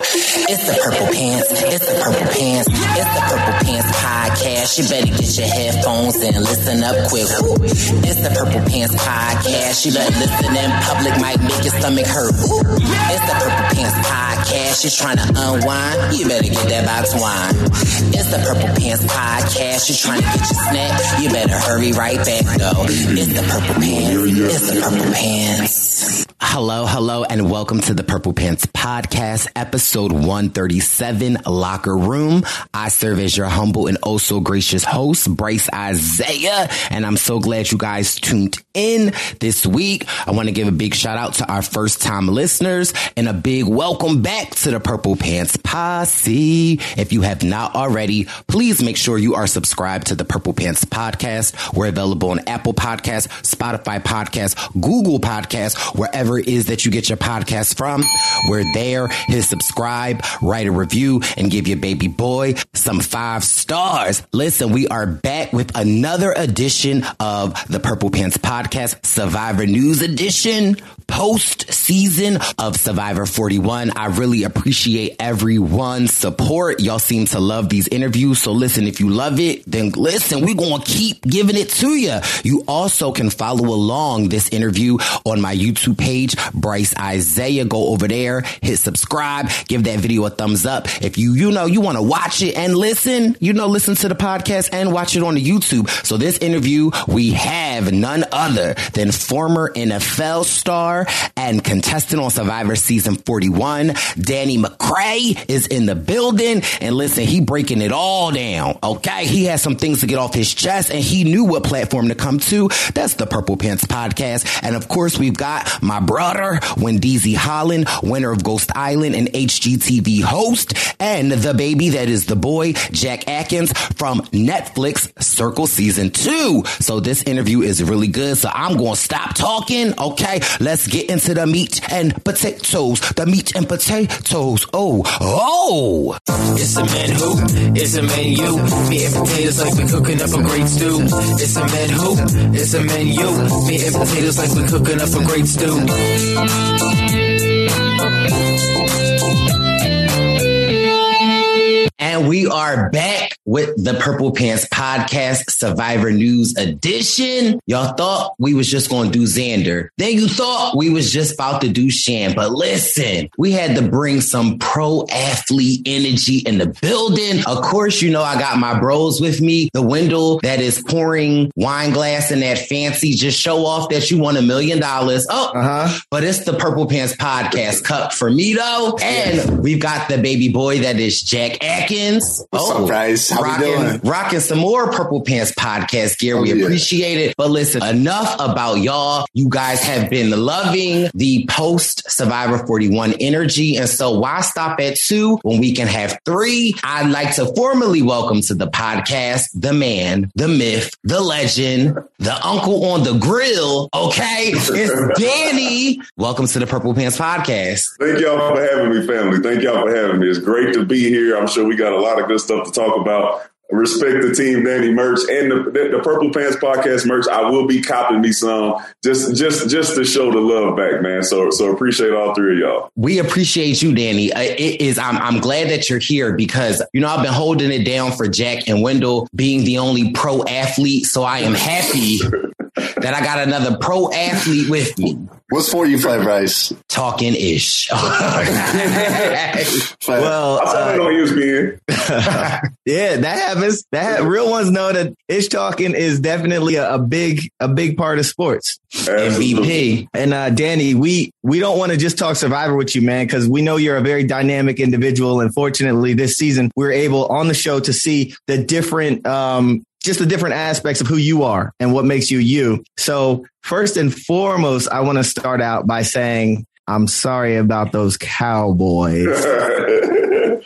It's the Purple Pants. It's the Purple Pants. It's the Purple Pants podcast. You better get your headphones and listen up quick. It's the Purple Pants podcast. You better listen in public, might make your stomach hurt. It's the Purple Pants podcast. You're trying to unwind. You better get that box wine. It's the Purple Pants podcast. You're trying to get your snack. You better hurry right back though. It's the Purple Pants. It's the Purple Pants. Hello, hello, and welcome to the Purple Pants podcast, episode 137, Locker Room. I serve as your humble and oh so gracious host, Brice Izyah, and I'm so glad you guys tuned in this week. I want to give a big shout out to our first time listeners and a big welcome back to the Purple Pants posse. If you have not already, please make sure you are subscribed to the Purple Pants podcast. We're available on Apple Podcasts, Spotify Podcasts, Google Podcasts, wherever it is that you get your podcast from. We're there. Hit subscribe, write a review, and give your baby boy some five stars. Listen, we are back with another edition of the Purple Pants Podcast, Survivor News Edition, post season of Survivor 41. I really appreciate everyone's support. Y'all seem to love these interviews. So listen, if you love it, then listen, we're going to keep giving it to you. You also can follow along this interview on my YouTube page, Brice Izyah. Go over there, hit subscribe, give that video a thumbs up. If you, you know, you want to watch it and listen, you know, listen to the podcast and watch it on the YouTube. So this interview, we have none other than former NFL star and contestant on Survivor season 41, Danny McCray is in the building. And listen, he breaking it all down. Okay. He has some things to get off his chest and he knew what platform to come to. That's the Purple Pants podcast. And of course, we've got my brother, Wendeezy Holland, winner of Ghost Island and HGTV host, and the baby that is the boy, Jack Atkins from Netflix Circle season two. So this interview is really good. So I'm going to stop talking. Okay. Let's get into the meat and potatoes. The meat and potatoes. Oh, oh. It's a man who, it's a man you. Meat and potatoes like we cooking up a great stew. It's a man who, it's a man you. Meat and potatoes like we cooking up a great stew. And we are back with the Purple Pants Podcast Survivor News Edition. Y'all thought we was just going to do Xander. Then you thought we was just about to do Shan. But listen, we had to bring some pro athlete energy in the building. Of course, you know, I got my bros with me. The Wendell that is pouring wine glass in that fancy, just show off that you won a million dollars. Oh, uh-huh. but it's the Purple Pants Podcast cup for me though. And we've got the baby boy that is Jack Atkins. What's up, oh, guys? How we doing? rocking some more Purple Pants podcast gear. Oh, we Oh, yeah. appreciate it. But listen, enough about y'all. You guys have been loving the post Survivor 41 energy. And so why stop at two when we can have three? I'd like to formally welcome to the podcast the man, the myth, the legend, the uncle on the grill. Okay. It's Danny. Welcome to the Purple Pants podcast. Thank y'all for having me, family. Thank y'all for having me. It's great to be here. I'm sure we got a lot of good stuff to talk about. Respect the team, Danny merch, and the, the, the Purple Pants podcast merch. I will be copping me some just just just to show the love back, man. So so appreciate all three of y'all. We appreciate you, Danny. Uh, It is. I'm, I'm glad that you're here because you know I've been holding it down for Jack and Wendell being the only pro athlete. So I am happy that I got another pro athlete with me What's for you, Flat Rice? talking ish. Flat- Well, I saw that uh, on E ESPN. yeah, that happens. That real ones know that ish talking is definitely a, a big, a big part of sports. MVP. And uh, Danny, we we don't want to just talk Survivor with you, man, because we know you're a very dynamic individual. And fortunately, this season we are able on the show to see the different, um, just the different aspects of who you are and what makes you you. So first and foremost, I want to start out by saying I'm sorry about those Cowboys.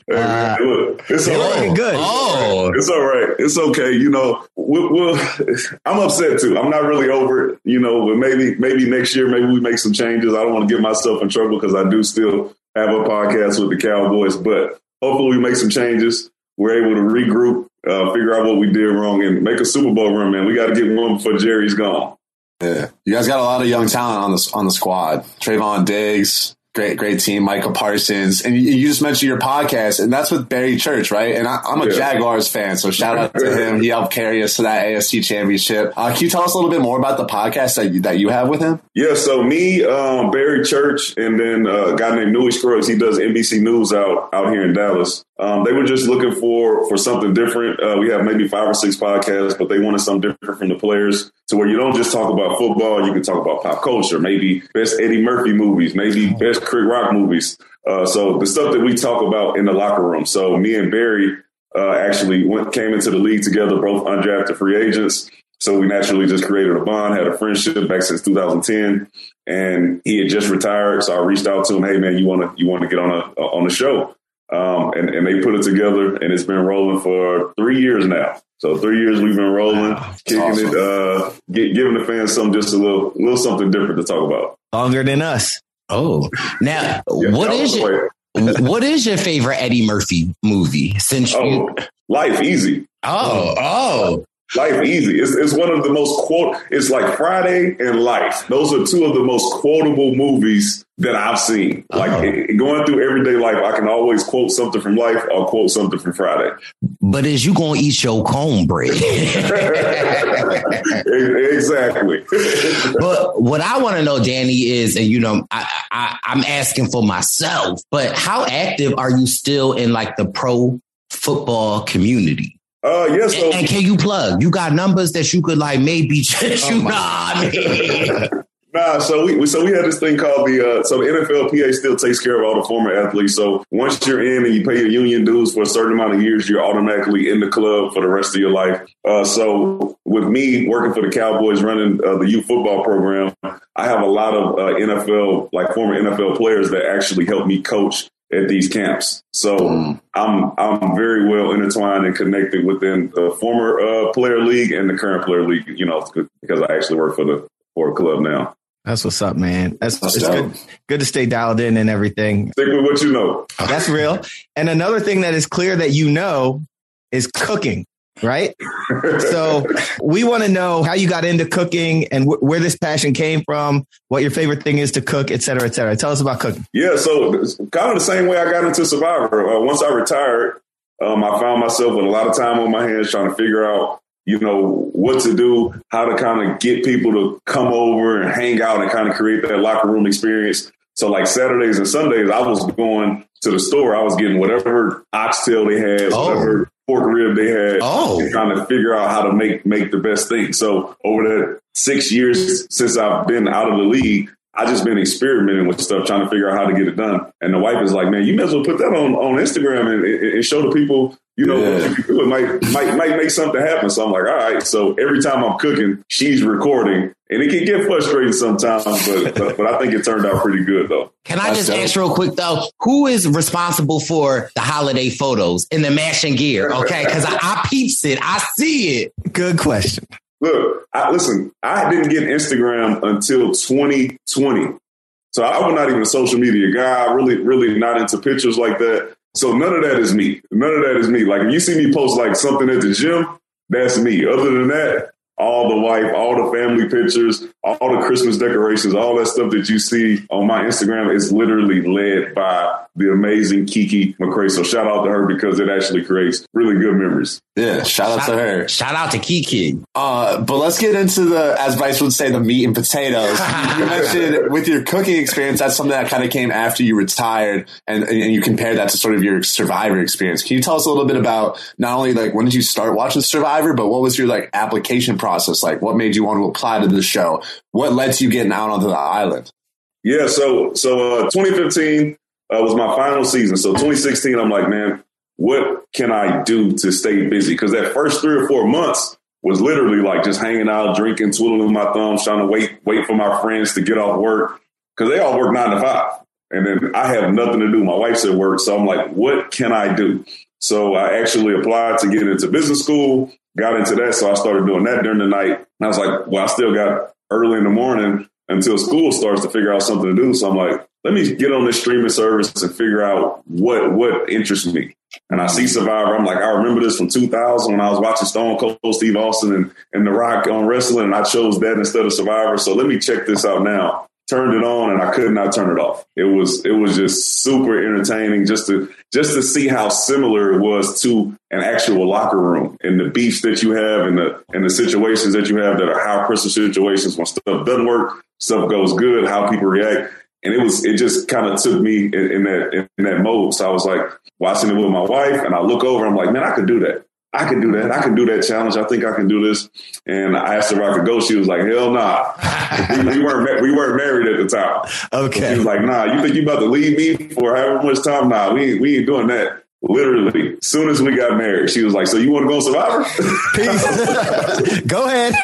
Hey, man, look, it's all They're right. looking good. Oh, It's all right. It's okay. You know, we'll, we'll, I'm upset too. I'm not really over it. You know, but maybe maybe next year, maybe we make some changes. I don't want to get myself in trouble because I do still have a podcast with the Cowboys. But hopefully, we make some changes. We're able to regroup, uh, figure out what we did wrong, and make a Super Bowl run. Man, we got to get one before Jerry's gone. Yeah. You guys got a lot of young talent on the on the squad. Trevon Diggs, great great team. Michael Parsons, and you, you just mentioned your podcast, and that's with Barry Church, right? And I, I'm a Yeah. Jaguars fan, so shout out to him. He helped carry us to that AFC Championship. Uh, can you tell us a little bit more about the podcast that you, that you have with him? Yeah, so me, um, Barry Church, and then uh, a guy named Newy Scruggs. He does NBC News out out here in Dallas. Um, they were just looking for for something different. Uh, we have maybe five or six podcasts, but they wanted something different from the players to where you don't just talk about football. You can talk about pop culture, maybe best Eddie Murphy movies, maybe best Craig Rock movies. Uh, so the stuff that we talk about in the locker room. So me and Barry uh, actually went came into the league together, both undrafted free agents. So we naturally just created a bond, had a friendship back since 2010, and he had just retired. So I reached out to him, "Hey man, you want to you want to get on a on the show?" Um, and, and they put it together, and it's been rolling for three years now. So three years we've been rolling, kicking awesome. it, uh, gi- giving the fans some just a little little something different to talk about. Longer than us. Oh. Now, Yeah, what is your what is your favorite Eddie Murphy movie? Since oh, you, Oh, life easy. oh, oh, Life easy. It's, it's one of the most quote. It's like Friday and Life. Those are two of the most quotable movies that I've seen. Like uh-huh. it- going through everyday life, I can always quote something from Life. I'll quote something from Friday. but is you gonna eat your cornbread? exactly. but what I want to know, Danny, is, and you know, I, I, I'm asking for myself, but how active are you still in like the pro football community? Uh, yeah. So and, and can you plug? You got numbers that you could like maybe just, you know I mean? Nah, so we we- so we had this thing called the uh, so the NFLPA still takes care of all the former athletes. So once you're in and you pay your union dues for a certain amount of years, you're automatically in the club for the rest of your life. Uh, so with me working for the Cowboys, running uh, the youth football program, I have a lot of uh, NFL like former NFL players that actually help me coach at these camps. So I'm I'm very well intertwined and connected within the former uh, player league and the current player league. You know, because I actually work for the for a club now. That's what's up, man. That's, That's it's dope. good. Good to stay dialed in and everything. Stick with what you know. That's real. And another thing that is clear that you know is cooking, right? so we want to know how you got into cooking and wh- where this passion came from, what your favorite thing is to cook, et cetera, et cetera. Tell us about cooking. Yeah, so kind of the same way I got into Survivor. Uh, once I retired, um, I found myself with a lot of time on my hands trying to figure out, you know, what to do, how to kind of get people to come over and hang out and kind of create that locker room experience. So like Saturdays and Sundays, I was going to the store. I was getting whatever oxtail they had, Oh. whatever pork rib they had, Oh. and trying to figure out how to make make the best thing. So over the six years since I've been out of the league, I just been experimenting with stuff, trying to figure out how to get it done. And the wife is like, "Man, you may as well put that on on Instagram and, and, and show the people, you know, Yeah. what you can do. It might might might make something happen." So I'm like, "All right." So every time I'm cooking, she's recording, and it can get frustrating sometimes, but but, but I think it turned out pretty good though. Can I just ask real quick though, who is responsible for the holiday photos in the mashing gear? Okay, because I, I peeps it, I see it. Good question. Look, I, listen, I didn't get Instagram until 2020. So I was not even a social media guy, really, really not into pictures like that. So none of that is me. None of that is me. Like if you see me post like something at the gym, that's me. Other than that, all the wife, all the family pictures, all the Christmas decorations, all that stuff that you see on my Instagram is literally led by the amazing Kiki McCray. So shout out to her because it actually creates really good memories. Yeah, shout out to her. Shout out to Kiki. Uh, but let's get into the, as Brice would say, the meat and potatoes. you mentioned with your cooking experience, that's something that kind of came after you retired, and, and you compare that to sort of your Survivor experience. Can you tell us a little bit about not only like when did you start watching Survivor, but what was your like application process like? What made you want to apply to the show? What led you getting out onto the island? Yeah, so so uh, 2015 uh, was my final season. So 2016, I'm like, man, what can I do to stay busy? Because that first three or four months was literally like just hanging out, drinking, twiddling my thumbs, trying to wait wait for my friends to get off work. because they all work nine to five. And then I have nothing to do. My wife's at work. So I'm like, what can I do? So I actually applied to get into business school, got into that. So I started doing that during the night. And I was like, well, I still got early in the morning until school starts to figure out something to do. So I'm like, let me get on this streaming service and figure out what what interests me. And I see Survivor. I'm like, I remember this from 2000 when I was watching Stone Cold Steve Austin and, and The Rock on wrestling, and I chose that instead of Survivor. So let me check this out now. Turned it on, and I could not turn it off. It was it was just super entertaining just to just to see how similar it was to an actual locker room and the beefs that you have and the and the situations that you have that are high pressure situations when stuff doesn't work, stuff goes good, how people react and it was it just kind of took me in, in that in, that mode. So I was like watching it with my wife, and I look over, I'm like, man, I could do that. I can do that. I can do that challenge. I think I can do this. And I asked her if I could go. She was like, hell nah. we, we, weren't we weren't married at the time. Okay. she was like, nah, you think you about to leave me for however much time? Nah, we ain't, we ain't doing that. Literally, as soon as we got married, she was like, "So you want to go on Survivor?" Peace. go ahead.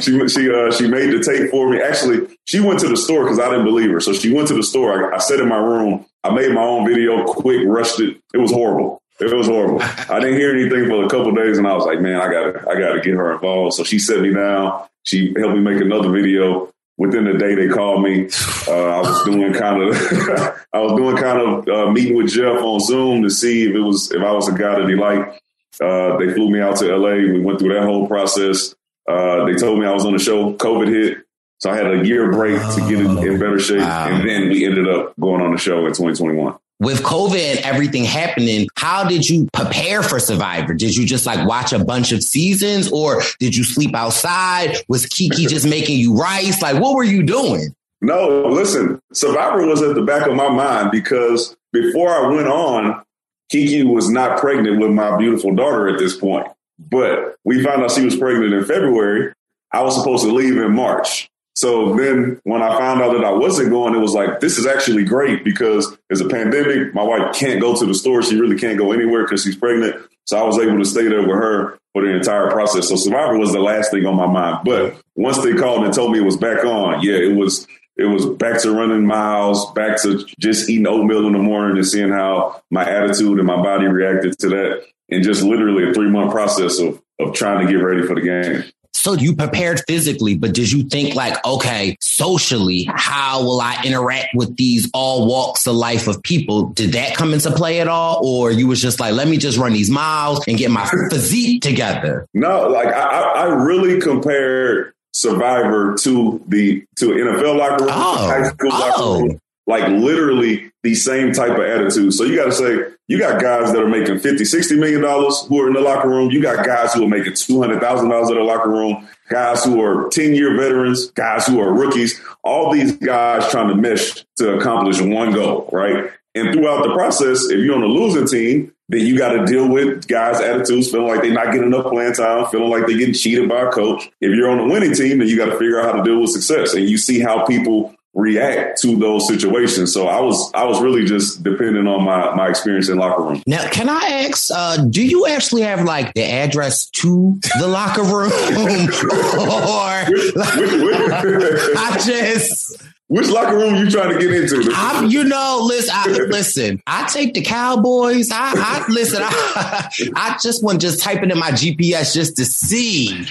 she she uh, she made the tape for me. Actually, she went to the store because I didn't believe her. So she went to the store. I, I sat in my room. I made my own video, quick, rushed it. It was horrible. It was horrible. I didn't hear anything for a couple days, and I was like, "Man, I got to I got to get her involved." So she set me down. She helped me make another video within the day they called me. Uh, I was doing kind of, I was doing kind of uh, meeting with Jeff on Zoom to see if it was if I was a guy that he liked. Uh, they flew me out to LA. We went through that whole process. Uh, they told me I was on the show. COVID hit, so I had a year break to get in, in better shape, Wow. and then we ended up going on the show in 2021. With COVID and everything happening, how did you prepare for Survivor? Did you just like watch a bunch of seasons or did you sleep outside? Was Kiki just making you rice? Like, what were you doing? No, listen, Survivor was at the back of my mind because before I went on, Kiki was not pregnant with my beautiful daughter at this point. But we found out she was pregnant in February. I was supposed to leave in March. So then when I found out that I wasn't going, it was like, this is actually great because there's a pandemic. My wife can't go to the store. She really can't go anywhere because she's pregnant. So I was able to stay there with her for the entire process. So Survivor was the last thing on my mind. But once they called and told me it was back on, yeah, it was it was back to running miles, back to just eating oatmeal in the morning and seeing how my attitude and my body reacted to that. And just literally a three month process of of trying to get ready for the game. So you prepared physically, but did you think like, okay, socially, how will I interact with these all walks of life of people? Did that come into play at all? Or you was just like, let me just run these miles and get my physique together? No, like I, I really compared Survivor to the to NFL locker room, Oh. high school locker Oh. room, like literally the same type of attitude. So you got to say you got guys that are making 50, 60 million dollars who are in the locker room. You got guys who are making two hundred thousand dollars in the locker room. Guys who are ten year veterans, guys who are rookies. All these guys trying to mesh to accomplish one goal, right? And throughout the process, if you're on a losing team, then you got to deal with guys' attitudes, feeling like they're not getting enough playing time, feeling like they're getting cheated by a coach. If you're on a winning team, then you got to figure out how to deal with success, and you see how people react to those situations. So I was I was really just depending on my my experience in locker room. Now, can I ask, uh, do you actually have like the address to the locker room? or Which, which, I just, which locker room you trying to get into? I'm, you know, listen, I, listen, I take the Cowboys. I, I listen, I, I just want just typing in my GPS just to see.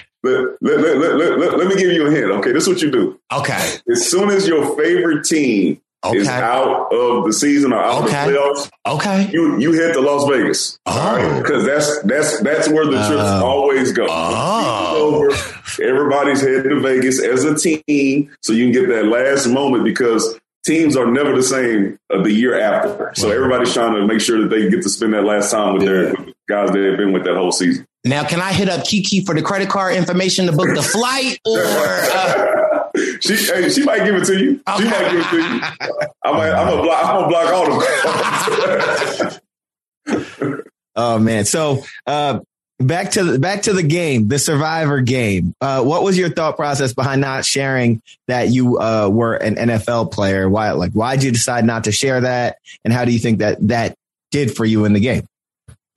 Let, let, let, let, let, me give you a hint. Okay, this is what you do. Okay. As soon as your favorite team is out of the season or out Okay. of the playoffs, Okay. you you head to Las Vegas. Oh. Because that's that's that's where the trips Oh. always go. Oh. Over, everybody's heading to Vegas as a team, so you can get that last moment because teams are never the same uh, the year after. So everybody's trying to make sure that they get to spend that last time with their the guys that have been with that whole season. Now, can I hit up Kiki for the credit card information to book the flight or, uh, she hey, she might give it to you. She might give it to you. I might, I'm gonna block. I'm gonna block all the. Oh man. So uh back to the back to the game, the survivor game. Uh what was your thought process behind not sharing that you uh were an NFL player? Why like why did you decide not to share that? And how do you think that that did for you in the game?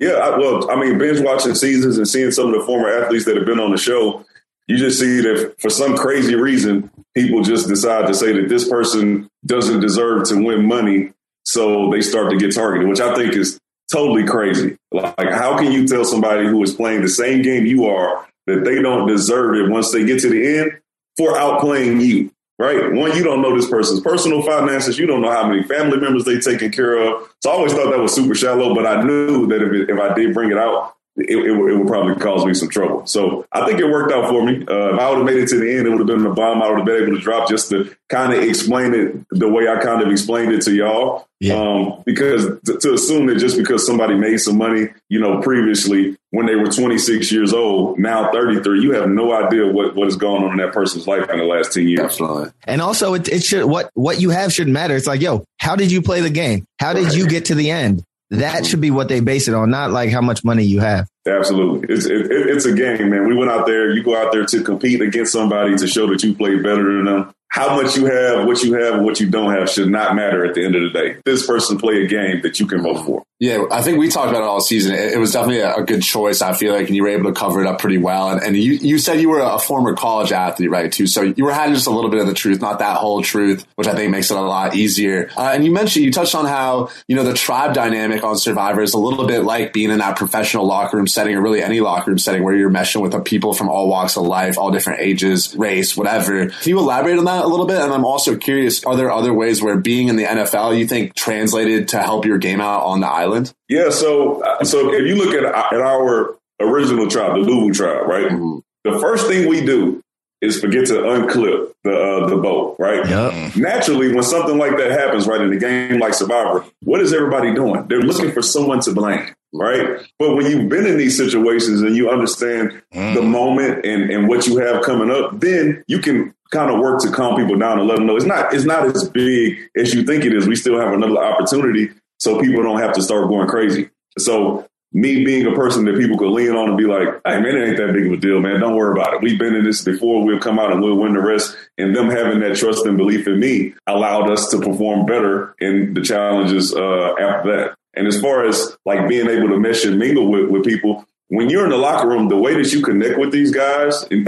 Yeah, I, well, I mean, binge watching seasons and seeing some of the former athletes that have been on the show, you just see that for some crazy reason, people just decide to say that this person doesn't deserve to win money, so they start to get targeted, which I think is totally crazy. Like, how can you tell somebody who is playing the same game you are that they don't deserve it once they get to the end for outplaying you? Right? One, you don't know this person's personal finances. You don't know how many family members they taking care of. So I always thought that was super shallow, but I knew that if, it, if I did bring it out, it, it, it, would probably cause me some trouble. So I think it worked out for me. Uh, if I would have made it to the end, it would have been a bomb. I would have been able to drop just to kind of explain it the way I kind of explained it to y'all. Yeah. Um, because to, to assume that just because somebody made some money, you know, previously when they were 26 years old, now 33, you have no idea what, what is going on in that person's life in the last 10 years. Absolutely. And also it, it should, what, what you have shouldn't matter. It's like, yo, how did you play the game? How did right. you get to the end? That should be what they base it on, not like how much money you have. Absolutely. It's it, it's a game, man. We went out there, you go out there to compete against somebody to show that you play better than them how much you have, what you have, what you don't have should not matter at the end of the day. This person play a game that you can vote for. Yeah, I think we talked about it all season. It, it was definitely a, a, good choice. I feel like, and you were able to cover it up pretty well. And, and you, you said you were a former college athlete, right? Too. So you were having just a little bit of the truth, not that whole truth, which I think makes it a lot easier. Uh, and you mentioned, you touched on how, you know, the tribe dynamic on Survivor is a little bit like being in that professional locker room setting or really any locker room setting where you're meshing with people from all walks of life, all different ages, race, whatever. Can you elaborate on that a little bit? And I'm also curious, are there other ways where being in the NFL, you think translated to help your game out on the island? Yeah. So, so if you look at, at our original tribe, the Luvu tribe, right? Mm-hmm. The first thing we do is forget to unclip the uh, the boat, right? Yep. Naturally, when something like that happens, right, in a game like Survivor, what is everybody doing? They're looking for someone to blame, right? But when you've been in these situations and you understand mm. the moment and, and what you have coming up, then you can kind of work to calm people down and let them know it's not it's not as big as you think it is. We still have another opportunity, so people don't have to start going crazy. So me being a person that people could lean on and be like, hey man, it ain't that big of a deal, man. Don't worry about it. We've been in this before. We'll come out and we'll win the rest. And them having that trust and belief in me allowed us to perform better in the challenges uh, after that. And as far as like being able to mesh and mingle with, with people, when you're in the locker room, the way that you connect with these guys, I'm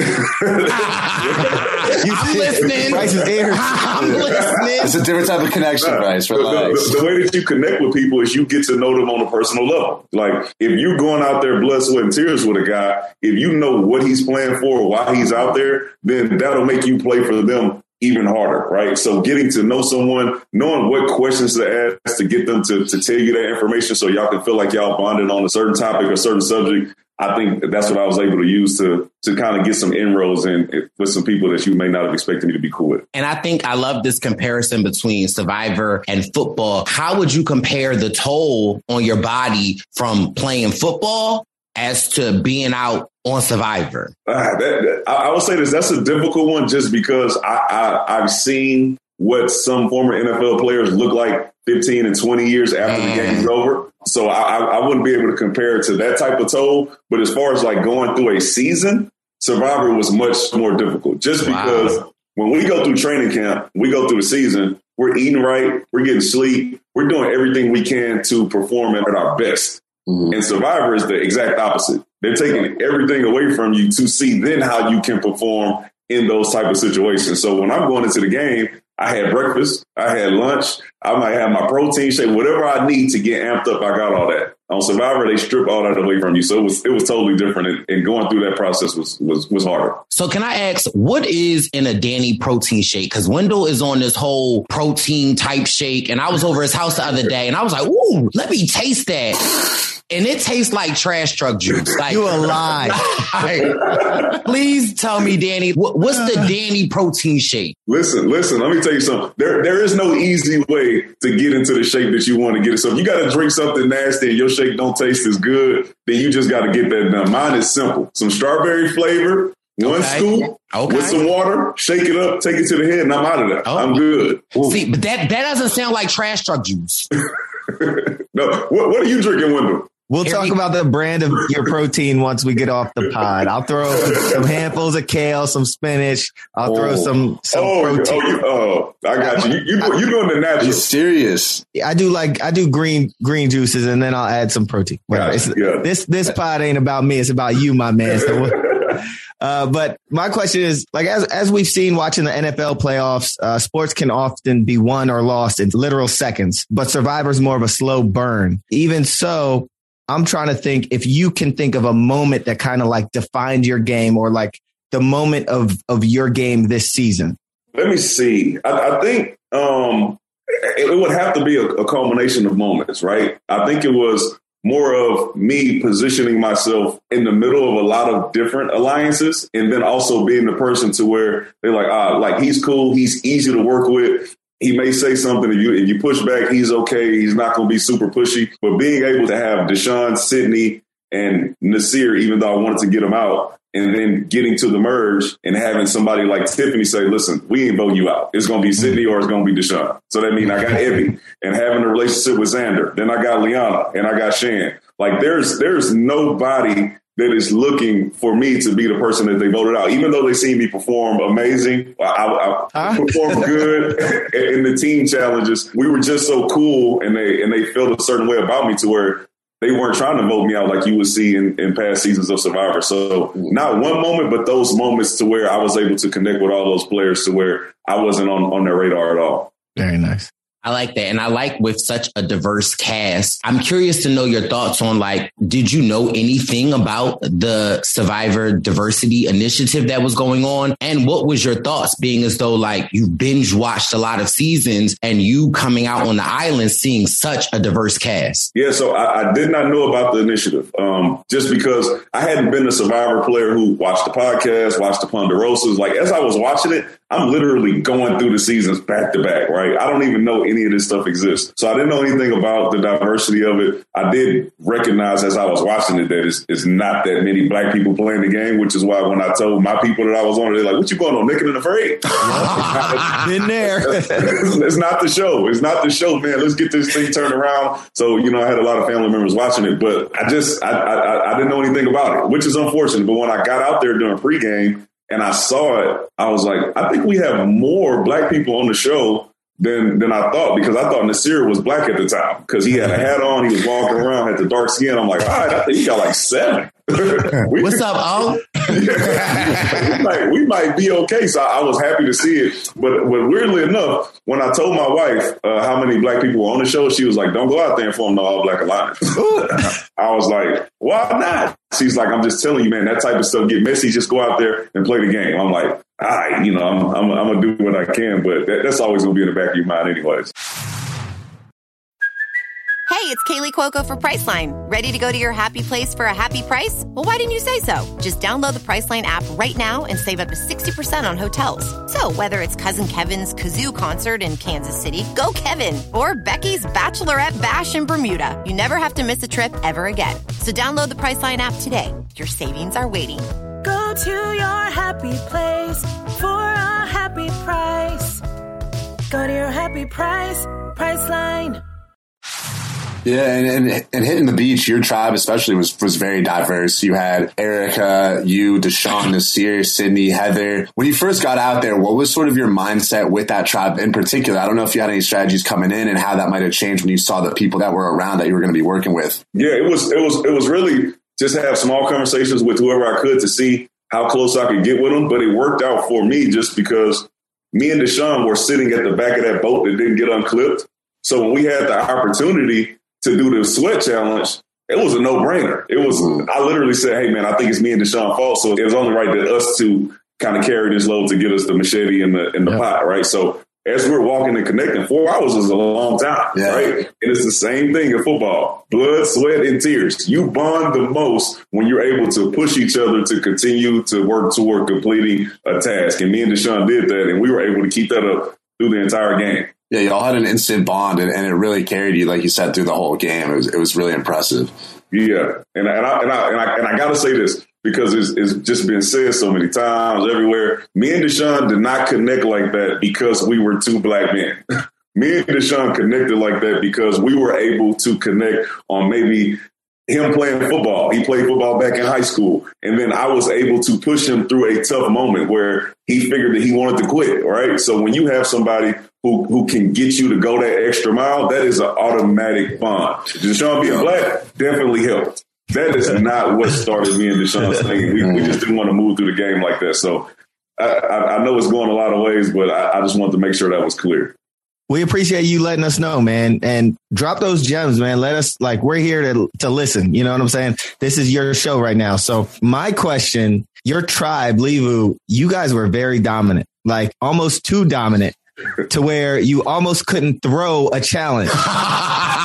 listening. Brice is here. I'm listening. It's a different type of connection, Brice. Relax. The, the, the, way that you connect with people is you get to know them on a personal level. Like if you're going out there blood, sweat, and tears with a guy, if you know what he's playing for, why he's out there, then that'll make you play for them even harder, right? So getting to know someone, knowing what questions to ask to get them to, to tell you that information so y'all can feel like y'all bonded on a certain topic or certain subject. I think that's what I was able to use to to kind of get some inroads in eh, with some people that you may not have expected me to be cool with. And I think I love this comparison between Survivor and football. How would you compare the toll on your body from playing football as to being out on Survivor? Uh, that, that, I, I would say this. That's a difficult one, just because I, I I've seen what some former NFL players look like 15 and 20 years after mm. the game's over. So I, I wouldn't be able to compare it to that type of toll. But as far as like going through a season, Survivor was much more difficult just wow. because when we go through training camp, we go through the season, we're eating right, we're getting sleep, we're doing everything we can to perform at our best. Mm-hmm. And Survivor is the exact opposite. They're taking everything away from you to see then how you can perform in those type of situations. So when I'm going into the game, I had breakfast, I had lunch, I might have my protein shake, whatever I need to get amped up. I got all that. On Survivor, they strip all that away from you, so it was it was totally different. And, going through that process was was was harder. So can I ask, what is in a Danny protein shake? Because Wendell is on this whole protein type shake, and I was over his house the other day, and I was like, "Ooh, let me taste that." And it tastes like trash truck juice. Like, you a lie. Like, please tell me, Danny, what's the Danny protein shake? Listen, listen. Let me tell you something. There, there is no easy way to get into the shape that you want to get it. So if you got to drink something nasty and your shake don't taste as good, then you just got to get that done. Mine is simple: some strawberry flavor, one okay. scoop okay. with some water, shake it up, take it to the head, and I'm out of there. Oh. I'm good. Ooh. See, but that that doesn't sound like trash truck juice. no, what, what are you drinking, Wendell? We'll talk about the brand of your protein once we get off the pod. I'll throw some handfuls of kale, some spinach. I'll throw oh. some some oh, protein. Oh, you, oh, I got you. You, you, you doing the natural? You serious? I do like I do green green juices, and then I'll add some protein. Yeah, This this pod ain't about me. It's about you, my man. So uh, but my question is, like, as as we've seen watching the NFL playoffs, uh, sports can often be won or lost in literal seconds, but Survivor's more of a slow burn. Even so, I'm trying to think if you can think of a moment that kind of like defined your game or like the moment of of your game this season. Let me see. I, I think um, it, it, would have to be a, a culmination of moments, right? I think it was more of me positioning myself in the middle of a lot of different alliances and then also being the person to where they're like, ah, like he's cool, he's easy to work with. He may say something if you if you push back, he's okay. He's not going to be super pushy. But being able to have Deshaun, Sydney, and Nasir, even though I wanted to get him out, and then getting to the merge and having somebody like Tiffany say, listen, we ain't vote you out. It's going to be Sydney or it's going to be Deshaun. So that means I got Evie and having a relationship with Xander. Then I got Liana and I got Shan. Like there's, there's nobody that is looking for me to be the person that they voted out. Even though they seen me perform amazing, I, I, I performed good in the team challenges. We were just so cool and they, and they felt a certain way about me to where they weren't trying to vote me out like you would see in, in past seasons of Survivor. So not one moment, but those moments to where I was able to connect with all those players to where I wasn't on, on their radar at all. Very nice. I like that. And I like with such a diverse cast. I'm curious to know your thoughts on like, did you know anything about the Survivor Diversity Initiative that was going on? And what was your thoughts being as though like you binge watched a lot of seasons and you coming out on the island seeing such a diverse cast? Yeah, so I, I did not know about the initiative um, just because I hadn't been a Survivor player who watched the podcast, watched the Ponderosas. Like as I was watching it, I'm literally going through the seasons back to back, right? I don't even know any of this stuff exists. So I didn't know anything about the diversity of it. I did recognize as I was watching it that it's, it's not that many black people playing the game, which is why when I told my people that I was on it, they're like, what you going on, Naked and Afraid? Been there. it's not the show. It's not the show, man. Let's get this thing turned around. So, you know, I had a lot of family members watching it, but I just, I, I, I didn't know anything about it, which is unfortunate. But when I got out there during pregame, and I saw it, I was like, I think we have more black people on the show than than I thought because I thought Nasir was black at the time because he had a hat on, he was walking around, had the dark skin. I'm like, all right, I think he got like seven. we, What's up, Al? we, might, we might be okay. So I, I, was happy to see it. But, but weirdly enough, when I told my wife uh, how many black people were on the show, she was like, "Don't go out there and form the all black alliance." I was like, "Why not?" She's like, "I'm just telling you, man. That type of stuff get messy. Just go out there and play the game." I'm like, "All right, you know, I'm, I'm, I'm gonna do what I can, but that, that's always gonna be in the back of your mind, anyways." Hey, it's Kaley Cuoco for Priceline. Ready to go to your happy place for a happy price? Well, why didn't you say so? Just download the Priceline app right now and save up to 60% on hotels. So, whether it's Cousin Kevin's Kazoo concert in Kansas City, go Kevin, or Becky's Bachelorette Bash in Bermuda, you never have to miss a trip ever again. So, download the Priceline app today. Your savings are waiting. Go to your happy place for a happy price. Go to your happy price, Priceline. Yeah, and, and, and hitting the beach, your tribe especially was was very diverse. You had Erika, you, Deshaun, Nasir, Sydney, Heather. When you first got out there, what was sort of your mindset with that tribe in particular? I don't know if you had any strategies coming in and how that might have changed when you saw the people that were around that you were going to be working with. Yeah, it was it was it was really just have small conversations with whoever I could to see how close I could get with them. But it worked out for me just because me and Deshaun were sitting at the back of that boat that didn't get unclipped. So when we had the opportunity to do the sweat challenge, it was a no brainer. It was, mm-hmm. I literally said, Hey man, I think it's me and Deshaun Falk. So it was only right that us to kind of carry this load to get us the machete in the, in the yep. pot. Right. So as we're walking and connecting, four hours is a long time, yeah. right? And it's the same thing in football: blood, sweat, and tears. You bond the most when you're able to push each other to continue to work toward completing a task. And me and Deshaun did that, and we were able to keep that up through the entire game. Yeah, y'all had an instant bond, and, and, it really carried you, like you said, through the whole game. It was it was really impressive. Yeah, and and I and I and I, and I got to say this because it's, it's just been said so many times everywhere. Me and Deshaun did not connect like that because we were two black men. Me and Deshaun connected like that because we were able to connect on maybe him playing football. He played football back in high school. And then I was able to push him through a tough moment where he figured that he wanted to quit. Right. So when you have somebody who, who can get you to go that extra mile, that is an automatic bond. Deshaun being black definitely helped. That is not what started me and Deshaun's thing. We, we just didn't want to move through the game like that. So I, I, I know it's going a lot of ways, but I, I just wanted to make sure that was clear. We appreciate you letting us know, man, and drop those gems, man. Let us like we're here to to listen. You know what I'm saying? This is your show right now. So my question, your tribe, Luvu, you guys were very dominant, like almost too dominant, to where you almost couldn't throw a challenge.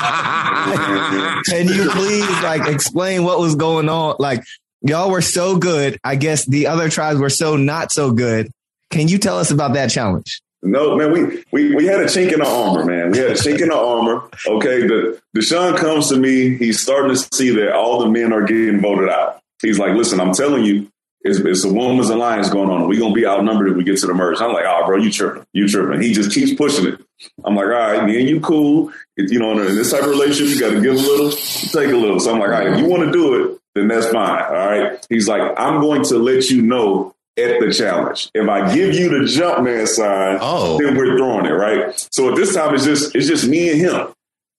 Can you please like explain what was going on? Like y'all were so good. I guess the other tribes were so not so good. Can you tell us about that challenge? No, man, we, we we had a chink in the armor, man. We had a chink in the armor. Okay, the Deshaun comes to me. He's starting to see that all the men are getting voted out. He's like, "Listen, I'm telling you, it's, it's a woman's alliance going on. We're gonna be outnumbered if we get to the merge." I'm like, "Oh, bro, you tripping? You tripping?" He just keeps pushing it. I'm like, "All right, me and you cool. It, you know, in this type of relationship, you got to give a little, take a little." So I'm like, "All right, if you want to do it, then that's fine." All right. He's like, "I'm going to let you know at the challenge. If I give you the jump man sign, Oh. then we're throwing it, right? So at this time it's just it's just me and him.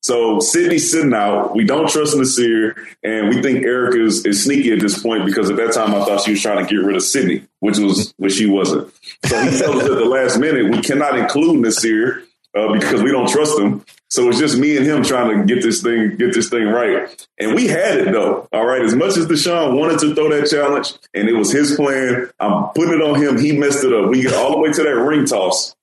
So Sydney's sitting out. We don't trust Nasir, and we think Erika is, is sneaky at this point because at that time I thought she was trying to get rid of Sydney, which was which she wasn't. So he tells us at the last minute we cannot include Nasir uh, because we don't trust him. So it's just me and him trying to get this thing get this thing right. And we had it though. All right. As much as Deshaun wanted to throw that challenge, and it was his plan, I'm putting it on him. He messed it up. We get all the way to that ring toss.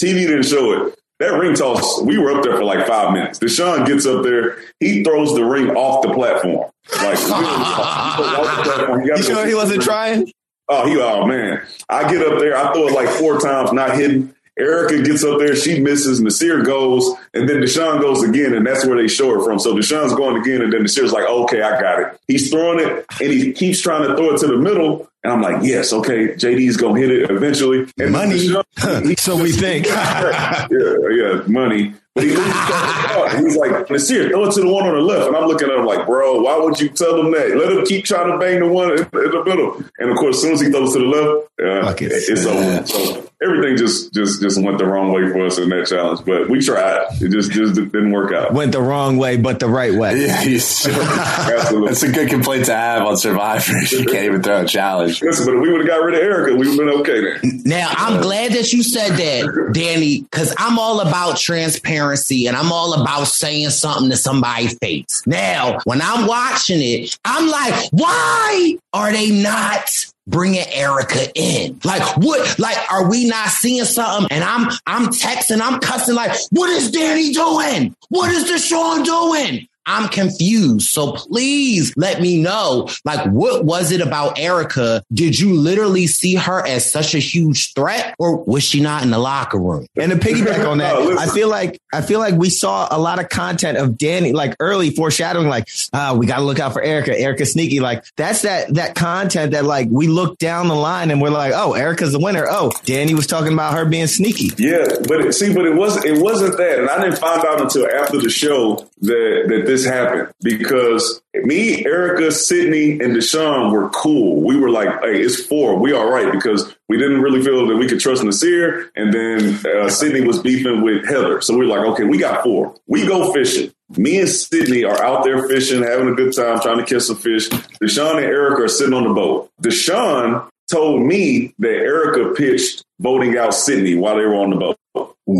TV didn't show it. That ring toss, we were up there for like five minutes. Deshaun gets up there, he throws the ring off the platform. Like off the platform. You sure he wasn't trying? Oh, he, oh man. I get up there, I throw it like four times, not hitting. Erika gets up there, she misses, Nasir goes, and then Deshaun goes again, and that's where they show it from. So Deshaun's going again, and then Nasir's like, okay, I got it. He's throwing it, and he keeps trying to throw it to the middle, and I'm like, yes, okay, JD's gonna hit it eventually. And Money. Deshaun- So we think. yeah, yeah, money. But he literally started to He's like, Nasir, throw it to the one on the left. And I'm looking at him like, bro, why would you tell him that? Let him keep trying to bang the one in, in the middle. And of course, as soon as he throws to the left, uh, it's over. So everything just just just went the wrong way for us in that challenge. But we tried. It just just didn't work out. Went the wrong way, but the right way. Yeah, he's, Absolutely. that's a good complaint to have on Survivor. You can't even throw a challenge. Listen, but if we would have got rid of Erika, we would have been okay then. Now, I'm glad that you said that, Danny, because I'm all about transparency and I'm all about saying something to somebody's face. Now, when I'm watching it, I'm like, why are they not bringing Erika in? Like, what? Like, are we not seeing something? And I'm, I'm texting, I'm cussing, like, what is Danny doing? What is Deshaun doing? I'm confused. So please let me know, like, what was it about Erika? Did you literally see her as such a huge threat or was she not in the locker room? And to piggyback on that, No. I feel like I feel like we saw a lot of content of Danny, like early foreshadowing, like, ah, we gotta look out for Erika. Erika sneaky. Like that's that that content that like we look down the line and we're like, oh, Erika's the winner. Oh, Danny was talking about her being sneaky. Yeah, but it, see, but it wasn't. It wasn't that, and I didn't find out until after the show that that this happened because me, Erika, Sydney, and Deshaun were cool. We were like, "Hey, it's four. We all right," because we didn't really feel that we could trust Nasir, and then uh, Sydney was beefing with Heather, so we were like, "Okay, we got four. We go fishing." Me and Sydney are out there fishing, having a good time, trying to catch some fish. Deshaun and Erika are sitting on the boat. Deshaun told me that Erika pitched voting out Sydney while they were on the boat.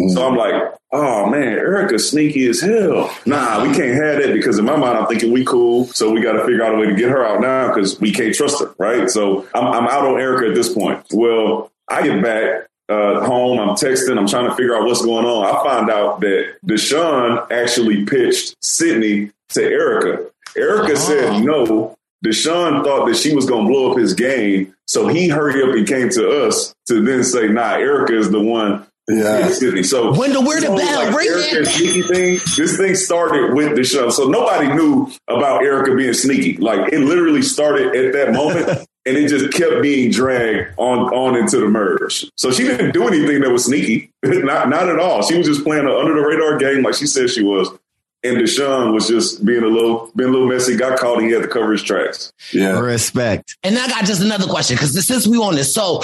So I'm like, oh man, Erika's sneaky as hell. Nah, we can't have that because in my mind, I'm thinking we cool. So we got to figure out a way to get her out now because we can't trust her, right? So I'm, I'm out on Erika at this point. Well, I get back uh, home. I'm texting. I'm trying to figure out what's going on. I find out that Deshaun actually pitched Sydney to Erika. Erika said no. Deshaun thought that she was going to blow up his game. So he hurried up and came to us to then say, nah, Erika is the one. Yeah. Sydney. So Wendell, where the so, bell? like, Ring Erika it. sneaky thing. This thing started with Deshaun. So nobody knew about Erika being sneaky. Like it literally started at that moment. And it just kept being dragged on on into the merge. So she didn't do anything that was sneaky, not not at all. She was just playing an under the radar game, like she said she was. And Deshaun was just being a little, being a little messy. Got caught. He had to cover his tracks. Yeah. Respect. And I got just another question because since we on this, so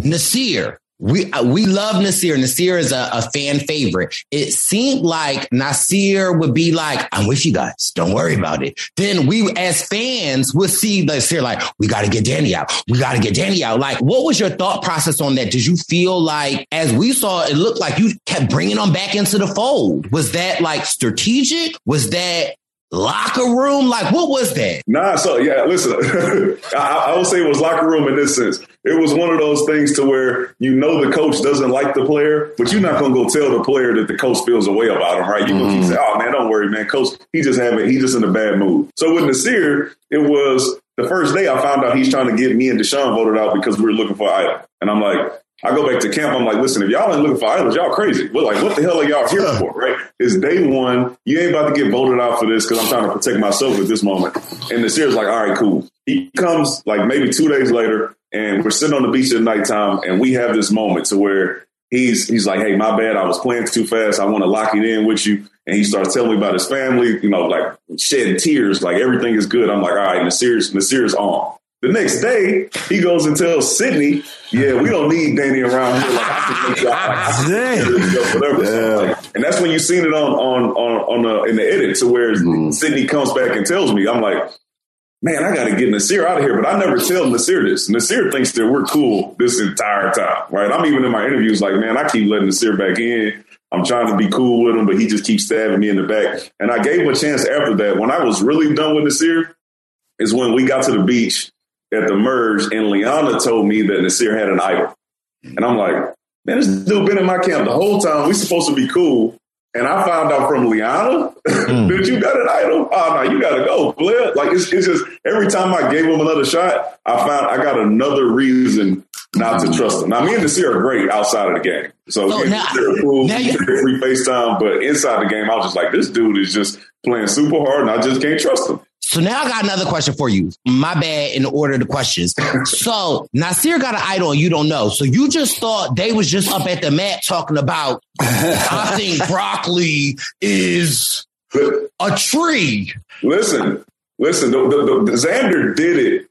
Nasir, we uh, we love Nasir. Nasir is a, a, fan favorite. It seemed like Nasir would be like, "I'm with you guys. Don't worry about it." Then we, as fans, would see Nasir like, "We got to get Danny out. We got to get Danny out." Like, what was your thought process on that? Did you feel like, as we saw, it looked like you kept bringing them back into the fold? Was that like strategic? Was that locker room? Like, what was that? Nah, so yeah, listen, I, I would say it was locker room in this sense. It was one of those things to where you know the coach doesn't like the player, but you're not going to go tell the player that the coach feels a way about him, right? You're mm-hmm. going to keep saying, oh man, don't worry, man. Coach, he just having, he just in a bad mood. So with Nasir, it was the first day I found out he's trying to get me and Deshaun voted out because we were looking for an item. And I'm like, I go back to camp. I'm like, listen, if y'all ain't looking for idols, y'all crazy. We're like, what the hell are y'all here for? Right? It's day one. You ain't about to get voted out for this because I'm trying to protect myself at this moment. And the series like, all right, cool. He comes like maybe two days later, and we're sitting on the beach at nighttime, and we have this moment to where he's he's like, hey, my bad. I was playing too fast. I want to lock it in with you. And he starts telling me about his family, you know, like shedding tears, like everything is good. I'm like, all right, Naseer's Naseer's on. The next day, he goes and tells Sydney, "Yeah, we don't need Danny around here. Like, I whatever." Yeah. And that's when you seen it on on on on the, in the edit to where mm. Sydney comes back and tells me, "I'm like, man, I got to get Nasir out of here." But I never tell Nasir this. Nasir thinks that we're cool this entire time, right? I'm even in my interviews like, man, I keep letting Nasir back in. I'm trying to be cool with him, but he just keeps stabbing me in the back. And I gave him a chance after that. When I was really done with Naseer, is when we got to the beach at the merge, and Liana told me that Naseer had an idol. And I'm like, man, this dude been in my camp the whole time. We supposed to be cool. And I found out from Liana mm. that you got an idol. Oh no, you gotta go, Blair. Like it's, it's just every time I gave him another shot, I found I got another reason not to trust him. Now me and Naseer are great outside of the game. So oh, now, cool, now you, free FaceTime, but inside the game, I was just like, this dude is just playing super hard and I just can't trust him. So now I got another question for you. My bad in order the questions. So Nasir got an idol and you don't know. So you just thought they was just up at the mat talking about I think broccoli is a tree. Listen, listen, the, the, the, Xander did it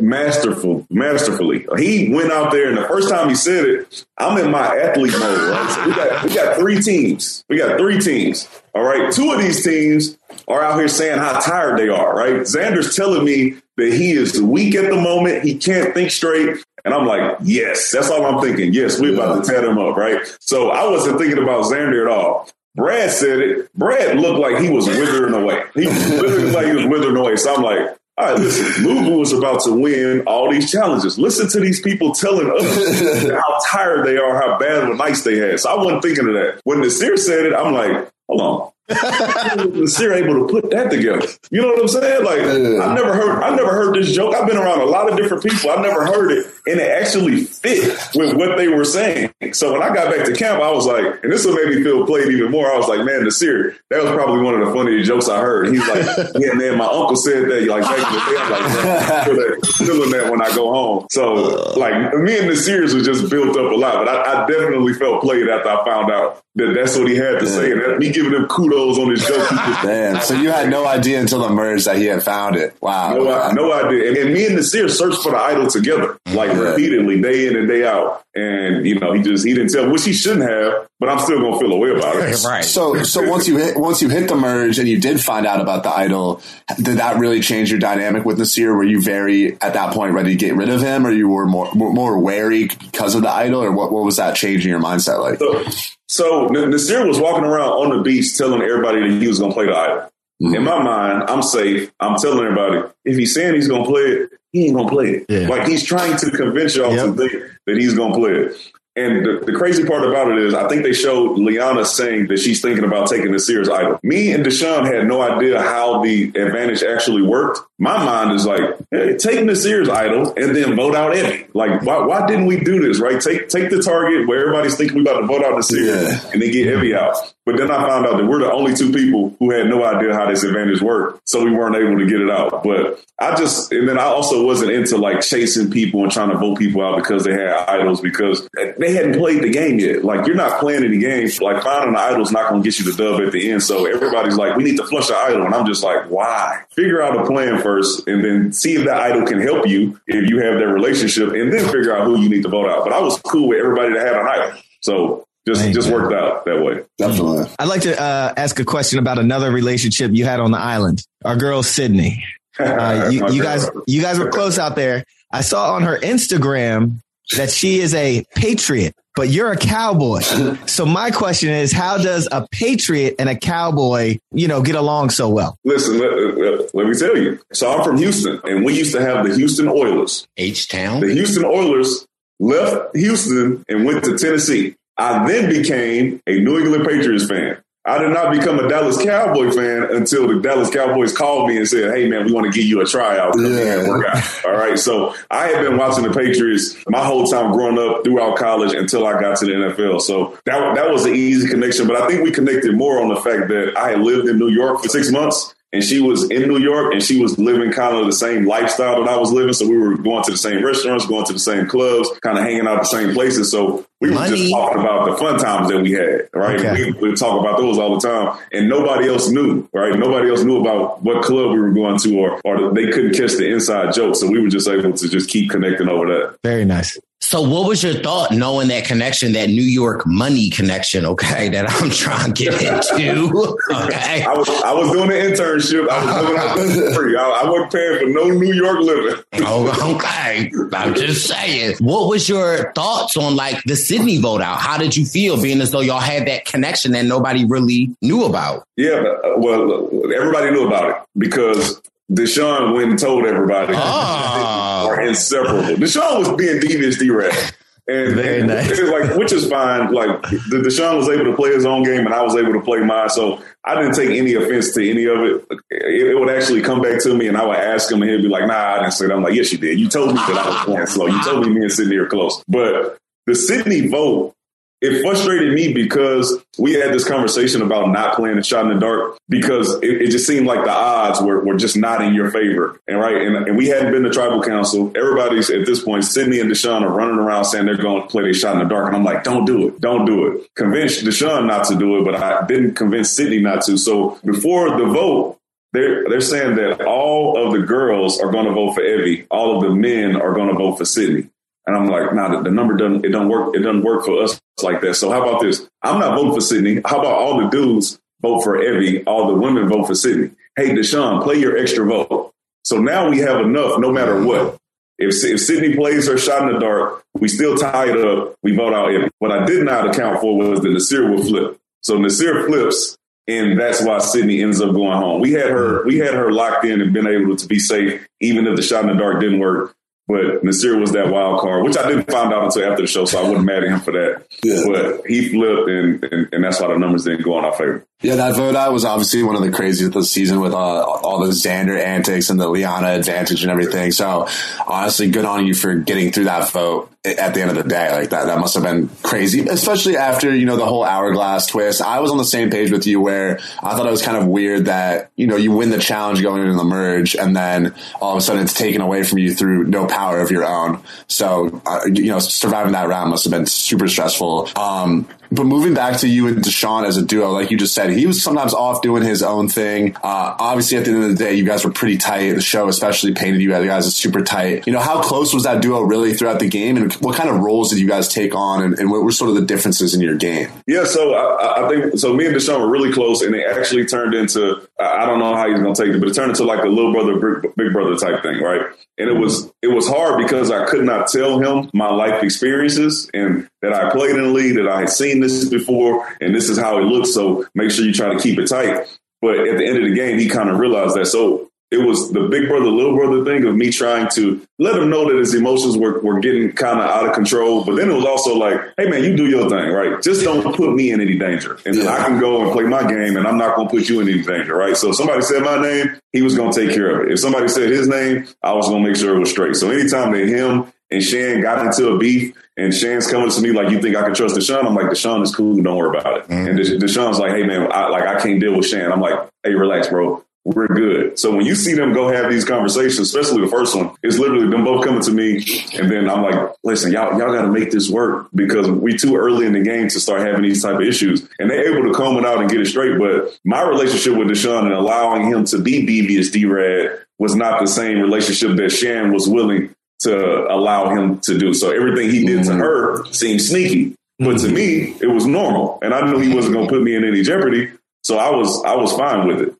masterful, masterfully. He went out there, and the first time he said it, I'm in my athlete mode. Right? We got we got three teams. We got three teams. All right, two of these teams are out here saying how tired they are. Right, Xander's telling me that he is weak at the moment. He can't think straight. And I'm like, yes, that's all I'm thinking. Yes, we're about to tear him up, right? So I wasn't thinking about Xander at all. Brad said it. Brad looked like he was withering away. He was like he was withering away. So I'm like, all right, listen, Luvu is about to win all these challenges. Listen to these people telling us how tired they are, how bad of a night they had. So I wasn't thinking of that. When Naseer said it, I'm like, hold on. Naseer able to put that together. You know what I'm saying? Like I never heard I never heard this joke. I've been around a lot of different people. I've never heard it and it actually fit with what they were saying. So when I got back to camp, I was like, and this will make me feel played even more. I was like, man, Naseer, that was probably one of the funniest jokes I heard. He's like, yeah, man, my uncle said that. Like back in the day, I'm like, man, feeling that when I go home. So like me and Naseer's was just built up a lot, but I, I definitely felt played after I found out that that's what he had to yeah. say, and that, me giving him kudos on his joke. Damn! So you had no idea until the merge that he had found it. Wow! No, no idea. And, and, me and Naseer searched for the idol together, like yeah. repeatedly, day in and day out. And you know, he just he didn't tell, which he shouldn't have. But I'm still gonna feel a way about it. right. So, so once you hit once you hit the merge and you did find out about the idol, did that really change your dynamic with Nasir? Were you very at that point ready to get rid of him, or you were more more wary because of the idol, or what? What was that changing your mindset like? So, so Naseer was walking around on the beach telling everybody that he was going to play the idol. Mm-hmm. In my mind, I'm safe. I'm telling everybody if he's saying he's going to play it, he ain't going to play it. Yeah. Like he's trying to convince y'all yep. to think that he's going to play it. And the, the, crazy part about it is, I think they showed Liana saying that she's thinking about taking the Naseer's idol. Me and Deshawn had no idea how the advantage actually worked. My mind is like, hey, the Naseer's idol and then vote out Evvie. Like, why, why didn't we do this, right? Take take the target where everybody's thinking we about to vote out Naseer yeah. and then get Evvie out. But then I found out that we're the only two people who had no idea how this advantage worked. So we weren't able to get it out. But I just, and then I also wasn't into like chasing people and trying to vote people out because they had idols because they hadn't played the game yet. Like you're not playing any games. Like finding an idol's not going to get you the dub at the end. So everybody's like, we need to flush the idol. And I'm just like, why? Figure out a plan first and then see if that idol can help you if you have that relationship and then figure out who you need to vote out. But I was cool with everybody that had an idol. So just Thank just worked out that way. Definitely. I'd like to uh, ask a question about another relationship you had on the island. Our girl Sydney. Uh, you, you guys, you guys were close out there. I saw on her Instagram that she is a patriot, but you're a cowboy. So my question is, how does a patriot and a cowboy, you know, get along so well? Listen, let, let- let me tell you. So I'm from Houston, and we used to have the Houston Oilers. H Town. The Houston Oilers left Houston and went to Tennessee. I then became a New England Patriots fan. I did not become a Dallas Cowboy fan until the Dallas Cowboys called me and said, "Hey, man, we want to give you a tryout. Come here and Yeah. work out." All right. So I had been watching the Patriots my whole time growing up throughout college until I got to the NFL. So that that was an easy connection. But I think we connected more on the fact that I had lived in New York for six months. And she was in New York and she was living kind of the same lifestyle that I was living. So we were going to the same restaurants, going to the same clubs, kind of hanging out the same places. So we were just talking about the fun times that we had, right? Okay. We we would talk about those all the time, and nobody else knew, right? Nobody else knew about what club we were going to, or or they couldn't catch the inside joke. So we were just able to just keep connecting over that. Very nice. So, what was your thought knowing that connection, that New York money connection? Okay, that I'm trying to get into. Okay, I was I was doing an internship. I was living out free. I, I wasn't paying for no New York living. Oh, okay. I'm just saying. What was your thoughts on like the Sydney vote out? How did you feel being as though y'all had that connection that nobody really knew about? Yeah, uh, well, everybody knew about it because Deshawn went and told everybody. Ah. are inseparable. Deshawn was being devious D-Rad. And, Very and nice. like, which is fine. Like the Deshawn was able to play his own game, and I was able to play mine. So I didn't take any offense to any of it. It, it would actually come back to me, and I would ask him, and he'd be like, "Nah, I didn't say that." I'm like, "Yes, you did. You told me that I was playing slow. You told me me and Sydney are close." But the Sydney vote it frustrated me because we had this conversation about not playing a shot in the dark because it, it just seemed like the odds were, were just not in your favor. And right. And, and we hadn't been to tribal council. Everybody's at this point, Sydney and Deshawn are running around saying they're going to play their shot in the dark. And I'm like, don't do it. Don't do it. Convince Deshawn not to do it, but I didn't convince Sydney not to. So before the vote, they're they're saying that all of the girls are going to vote for Evvie, all of the men are going to vote for Sydney. And I'm like, nah, the, the number doesn't it doesn't work. It doesn't work for us like that. So how about this? I'm not voting for Sydney. How about all the dudes vote for Evvie, all the women vote for Sydney? Hey, Deshawn, play your extra vote. So now we have enough, no matter what. If if Sydney plays her shot in the dark, we still tie it up. We vote out Evvie. What I did not account for was that Nasir will flip. So Nasir flips, and that's why Sydney ends up going home. We had her, we had her locked in and been able to be safe, even if the shot in the dark didn't work. But Nasir was that wild card, which I didn't find out until after the show, so I wasn't mad at him for that. Yeah. But he flipped, and, and and that's why the numbers didn't go in our favor. Yeah, that vote out was obviously one of the craziest of the season with uh, all the Xander antics and the Liana advantage and everything. So honestly, good on you for getting through that vote at the end of the day. Like that, that must have been crazy, especially after, you know, the whole hourglass twist. I was on the same page with you where I thought it was kind of weird that, you know, you win the challenge going into the merge and then all of a sudden it's taken away from you through no power of your own. So, uh, you know, surviving that round must have been super stressful. Um, but moving back to you and Deshawn as a duo, like you just said, he was sometimes off doing his own thing. Uh, obviously, at the end of the day, you guys were pretty tight. The show especially painted you guys as super tight. You know, how close was that duo really throughout the game? And what kind of roles did you guys take on? And, and what were sort of the differences in your game? Yeah, so I, I think so. Me and Deshawn were really close, and it actually turned into I don't know how he's going to take it, but it turned into like a little brother, big, big brother type thing, right? And it was it was hard because I could not tell him my life experiences and that I played in the league, that I had seen this before, and this is how it looks. So make sure you try to keep it tight. But at the end of the game, he kind of realized that. So it was the big brother, little brother thing of me trying to let him know that his emotions were, were getting kind of out of control. But then it was also like, hey, man, you do your thing, right? Just don't put me in any danger. And then I can go and play my game and I'm not going to put you in any danger, right? So if somebody said my name, he was going to take care of it. If somebody said his name, I was going to make sure it was straight. So anytime that him and Shan got into a beef, and Shan's coming to me like, "You think I can trust Deshawn?" I'm like, "Deshawn is cool. Don't worry about it." Mm-hmm. And Desha- Deshawn's like, "Hey man, I, like I can't deal with Shan." I'm like, "Hey, relax, bro." We're good. So when you see them go have these conversations, especially the first one, it's literally them both coming to me, and then I'm like, "Listen, y'all, y'all got to make this work because we too early in the game to start having these type of issues." And they're able to comb it out and get it straight. But my relationship with Deshawn and allowing him to be devious D-Rad was not the same relationship that Shan was willing to allow him to do. So everything he did to mm-hmm. her seemed sneaky, but to mm-hmm. me, it was normal, and I knew he wasn't going to put me in any jeopardy. So I was I was fine with it.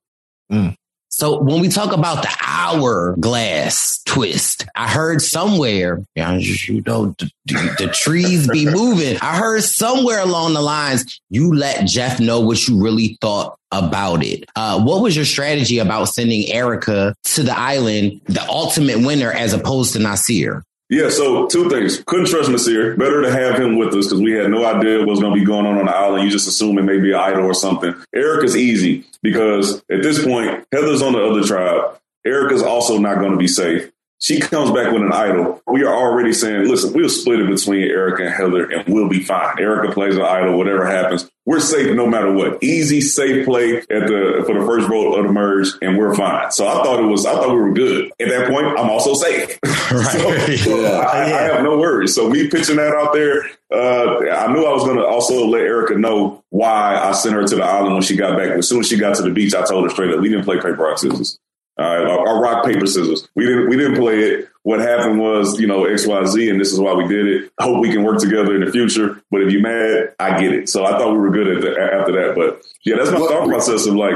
Mm. So when we talk about the hourglass twist, I heard somewhere, you know, the, the, the trees be moving. I heard somewhere along the lines, you let Jeff know what you really thought about it. Uh, what was your strategy about sending Erika to the island, the ultimate winner, as opposed to Nasir? Yeah, so two things. Couldn't trust Nasir. Better to have him with us because we had no idea what was going to be going on on the island. You just assume it may be an idol or something. Erika's easy because at this point, Heather's on the other tribe. Erika's also not going to be safe. She comes back with an idol. We are already saying, listen, we'll split it between Erika and Heather and we'll be fine. Erika plays an idol, whatever happens. We're safe no matter what. Easy, safe play at the for the first vote of the merge, and we're fine. So I thought it was I thought we were good. At that point, I'm also safe. So, I, I have no worries. So me pitching that out there, uh, I knew I was going to also let Erika know why I sent her to the island when she got back. As soon as she got to the beach, I told her straight up, we didn't play paper rock scissors. All right, or rock paper scissors. We didn't we didn't play it. What happened was, you know, X Y Z, and this is why we did it. Hope we can work together in the future. But if you mad, I get it. So I thought we were good at the, after that. But yeah, that's my thought process of like,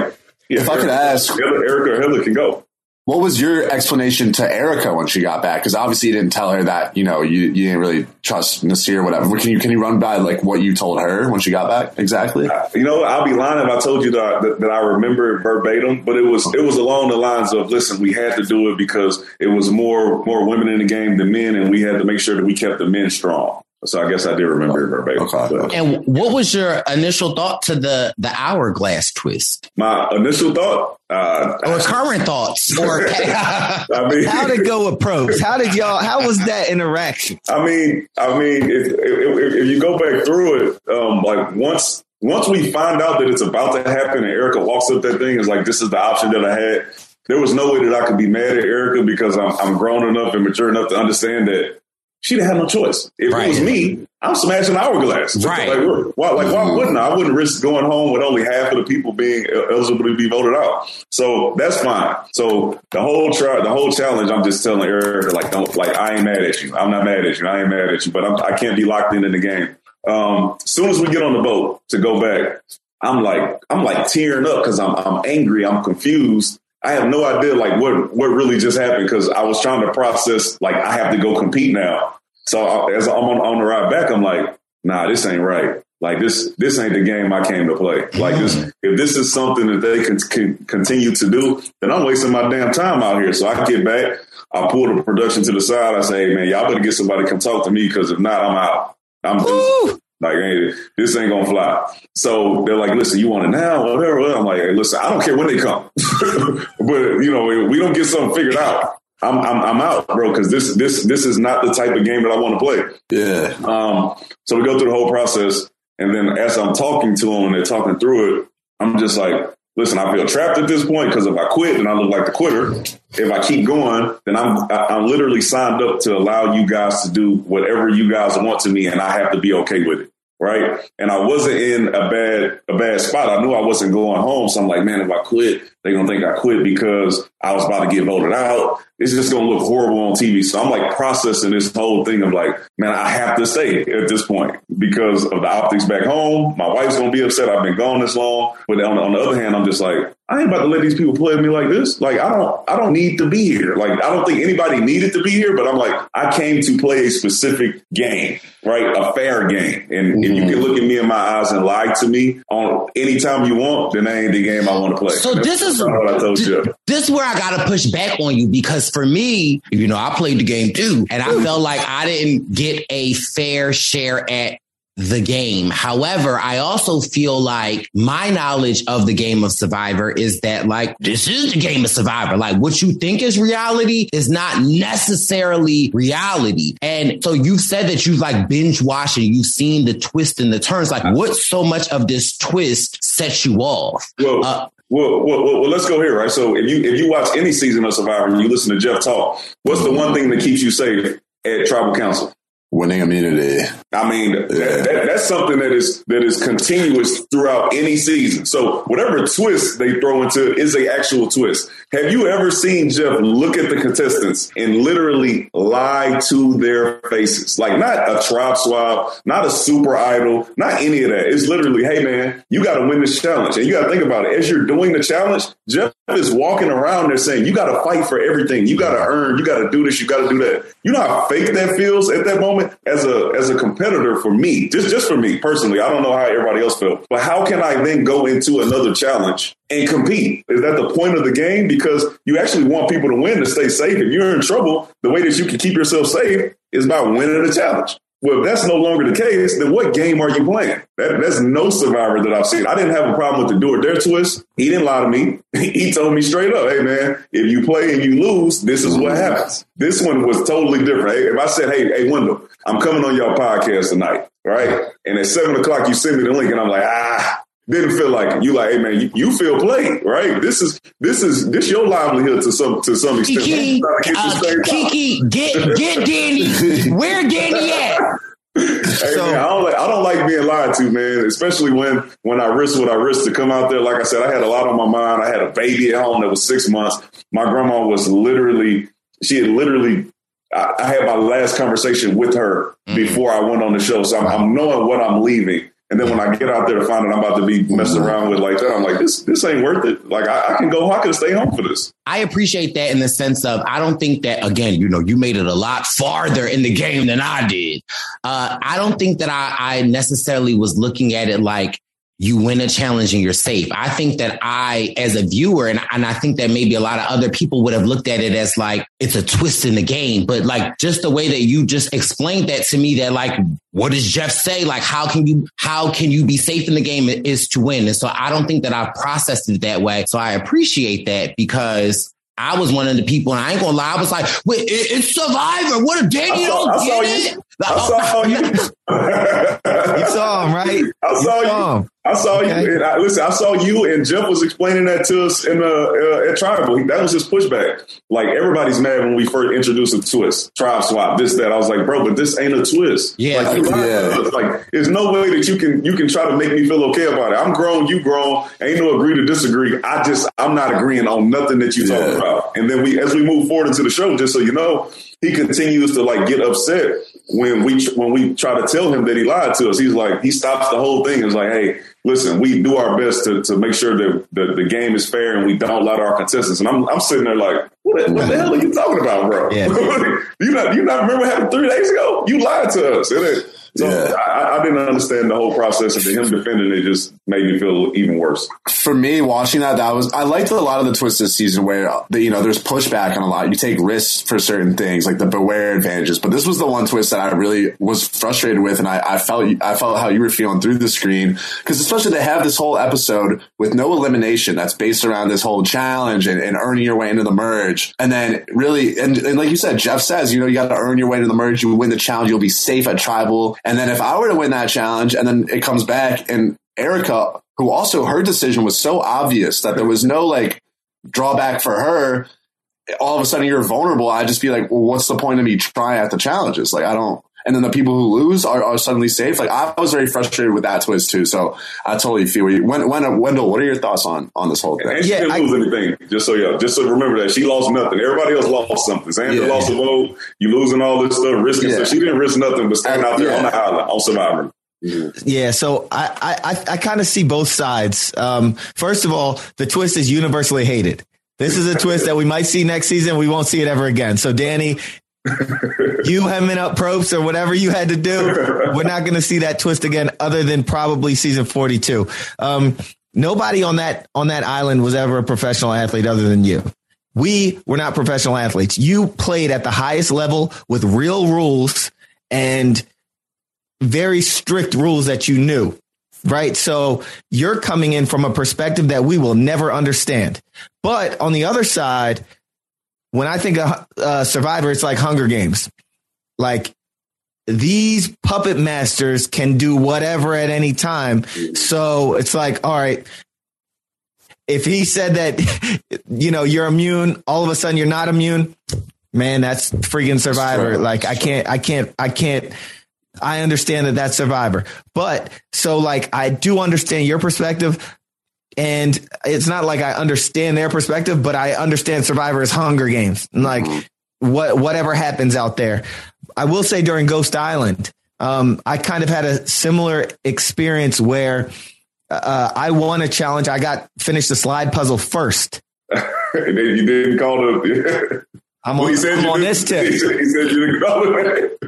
yeah, If I could ask- Heather, Erika or Heather can go. What was your explanation to Erika when she got back? Because obviously you didn't tell her that you know you, you didn't really trust Nasir or whatever. Can you can you run by like what you told her when she got back exactly? Uh, you know, I'll be lying if I told you that, that, that I remember it verbatim, but it was it was along the lines of, listen, we had to do it because it was more more women in the game than men, and we had to make sure that we kept the men strong. So I guess I do remember it verbatim. But And what was your initial thought to the the hourglass twist, my initial thought, uh, or current thoughts, or I mean, How did it go with pros? How did y'all? How was that interaction? I mean, I mean, if, if, if you go back through it, um, like once once we find out that it's about to happen, and Erika walks up that thing, is like, this is the option that I had. There was no way that I could be mad at Erika because I'm, I'm grown enough and mature enough to understand that she didn't have no choice. If Right. it was me, I'm smashing hourglass. Right. Like, why, like, why wouldn't I? I wouldn't risk going home with only half of the people being eligible to be voted out. So that's fine. So the whole try, the whole challenge, I'm just telling Erika, like, don't, like, I ain't mad at you. I'm not mad at you. I ain't mad at you, but I'm, I can't be locked in in the game. Um, as soon as we get on the boat to go back, I'm like, I'm like tearing up because I'm, I'm angry. I'm confused. I have no idea like what, what really just happened because I was trying to process like I have to go compete now. So I- as I'm on, on the ride back, I'm like, nah, this ain't right. Like this, this ain't the game I came to play. Like this, if this is something that they can, can continue to do, then I'm wasting my damn time out here. So I get back, I pull the production to the side. I say, hey man, y'all better get somebody to come talk to me because if not, I'm out. I'm just, like, hey, this ain't gonna fly. So they're like, listen, you want it now? Whatever. I'm like, hey, listen, I don't care when they come, but you know, we don't get something figured out. I'm I'm, I'm out, bro, because this this this is not the type of game that I want to play. Yeah. Um, so we go through the whole process, and then as I'm talking to them and they're talking through it, I'm just like, listen, I feel trapped at this point because if I quit, then I look like the quitter. If I keep going, then I'm I'm literally signed up to allow you guys to do whatever you guys want to me, and I have to be okay with it. Right. And I wasn't in a bad a bad spot. I knew I wasn't going home. So I'm like, man, if I quit, they're gonna think I quit because I was about to get voted out. It's just gonna look horrible on TV. So I'm like processing this whole thing of like, man, I have to stay at this point because of the optics back home. My wife's gonna be upset. I've been gone this long. But on, on the other hand, I'm just like, I ain't about to let these people play me like this. Like I don't I don't need to be here. Like I don't think anybody needed to be here, but I'm like, I came to play a specific game, right? A fair game. And if you can mm-hmm. look at me in my eyes and lie to me on any time you want, then that ain't the game I want to play. So this is what I told you. this is where I gotta push back on you because for me, you know, I played the game too, and I felt like I didn't get a fair share at the game. However, I also feel like my knowledge of the game of Survivor is that like this is the game of Survivor. Like what you think is reality is not necessarily reality. And so you've said that you've like binge watching, you've seen the twist and the turns. Like what so much of this twist sets you off? Well, uh, well, well, well, let's go here, right? So if you if you watch any season of Survivor and you listen to Jeff talk, what's the one thing that keeps you safe at Tribal Council? Winning immunity. I mean, yeah. that, that, that's something that is that is continuous throughout any season. So whatever twist they throw into it is a actual twist. Have you ever seen Jeff look at the contestants and literally lie to their faces? Like not a tribe swap, not a super idol, not any of that. It's literally, hey man, you got to win this challenge, and you got to think about it as you're doing the challenge. Jeff is walking around there saying, you got to fight for everything. You got to earn. You got to do this. You got to do that. You know how fake that feels at that moment as a as a competitor for me, just just for me personally. I don't know how everybody else feels, but how can I then go into another challenge and compete? Is that the point of the game? Because you actually want people to win to stay safe. If you're in trouble, the way that you can keep yourself safe is by winning the challenge. Well, if that's no longer the case, then what game are you playing? That, that's no survivor that I've seen. I didn't have a problem with the do or dare twist. He didn't lie to me. he told me straight up, hey, man, if you play and you lose, this is what happens. This one was totally different. If I said, hey, hey, Wendell, I'm coming on your podcast tonight, right? And at seven o'clock, you send me the link, and I'm like, ah, didn't feel like you like, hey man, you, you, feel played, right? This is this is this your livelihood to some to some extent. Kiki, uh, Kiki, get get Danny. Where Danny at? Hey so, man, I don't like I don't like being lied to, man. Especially when when I risk what I risk to come out there. Like I said, I had a lot on my mind. I had a baby at home that was six months. My grandma was literally she had literally I, I had my last conversation with her mm-hmm. before I went on the show. So I'm, I'm knowing what I'm leaving. And then when I get out there to find out I'm about to be messing around with like that, I'm like, this this ain't worth it. Like I, I, can go, I can stay home for this. I appreciate that in the sense of I don't think that again, you know, you made it a lot farther in the game than I did. Uh, I don't think that I, I necessarily was looking at it like you win a challenge and you're safe. I think that I, as a viewer, and, and I think that maybe a lot of other people would have looked at it as like it's a twist in the game. But like just the way that you just explained that to me, that like, what does Jeff say? Like, how can you, how can you be safe in the game is to win? And so I don't think that I processed it that way. So I appreciate that because I was one of the people, and I ain't gonna lie. I was like, "Wait, it's Survivor. What if Danny don't get it?" I saw you. you saw him, right? I saw you. Saw you. I saw okay. you. And I, listen, I saw you, and Jeff was explaining that to us in the uh, at Tribal. That was his pushback. Like everybody's mad when we first introduced a twist, tribe swap, this that. I was like, bro, but this ain't a twist. Yeah, like, yeah. like there's no way that you can you can try to make me feel okay about it. I'm grown, you grown. Ain't no agree to disagree. I just I'm not agreeing on nothing that you yeah. talk about. And then we as we move forward into the show, just so you know, he continues to like get upset when we when we try to tell him that he lied to us. He's like he stops the whole thing. It's like, hey, listen, we do our best to, to make sure that the, the game is fair and we don't lie to our contestants. And I'm I'm sitting there like, what, what the hell are you talking about, bro? Yeah. you not you not remember what happened three days ago? You lied to us. So yeah. I, I, didn't understand the whole process, and him defending it just made me feel even worse. For me, watching that, that was I liked a lot of the twists this season where uh, you know there's pushback on a lot. You take risks for certain things, like the beware advantages. But this was the one twist that I really was frustrated with, and I, I felt I felt how you were feeling through the screen because especially they have this whole episode with no elimination that's based around this whole challenge and, and earning your way into the merge, and then really and, and like you said, Jeff says, you know, you got to earn your way into the merge. You win the challenge, you'll be safe at tribal and then if I were to win that challenge and then it comes back and Erika, who also her decision was so obvious that there was no like drawback for her, all of a sudden you're vulnerable. I'd just be like, well, what's the point of me trying at the challenges? Like, I don't, and then the people who lose are, are suddenly safe. Like I was very frustrated with that twist too. So I totally feel you. When, when Wendell, what are your thoughts on on this whole thing? And she yeah, didn't I, lose anything. Just so yeah, just so remember that she lost nothing. Everybody else lost something. Sandra yeah, lost yeah. a vote. You losing all this stuff, risking yeah. stuff. She didn't risk nothing but standing out there on the island on Survivor. Mm-hmm. Yeah, so I I, I kind of see both sides. Um, first of all, the twist is universally hated. This is a twist that we might see next season. We won't see it ever again. So, Danny, you hemming up props or whatever you had to do, we're not going to see that twist again, other than probably season forty-two. Um, nobody on that on that island was ever a professional athlete other than you. We were not professional athletes. You played at the highest level with real rules and very strict rules that you knew, right? So you're coming in from a perspective that we will never understand. But on the other side, when I think of uh, Survivor, it's like Hunger Games. Like these puppet masters can do whatever at any time. So it's like, all right, if he said that, you know, you're immune, all of a sudden you're not immune, man, that's freaking survivor. Like I can't, I can't, I can't, I understand that that's survivor. But so like, I do understand your perspective. And it's not like I understand their perspective, but I understand survivor is hunger games. Like what, whatever happens out there. I will say during Ghost Island, um, I kind of had a similar experience where uh, I won a challenge. I got finished the slide puzzle first. and then you didn't call it. I'm on, I'm on this tip. He said you didn't call it.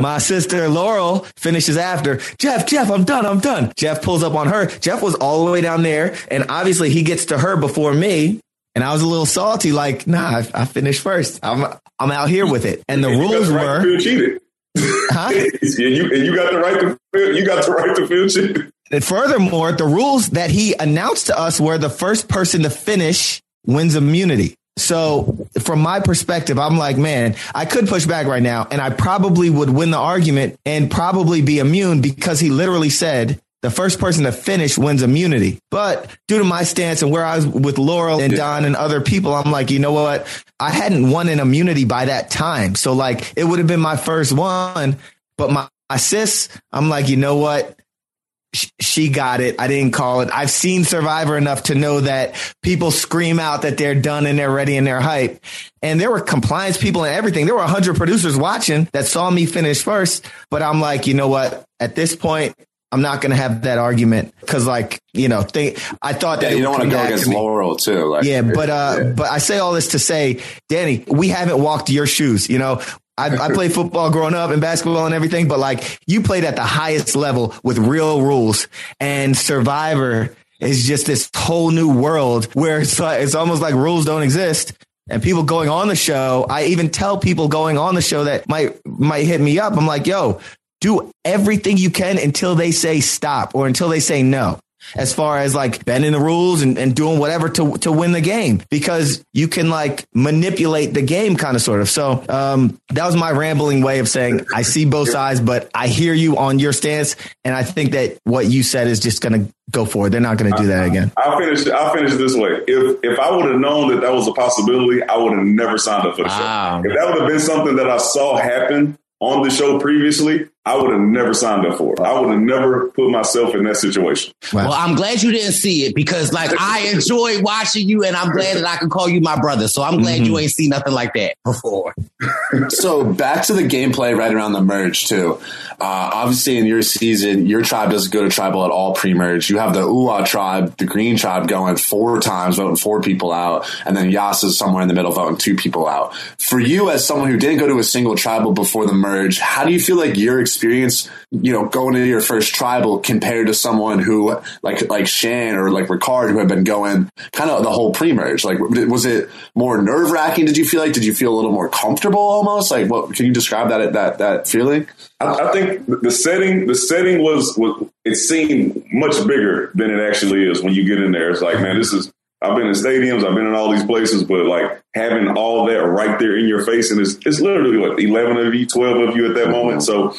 My sister Laurel finishes after. Jeff, Jeff, I'm done. I'm done. Jeff pulls up on her. Jeff was all the way down there, and obviously he gets to her before me. And I was a little salty, like, nah, I, I finished first. I'm I'm out here with it. And the And rules the right were, cheated. huh? and you and you got the right to feel, you got the right to feel cheated. And furthermore, the rules that he announced to us were the first person to finish wins immunity. So from my perspective, I'm like, man, I could push back right now and I probably would win the argument and probably be immune because he literally said the first person to finish wins immunity. But due to my stance and where I was with Laurel and Don and other people, I'm like, you know what? I hadn't won an immunity by that time. So like it would have been my first one, but my, my sis, I'm like, you know what? Sh- she got it. I didn't call it. I've seen Survivor enough to know that people scream out that they're done and they're ready and they're hype. And there were compliance people and everything. There were 100 producers watching that saw me finish first. But I'm like, you know what? At this point, I'm not going to have that argument because, like, you know, think I thought that Yeah, you don't want to go against. Laurel too. Like, Yeah, but uh, yeah. but I say all this to say, Danny, we haven't walked your shoes. You know, I, I played football growing up and basketball and everything, but like you played at the highest level with real rules, and Survivor is just this whole new world where it's like, it's almost like rules don't exist. And people going on the show, I even tell people going on the show that might might hit me up. I'm like, yo, do everything you can until they say stop or until they say no as far as like bending the rules and, and doing whatever to to win the game because you can like manipulate the game kind of sort of so um that was my rambling way of saying i see both sides but i hear you on your stance and i think that what you said is just gonna go forward they're not gonna do that again I'll finish. I'll finish this way. If if I would have known that that was a possibility, I would have never signed up for the Wow. show. If that would have been something that I saw happen on the show previously, I would have never signed up for it. I would have never put myself in that situation. Well, I'm glad you didn't see it because, like, I enjoy watching you, and I'm glad that I can call you my brother. So I'm glad you ain't seen nothing like that before. So back to the gameplay right around the merge too. Uh, obviously, in your season, your tribe doesn't go to tribal at all pre-merge. You have the Ua tribe, the Green tribe, going four times, voting four people out, and then Yase's somewhere in the middle, voting two people out. For you, as someone who didn't go to a single tribal before the merge, how do you feel like your experience, you know, going into your first tribal compared to someone who, like, like Shan or like Ricard, who had been going kind of the whole pre-merge? Like, was it more nerve wracking? Did you feel like? Did you feel a little more comfortable almost? Like, what can you describe that that that feeling? I, I think the setting, the setting was, was, it seemed much bigger than it actually is when you get in there. It's like, man, this is, I've been in stadiums, I've been in all these places, but like having all that right there in your face, and it's, it's literally what, 11 of you, 12 of you at that moment. So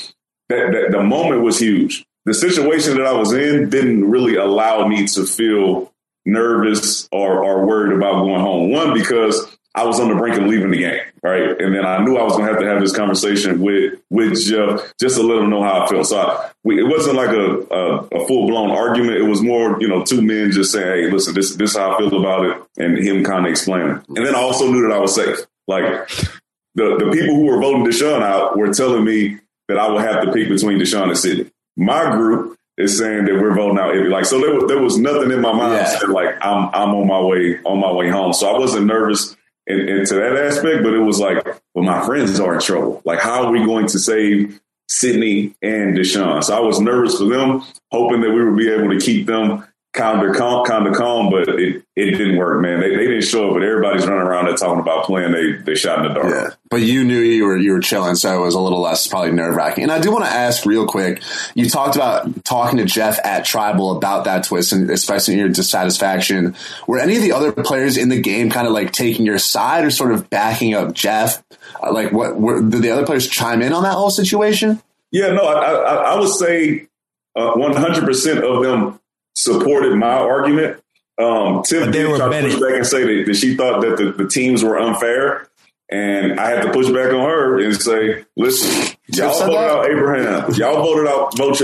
that, that the moment was huge. The situation that I was in didn't really allow me to feel nervous or, or worried about going home. One, because I was on the brink of leaving the game, right? And then I knew I was going to have to have this conversation with with Jeff just to let him know how I felt. So I, we, it wasn't like a, a, a full blown argument. It was more, you know, two men just saying, "Hey, listen, this this is how I feel about it," and him kind of explaining. And then I also knew that I was safe. Like the the people who were voting Deshawn out were telling me that I would have to pick between Deshawn and Sydney. My group is saying that we're voting out Ivy. Like so, there was, there was nothing in my mind Yeah. said like I'm I'm on my way on my way home. So I wasn't nervous in, into that aspect, but it was like, well, my friends are in trouble. Like, how are we going to save Sydney and Deshawn? So I was nervous for them, hoping that we would be able to keep them kind of calm, kind of calm, but it, it didn't work, man. They, they didn't show up, but everybody's running around there talking about playing. They they shot in the dark. Yeah, but you knew you were you were chilling, so it was a little less probably nerve wracking. And I do want to ask real quick. You talked about talking to Jeff at Tribal about that twist, and especially your dissatisfaction. Were any of the other players in the game kind of like taking your side or sort of backing up Jeff? Uh, like, what were, did the other players chime in on that whole situation? Yeah, no, I, I, I would say uh, one hundred percent of them supported my argument. Um, Tiff did try to push back and say that, that she thought that the, the, teams were unfair. And I had to push back on her and say, listen, y'all voted out Abraham. Y'all voted out Voce.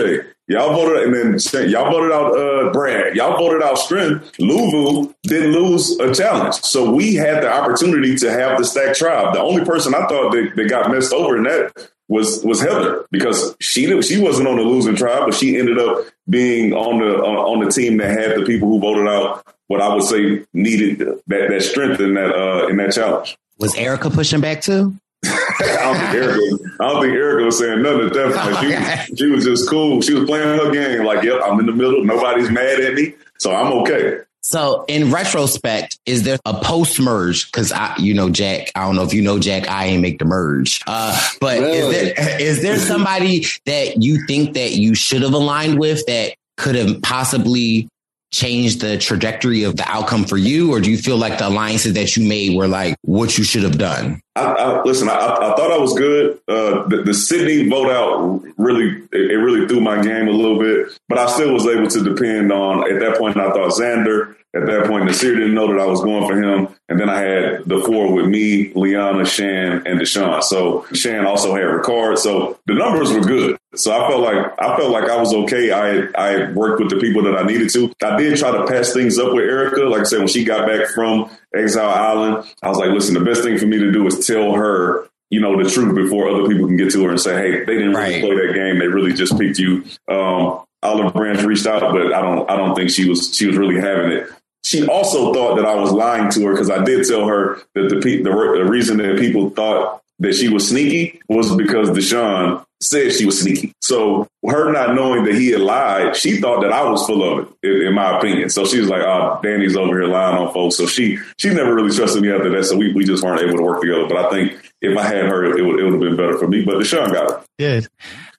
Y'all voted, and then y'all voted out uh, Brad. Y'all voted out Strength. Luvu didn't lose a challenge. So we had the opportunity to have the stack tribe. The only person I thought that, that got messed over in that was was Heather because she she wasn't on the losing tribe, but she ended up being on the on, on the team that had the people who voted out what I would say needed that, that strength in that uh, in that challenge. Was Erika pushing back too? I don't think Erika. I don't think Erika was saying nothing at that point. Okay. She, she was just cool. She was playing her game. Like, yep, I'm in the middle. Nobody's mad at me, so I'm okay. So, in retrospect, is there a post merge? Because I, you know, Jack. I don't know if you know Jack. I ain't make the merge. Uh, but really? is there is there somebody that you think that you should have aligned with that could have possibly changed the trajectory of the outcome for you, or do you feel like the alliances that you made were like what you should have done? I, I, listen, I, I, thought I was good. Uh, the, the, Sydney vote out really, it, it really threw my game a little bit, but I still was able to depend on. At that point, I thought Xander at that point, Nasir didn't know that I was going for him. And then I had the four with me, Liana, Shan, and Deshawn. So Shan also had Ricard. So the numbers were good. So I felt like I felt like I was okay. I I worked with the people that I needed to. I did try to patch things up with Erika. Like I said, when she got back from Exile Island, I was like, listen, the best thing for me to do is tell her you know, the truth before other people can get to her and say, hey, they didn't really right. play that game. They really just picked you. Um, Olive Branch reached out, but I don't, I don't think she was, she was really having it she also thought that I was lying to her because I did tell her that the, pe- the, the reason that people thought that she was sneaky was because Deshawn said she was sneaky. So her not knowing that he had lied, she thought that I was full of it, in, in my opinion. So she was like, "Oh, Danny's over here lying on folks." So she she never really trusted me after that. So we, we just weren't able to work together. But I think if I had her, it would it would have been better for me. But Deshawn got it. Good.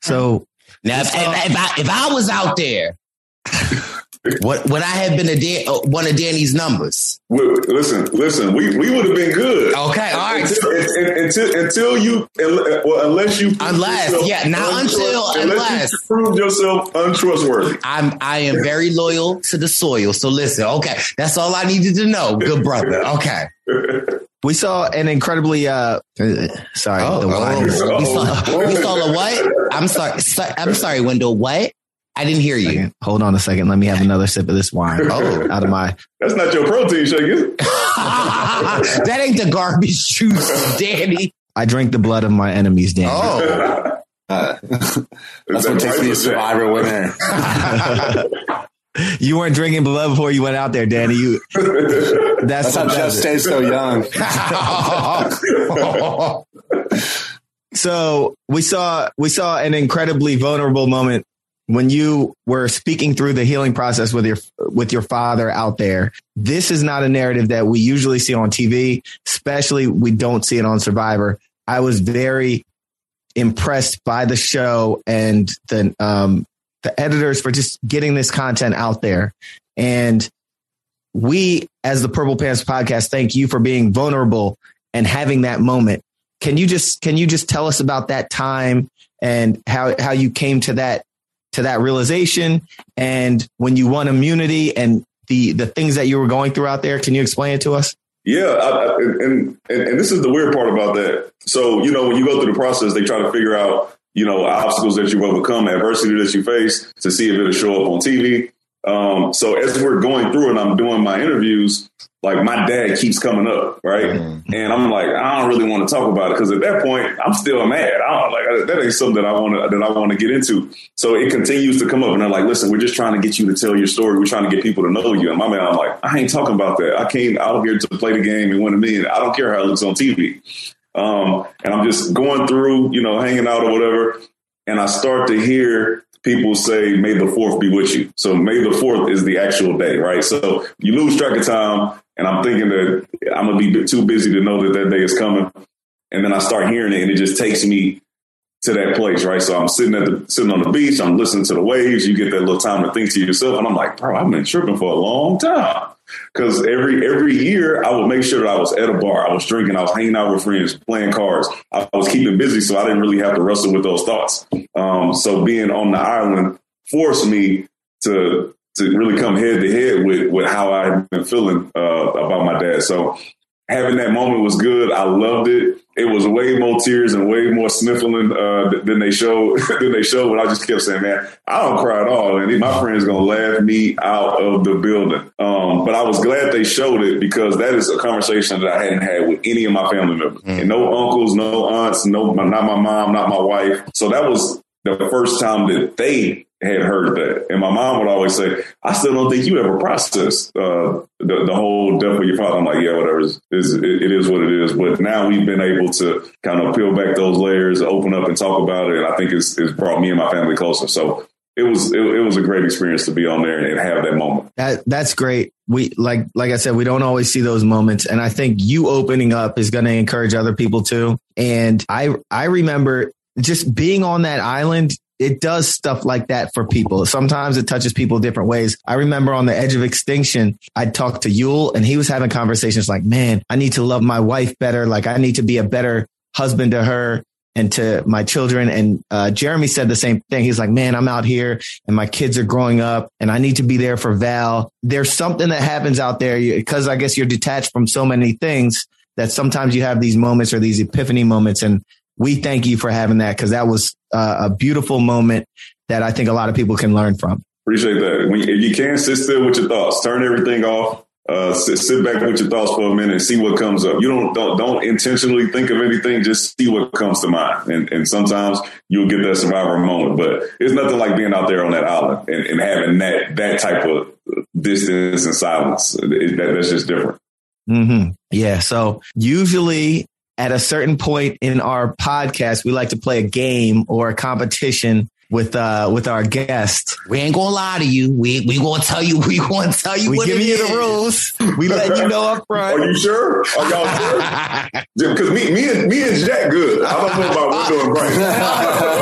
So now, if, if, if, I, if I was out there what would I have been a Dan, uh, one of Danny's numbers? Listen, listen. We, we would have been good. Okay, all right. Until, until, until you, well, unless you, unless yeah, not until unless you prove yourself untrustworthy. I'm I am very loyal to the soil. So listen, okay, that's all I needed to know, good brother. Okay. We saw an incredibly uh sorry, oh, the oh, we, saw, we saw a what? I'm sorry, I'm sorry, Wendell. What? I didn't hear you. Second. Hold on a second. Let me have another sip of this wine. Oh, out of my. That's not your protein shake, is it? that ain't the garbage juice, Danny. I drink the blood of my enemies, Danny. Oh. Uh, that's what takes me a survivor winner. you weren't drinking blood before you went out there, Danny. You. That's, that's how Jeff stays so young. so we saw we saw an incredibly vulnerable moment when you were speaking through the healing process with your with your father out there this is not a narrative that we usually see on tv especially we don't see it on survivor. I was very impressed by the show and the um the editors for just getting this content out there. And we as the purple pants podcast thank you for being vulnerable and having that moment. Can you just can you just tell us about that time and how how you came to that to that realization. And when you won immunity and the the things that you were going through out there can you explain it to us? Yeah I, and, and and this is the weird part about that. So you know when you go through the process they try to figure out you know obstacles that you overcome adversity that you face to see if it'll show up on tv um, so as we're going through and i'm doing my interviews like my dad keeps coming up, right? Mm-hmm. And I'm like, I don't really want to talk about it because at that point, I'm still mad. I don't like that ain't something that I want to that I want to get into. So it continues to come up, and they're like, listen, we're just trying to get you to tell your story. We're trying to get people to know you. And my man, I'm like, I ain't talking about that. I came out here to play the game and win a million. I don't care how it looks on TV. Um, and I'm just going through, you know, hanging out or whatever. And I start to hear people say May the Fourth be with you. So May the Fourth is the actual day, right? So you lose track of time, and I'm thinking that I'm gonna be too busy to know that that day is coming. And then I start hearing it, and it just takes me to that place, right? So I'm sitting at the sitting on the beach, I'm listening to the waves. You get that little time to think to yourself, and I'm like, bro, I've been tripping for a long time. Because every every year I would make sure that I was at a bar, I was drinking, I was hanging out with friends, playing cards. I was keeping busy, so I didn't really have to wrestle with those thoughts. Um, so being on the island forced me to to really come head to head with with how I had been feeling uh, about my dad. So having that moment was good. I loved it. It was way more tears and way more sniffling uh, than they showed. than they showed. But I just kept saying, "Man, I don't cry at all." And my friends gonna laugh me out of the building. Um, but I was glad they showed it because that is a conversation that I hadn't had with any of my family members, mm. and no uncles, no aunts, no, not my mom, not my wife. So that was the first time that they had heard that. And my mom would always say, I still don't think you ever processed uh, the, the, whole death of your father. I'm like, yeah, whatever. It's, it's, it is what it is. But now we've been able to kind of peel back those layers, open up and talk about it. And I think it's, it's brought me and my family closer. So it was it, it, was a great experience to be on there and have that moment. That that's great. We like like I said, we don't always see those moments, and I think you opening up is going to encourage other people too. And I I remember just being on that island it does stuff like that for people. Sometimes it touches people different ways. I remember on the edge of extinction, I talked to Yul and he was having conversations like, man, I need to love my wife better. Like I need to be a better husband to her and to my children. And uh, Jeremy said the same thing. He's like, man, I'm out here and my kids are growing up and I need to be there for Val. There's something that happens out there because I guess you're detached from so many things that sometimes you have these moments or these epiphany moments. And we thank you for having that because that was uh, a beautiful moment that I think a lot of people can learn from. Appreciate that. When if you can sit still with your thoughts, turn everything off. Uh, sit, sit back with your thoughts for a minute and see what comes up. You don't don't, don't intentionally think of anything. Just see what comes to mind. And, and sometimes you'll get that survivor moment. But it's nothing like being out there on that island and, and having that that type of distance and silence. It, that, that's just different. Mm-hmm. Yeah. So usually at a certain point in our podcast, we like to play a game or a competition with uh with our guest. We ain't gonna lie to you. We we gonna tell you. We gonna tell you. We giving you the rules. We let you know up front. Are you sure? Are y'all sure? Because me me and me and Jack good. I don't know about we're doing great.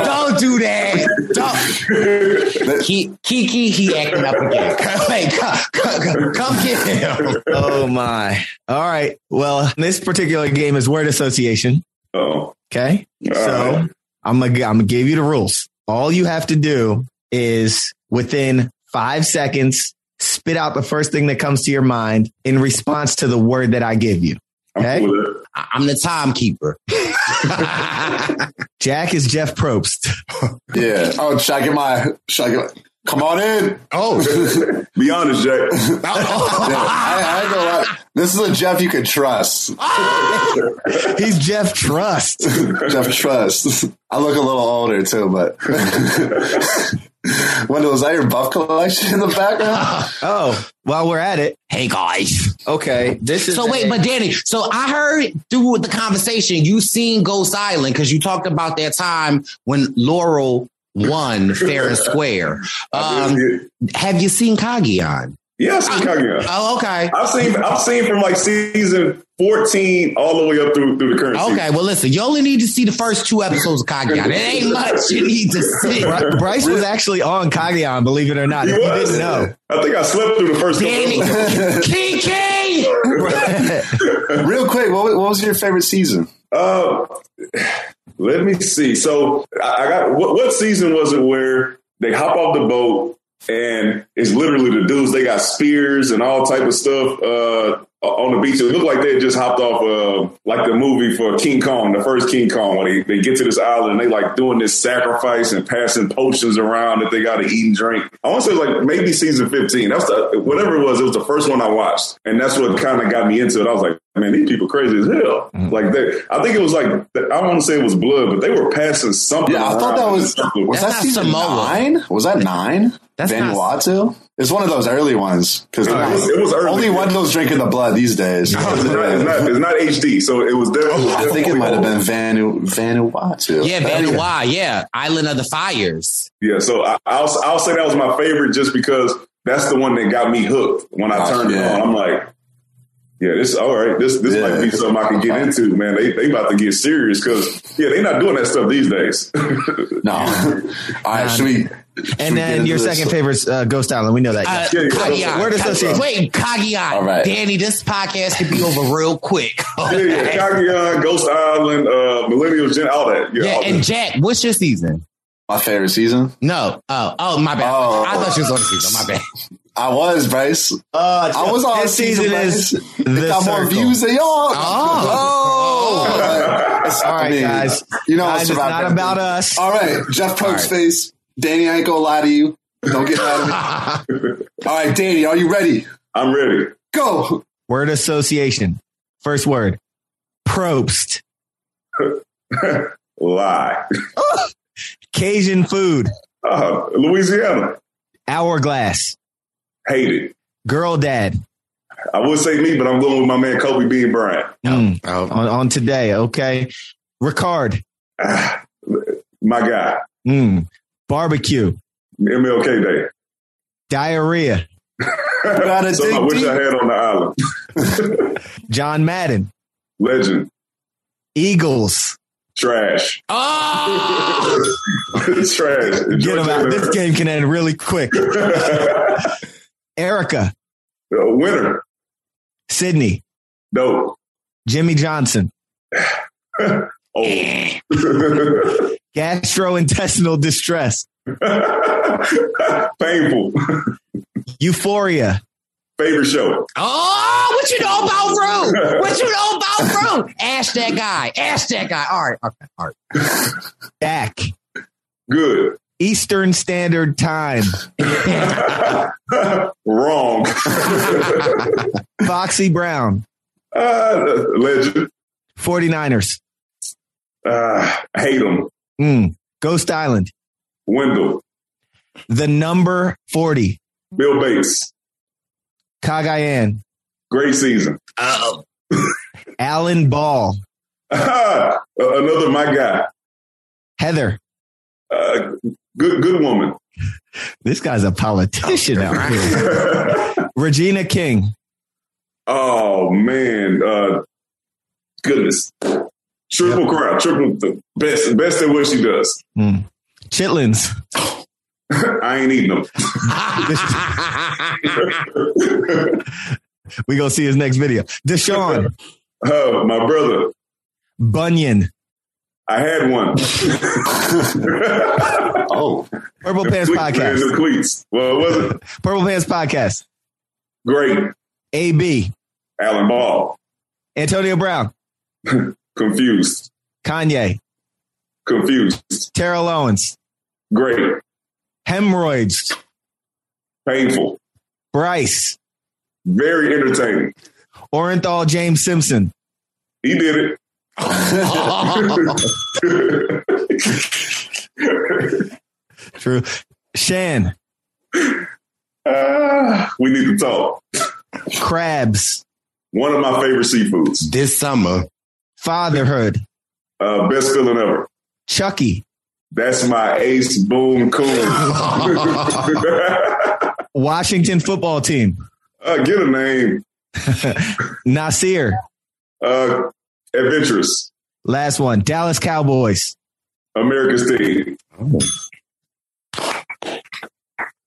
don't do that. Don't. Kiki, he acting up again. Hey, come, come, come get him. Oh my! All right. Well, this particular game is word association. Oh. Okay. All so right. I'm gonna I'm gonna give you the rules. All you have to do is within five seconds, spit out the first thing that comes to your mind in response to the word that I give you. Okay. I'm the timekeeper. Jack is Jeff Probst. yeah. Oh, should I get my, should I get, come on in. Oh, be honest, Jack. yeah, I, I go, this is a Jeff you can trust. He's Jeff Trust. Jeff Trust. I look a little older too, but Wendell, is that your buff collection in the background? oh, while we're at it, hey guys. Okay, this is. So wait, but Danny, so I heard through the conversation you seen Ghost Island because you talked about that time when Laurel won fair and square. Um, have you seen Cagayan? Yeah, I've seen Cagayan. Oh, okay. I've seen I've seen from like season 14 all the way up through through the current okay, season. well, listen, you only need to see the first two episodes of Cagayan. It ain't much you need to see. Brice was actually on Cagayan, believe it or not. He if was. you didn't know. I think I slept through the first Danny, Kiki! Real quick, what, what was your favorite season? Uh, let me see. So I got what, what season was it where they hop off the boat and it's literally the dudes. They got spears and all type of stuff uh, on the beach. It looked like they had just hopped off uh, like the movie for King Kong, the first King Kong, when they, they get to this island and they like doing this sacrifice and passing potions around that they got to eat and drink. I want to say like maybe season 15. That's the, whatever it was. It was the first one I watched. And that's what kind of got me into it. I was like, man, these people crazy as hell. Mm-hmm. Like they, I think it was like, I don't want to say it was blood, but they were passing something. Yeah, I thought that was, was that season Samoa. nine? Was that nine? That's Vanuatu? It's one of those early ones because It was- it was early, only yeah. one goes drinking the blood these days. It's not, it's not, it's not HD, so it was definitely. Oh, I think it might have been Vanu Vanuatu. Yeah, Vanuatu. Yeah, Island of the Fires. Yeah, so I, I'll I'll say that was my favorite just because that's the one that got me hooked when I Gotcha, turned it yeah. on. I'm like, yeah, this all right. This this Yeah. might be something I can get into, man. They they about to get serious because yeah, they not doing that stuff these days. No. All right, should we? should And get then into your this? second favorite's uh, Ghost Island. We know that. Uh, Yeah, yeah. Cagayan. Word association. Wait, Cagayan. All right. Danny, this podcast could be over real quick. yeah, yeah, Cagayan, Ghost Island, uh, Millennial Gen, all that. Yeah, Yeah, all and that. Jack, what's your season? My favorite season. No. Oh, oh, my bad. Oh. I thought she was on the season. My bad. I was Brice. Uh, I was on this season is Brice. They the got more views than y'all. Oh. It's- All right, I mean, guys. You know, Guys, it's not everything. about us. All right, Jeff Pokes right. face. Danny, I ain't gonna lie to you. Don't get mad at me. All right, Danny, are you ready? I'm ready. Go. Word association. First word. Probst. Lie. Cajun food. Uh, Louisiana. Hourglass. Hate it. Girl dad. I would say me, but I'm going with my man Kobe Bean Bryant. Mm, Oh. on, on today. Okay. Ricard. Ah, my guy. Mm, barbecue. MLK Day. Diarrhea. Gotta Something I wish deep. I had on the island. John Madden. Legend. Eagles. Trash. Oh! Trash. Get him out. This game can end really quick. Erika. Uh, winner. Sydney. No. Jimmy Johnson. oh. Gastrointestinal distress. Painful. Euphoria. Favorite show. Oh, what you know about Rue? What you know about Rue? Ask that guy. Ask that guy. All right. Okay. All right. Dak. Good. Eastern Standard Time. Wrong. Foxy Brown. uh, legend. 49ers. Uh, hate them. Mm. Ghost Island. Wendell. The number 40. Bill Bates. Cagayan. Great season. Oh. Alan Ball. Another my guy. Heather. Uh, good good woman. This guy's a politician out here. Regina King. oh man. Uh, goodness. Triple crown. Triple the best best at what she does. Mm. Chitlins. I ain't eating them. We gonna see his next video. Deshawn. Uh, my brother. Bunion. I had one. Oh, Purple Pants The Podcast. cleats. Well, was it? Purple Pants Podcast. Great. AB. Alan Ball. Antonio Brown. Confused. Kanye. Confused. Terrell Owens. Great. Hemorrhoids. Painful. Brice. Very entertaining. Orenthal James Simpson. He did it. True. Shan. Ah, we need to talk. Crabs. One of my favorite seafoods. this summer. Fatherhood. Uh, best feeling ever. Chucky. That's my ace boom cool. Washington football team. uh, get a name. Nasir. Uh, adventurous. Last one. Dallas Cowboys. America's team.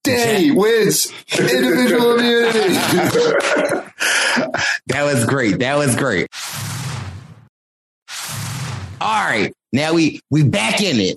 Danny wins individual immunity. That was great. That was great. All right. Now we we back in it.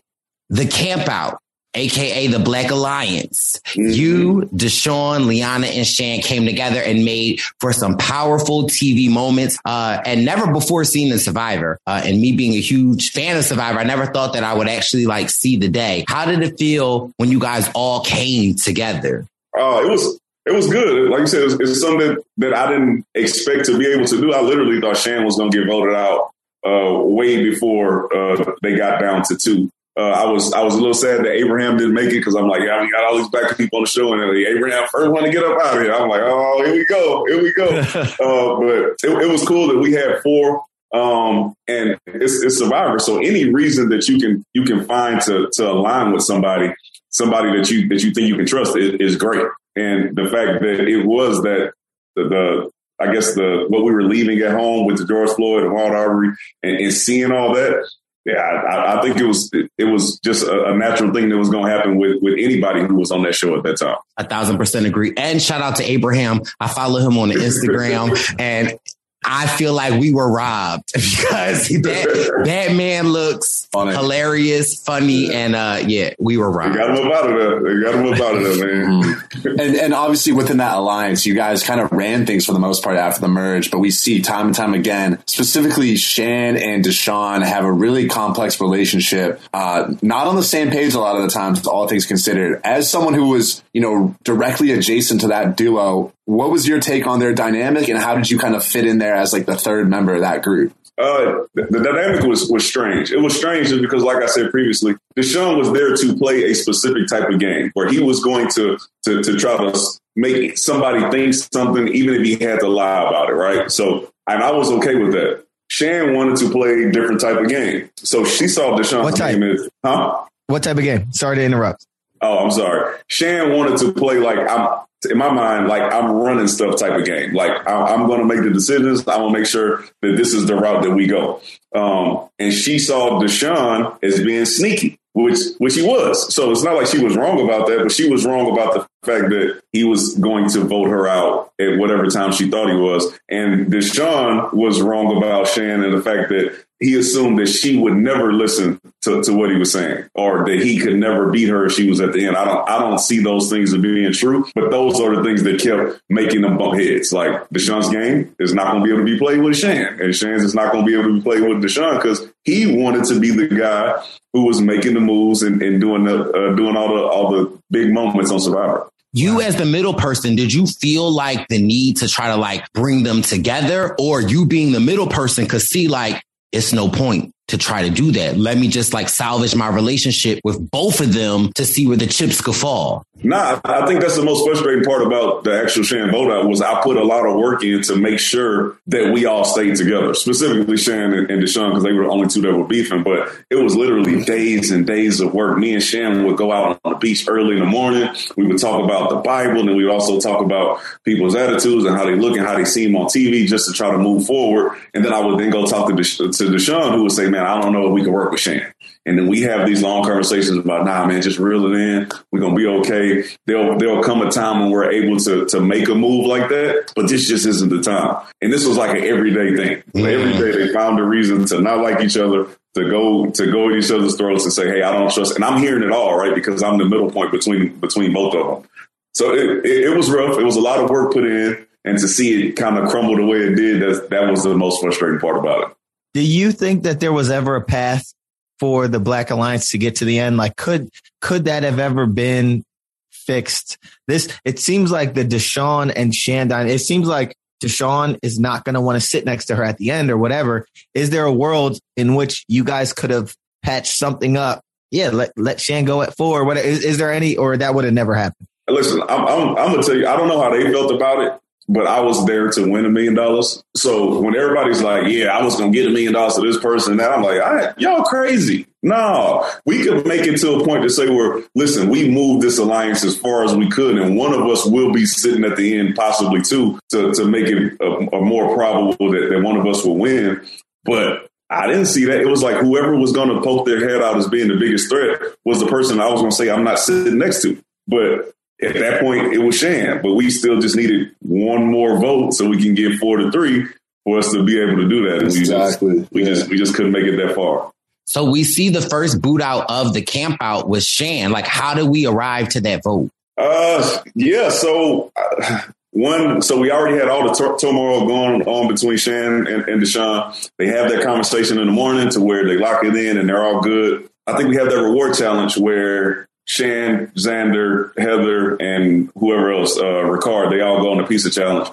The camp out, aka the Black Alliance. You, Deshawn, Liana, and Shan came together and made for some powerful TV moments. Uh, and never before seen in Survivor. Uh, and me being a huge fan of Survivor, I never thought that I would actually like see the day. How did it feel when you guys all came together? Uh, it was it was good. Like you said, it's, it's something that, that I didn't expect to be able to do. I literally thought Shan was going to get voted out uh, way before uh, they got down to two. Uh, I was I was a little sad that Abraham didn't make it because I'm like, yeah, we got all these black people on the show, and then Abraham first one to get up out of here. I'm like, oh, here we go, here we go. uh, but it, it, was cool that we had four, um, and it's, it's Survivor. So any reason that you can you can find to to align with somebody, somebody that you that you think you can trust is, is great. And the fact that it was that the, the I guess the what we were leaving at home with the George Floyd and Ahmaud Arbery and, and seeing all that, yeah, I, I, think it was it, was just a, a, natural thing that was going to happen with with anybody who was on that show at that time. A thousand percent agree. And shout out to Abraham. I follow him on Instagram, and I feel like we were robbed because that, that man looks funny. hilarious, funny, and uh, yeah, we were robbed. They got him up out of there. They got him up out of there, man. Mm-hmm. and, and obviously within that alliance, you guys kind of ran things for the most part after the merge, but we see time and time again, specifically Shan and Deshawn have a really complex relationship, uh, not on the same page a lot of the times, all things considered. As someone who was, you know, directly adjacent to that duo, what was your take on their dynamic and how did you kind of fit in there as like the third member of that group? Uh, the, the, dynamic was, was strange. It was strange just because, like I said previously, Deshawn was there to play a specific type of game where he was going to, to, to try to make somebody think something, even if he had to lie about it, right? So, and I was okay with that. Shan wanted to play a different type of game. So she saw Deshawn. What type? As, huh? What type of game? Sorry to interrupt. Oh, I'm sorry. Shan wanted to play like I'm in my mind, like I'm running stuff type of game. Like I'm, going to make the decisions. I'm going to make sure that this is the route that we go. Um, and she saw Deshawn as being sneaky, which which he was. So it's not like she was wrong about that, but she was wrong about the fact that he was going to vote her out at whatever time she thought he was. And Deshawn was wrong about Shan and the fact that he assumed that she would never listen to, to what he was saying or that he could never beat her if she was at the end. I don't I don't see those things as being true, but those are the things that kept making them bump heads. Like Deshawn's game is not to be able to be played with Shan, and Shan's is not to be able to be played with Deshawn because he wanted to be the guy who was making the moves and, and doing the uh, doing all the all the big moments on Survivor you as the middle person, did you feel like the need to try to like bring them together or you being the middle person could see like it's no point to try to do that. Let me just like salvage my relationship with both of them to see where the chips could fall. Nah, I think that's the most frustrating part about the actual Shan out was I put a lot of work in to make sure that we all stayed together, specifically Shan and, and Deshawn because they were the only two that were beefing. But it was literally days and days of work. Me and Shan would go out on the beach early in the morning. We would talk about the Bible, and we would also talk about people's attitudes and how they look and how they seem on TV, just to try to move forward. And then I would then go talk to Desha- to Deshawn, who would say, "Man, I don't know if we can work with Shan." And then we have these long conversations about, nah, man, just reel it in. We're gonna be okay. There'll there'll come a time when we're able to to make a move like that, but this just isn't the time. And this was like an everyday thing. Mm-hmm. Every day they found a reason to not like each other, to go to go at each other's throats and say, hey, I don't trust. And I'm hearing it all, right? Because I'm the middle point between between both of them. So it, it, it was rough. It was a lot of work put in, and to see it kind of crumble the way it did, that that was the most frustrating part about it. Do you think that there was ever a path for the Black Alliance to get to the end? Like, could could that have ever been fixed? This it seems like the Deshawn and Shandine. It seems like Deshawn is not going to want to sit next to her at the end or whatever. Is there a world in which you guys could have patched something up? Yeah, let let Shan go at four. What is, is there any, or that would have never happened? Listen, I'm, I'm, I'm gonna tell you. I don't know how they felt about it but I was there to win a million dollars. So when everybody's like, "Yeah, I was gonna get a million dollars to this person," now I'm like, "I y'all crazy." No, we could make it to a point to say, "We're listen, we moved this alliance as far as we could, and one of us will be sitting at the end, possibly too, to to make it a, a more probable that, that one of us will win." But I didn't see that. It was like whoever was going to poke their head out as being the biggest threat was the person I was going to say I'm not sitting next to. But at that point, it was Shan, but we still just needed one more vote so we can get four to three for us to be able to do that. Exactly. we just we yeah. just we just couldn't make it that far. So we see the first boot out of the camp out was Shan. Like, how did we arrive to that vote? Uh, yeah. So uh, one, so we already had all the tur- turmoil going on between Shan and, and Deshawn. They have that conversation in the morning to where they lock it in and they're all good. I think we have that reward challenge where Shan, Xander, Heather, and whoever else, uh, Ricard, they all go on the pizza challenge.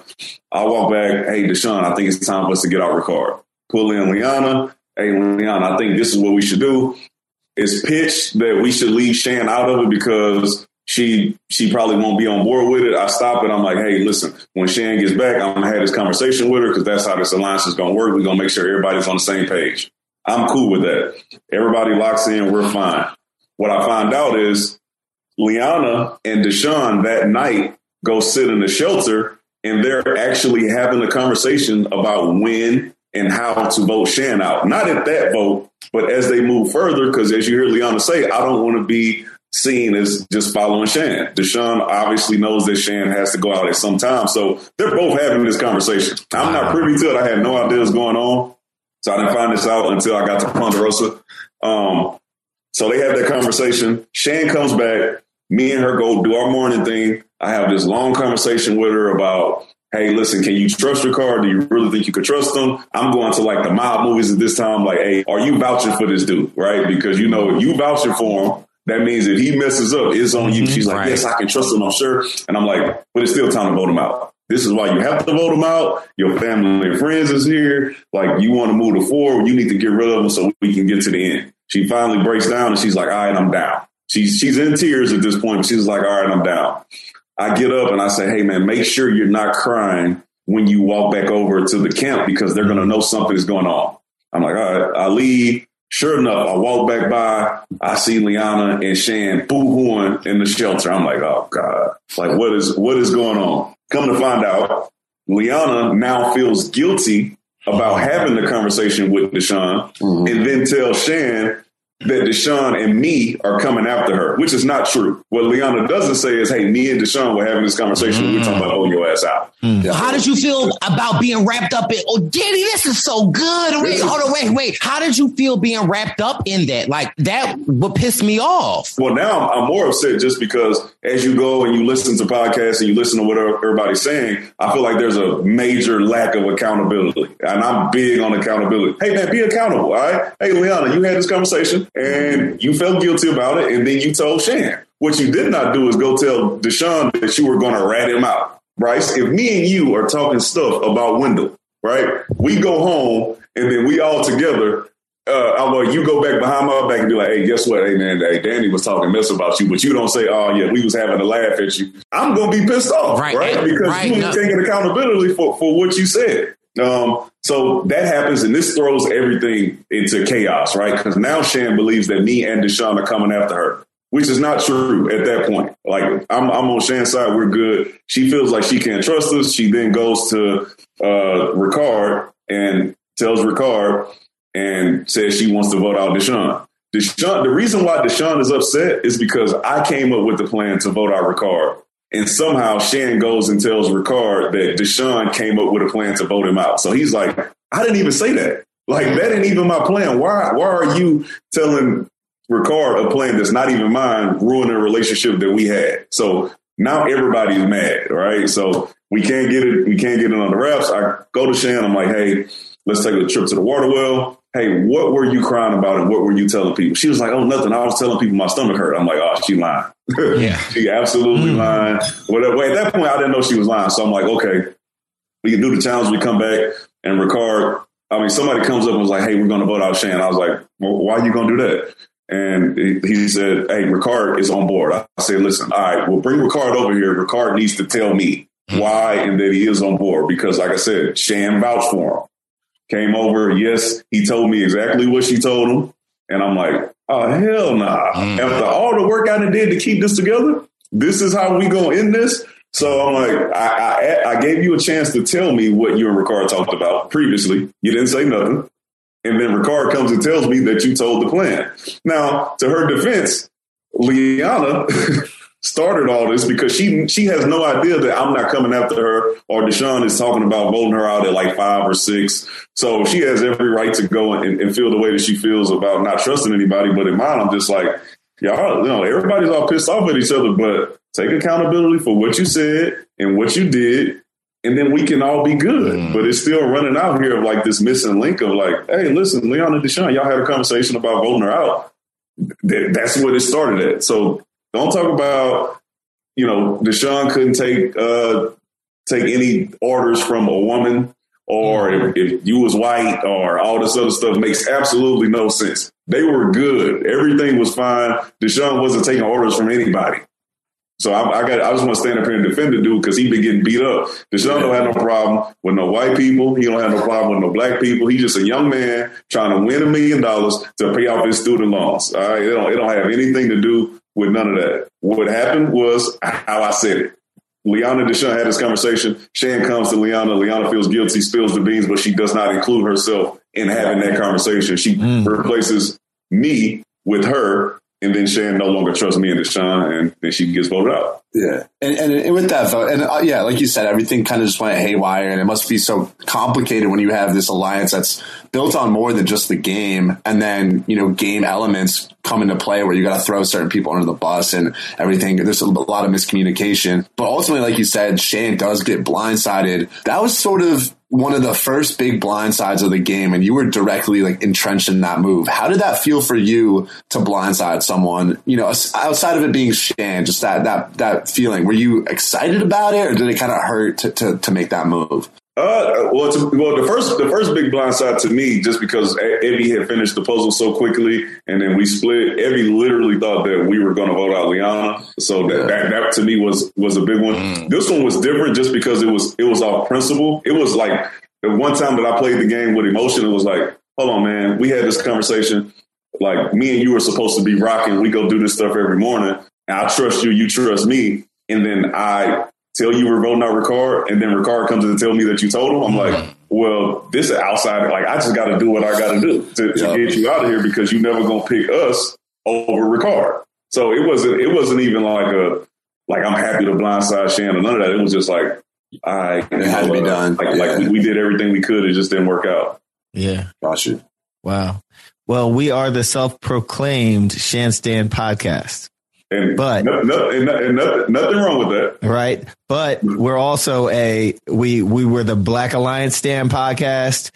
I walk back, hey, Deshawn, I think it's time for us to get out Ricard. Pull in Liana. Hey, Liana, I think this is what we should do. is pitched that we should leave Shan out of it because she she probably won't be on board with it. I stop it. I'm like, hey, listen, when Shan gets back, I'm gonna have this conversation with her because that's how this alliance is gonna work. We're gonna make sure everybody's on the same page. I'm cool with that. Everybody locks in, we're fine. What I find out is Liana and Deshawn that night go sit in the shelter and they're actually having a conversation about when and how to vote Shan out. Not at that vote, but as they move further, because as you hear Liana say, I don't want to be seen as just following Shan. Deshawn obviously knows that Shan has to go out at some time. So they're both having this conversation. I'm not privy to it. I had no idea what's going on. So I didn't find this out until I got to Ponderosa. Um, so they have that conversation. Shan comes back. Me and her go do our morning thing. I have this long conversation with her about, hey, listen, can you trust Ricard? Do you really think you could trust him? I'm going to like the mob movies at this time. Like, hey, are you vouching for this dude? Right? Because you know, if you vouching for him, that means if he messes up, it's on you. Mm-hmm. She's like, Right. yes, I can trust him, I'm sure. And I'm like, but it's still time to vote him out. This is why you have to vote him out. Your family and friends is here. Like you want to move to forward, you need to get rid of him so we can get to the end. She finally breaks down and she's like, all right, I'm down. She's she's in tears at this point. But she's like, all right, I'm down. I get up and I say, hey man, make sure you're not crying when you walk back over to the camp because they're gonna know something is going on. I'm like, all right, I leave. Sure enough, I walk back by, I see Liana and Shan boo-hooing in the shelter. I'm like, oh God. Like what is what is going on? Come to find out, Liana now feels guilty about having the conversation with Deshawn mm-hmm. and then tell Shan that Deshawn and me are coming after her, which is not true. What Liana doesn't say is, hey, me and Deshawn were having this conversation. We're talking about hold your ass out. Hmm. How did you feel about being wrapped up in? Oh, Danny, this is so good. Wait, is- hold on, wait, wait. How did you feel being wrapped up in that? Like that would piss me off. Well, now I'm, I'm more upset just because as you go and you listen to podcasts and you listen to what er, everybody's saying, I feel like there's a major lack of accountability. And I'm big on accountability. Hey, man, be accountable. All right. Hey, Liana, you had this conversation and you felt guilty about it. And then you told Shan. What you did not do is go tell Deshawn that you were going to rat him out. Brice, if me and you are talking stuff about Wendell, right? We go home and then we all together uh, I'm like, you go back behind my back and be like, hey, guess what? Hey, man, hey, Danny was talking mess about you, but you don't say, oh, yeah, we was having a laugh at you. I'm going to be pissed off, Right, right? Because right, you no. ain't taking accountability for, for what you said. Um, so that happens, and this throws everything into chaos, right? Because now Shan believes that me and Deshawn are coming after her, which is not true at that point. Like, I'm, I'm on Shan's side, we're good. She feels like she can't trust us. She then goes to uh, Ricard and tells Ricard and says she wants to vote out Deshawn. Deshawn, the reason why Deshawn is upset is because I came up with the plan to vote out Ricard. And somehow Shan goes and tells Ricard that Deshawn came up with a plan to vote him out. So he's like, I didn't even say that. Like that ain't even my plan. Why why are you telling Ricard a plan that's not even mine, ruining a relationship that we had? So now everybody's mad, right? So we can't get it, we can't get it on the wraps. I go to Shan, I'm like, hey, let's take a trip to the water well. Hey, what were you crying about and what were you telling people? She was like, oh, nothing. I was telling people my stomach hurt. I'm like, oh, she lying. Yeah. she absolutely hmm. lying. Whatever. Well, at that point, I didn't know she was lying. So I'm like, okay, we can do the challenge. We come back and Ricard, I mean, somebody comes up and was like, hey, we're going to vote out Shan. I was like, well, why are you going to do that? And he he said, hey, Ricard is on board. I said, listen, all right, well, bring Ricard over here. Ricard needs to tell me hmm. why and that he is on board because, like I said, Shan vouched for him. Came over, yes, he told me exactly what she told him. And I'm like, oh, hell nah. Mm. After all the work I done did to keep this together, this is how we going to end this? So I'm like, I, I, I gave you a chance to tell me what you and Ricard talked about previously. You didn't say nothing. And then Ricard comes and tells me that you told the plan. Now, to her defense, Liana started all this because she she has no idea that I'm not coming after her or Deshawn is talking about voting her out at like five or six. So she has every right to go and, and feel the way that she feels about not trusting anybody. But in mine, I'm just like, y'all, you know, everybody's all pissed off at each other, but take accountability for what you said and what you did. And then we can all be good. Mm. But it's still running out here of like this missing link of like, hey, listen, Leon and Deshawn, y'all had a conversation about voting her out. That's what it started at. So don't talk about, you know, Deshawn couldn't take uh take any orders from a woman or if, if you was white or all this other stuff makes absolutely no sense. They were good. Everything was fine. Deshawn wasn't taking orders from anybody. So I, I got. I just want to stand up here and defend the dude because he been getting beat up. Deshawn don't have no problem with no white people. He don't have no problem with no black people. He's just a young man trying to win a million dollars to pay off his student loans. All right, it don't. It don't have anything to do with none of that. What happened was how I said it. Liana Deshawn had this conversation. Shan comes to Liana. Liana feels guilty, spills the beans, but she does not include herself in having that conversation. She mm. replaces me with her and then Shan no longer trusts me and Deshawn, and then she gets voted out. Yeah, and, and, and with that vote, and uh, yeah, like you said, everything kind of just went haywire, and it must be so complicated when you have this alliance that's built on more than just the game, and then you know game elements come into play where you got to throw certain people under the bus and everything. There's a lot of miscommunication, but ultimately, like you said, Shane does get blindsided. That was sort of one of the first big blindsides of the game and you were directly like entrenched in that move. How did that feel for you to blindside someone, you know, outside of it being Shan, just that, that, that feeling? Were you excited about it or did it kind of hurt to, to, to make that move? Uh, well, to, well, the first the first big blind side to me, just because Evvie had finished the puzzle so quickly, and then we split. Evvie literally thought that we were going to vote out Liana, so that, that, that to me was was a big one. Mm. This one was different just because it was it was off principle. It was like the one time that I played the game with emotion. It was like, hold on, man, we had this conversation. Like me and you were supposed to be rocking. We go do this stuff every morning. And I trust you, you trust me, and then I tell you we're voting out Ricard, and then Ricard comes in and tell me that you told him, I'm like, mm-hmm. well, this is outside. Like, I just got to do what I got to do to, to get you out of here because you're never gonna pick us over Ricard. So it wasn't. It wasn't even like a like I'm happy to blindside Shan or none of that. It was just like I it had to be done. Like, yeah. like we, we, did everything we could. It just didn't work out. Yeah. Gotcha. Wow. Well, we are the self-proclaimed Shan Stan podcast. And but no, no, and, and nothing, nothing wrong with that, right? But we're also a we we were the Black Alliance Stand podcast.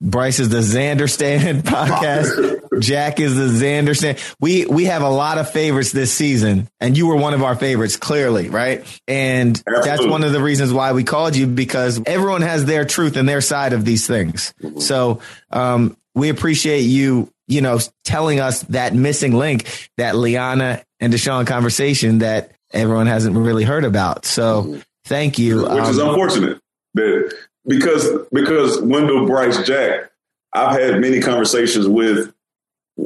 Brice is the Xander Stand podcast. Jack is the Xander Stand. We we have a lot of favorites this season, and you were one of our favorites, clearly, right? And Absolutely. that's one of the reasons why we called you because everyone has their truth and their side of these things. Mm-hmm. So um, we appreciate you you know, telling us that missing link, that Liana and Deshawn conversation that everyone hasn't really heard about. So thank you. Which um, is unfortunate that because because Wendell Brice Jack, I've had many conversations with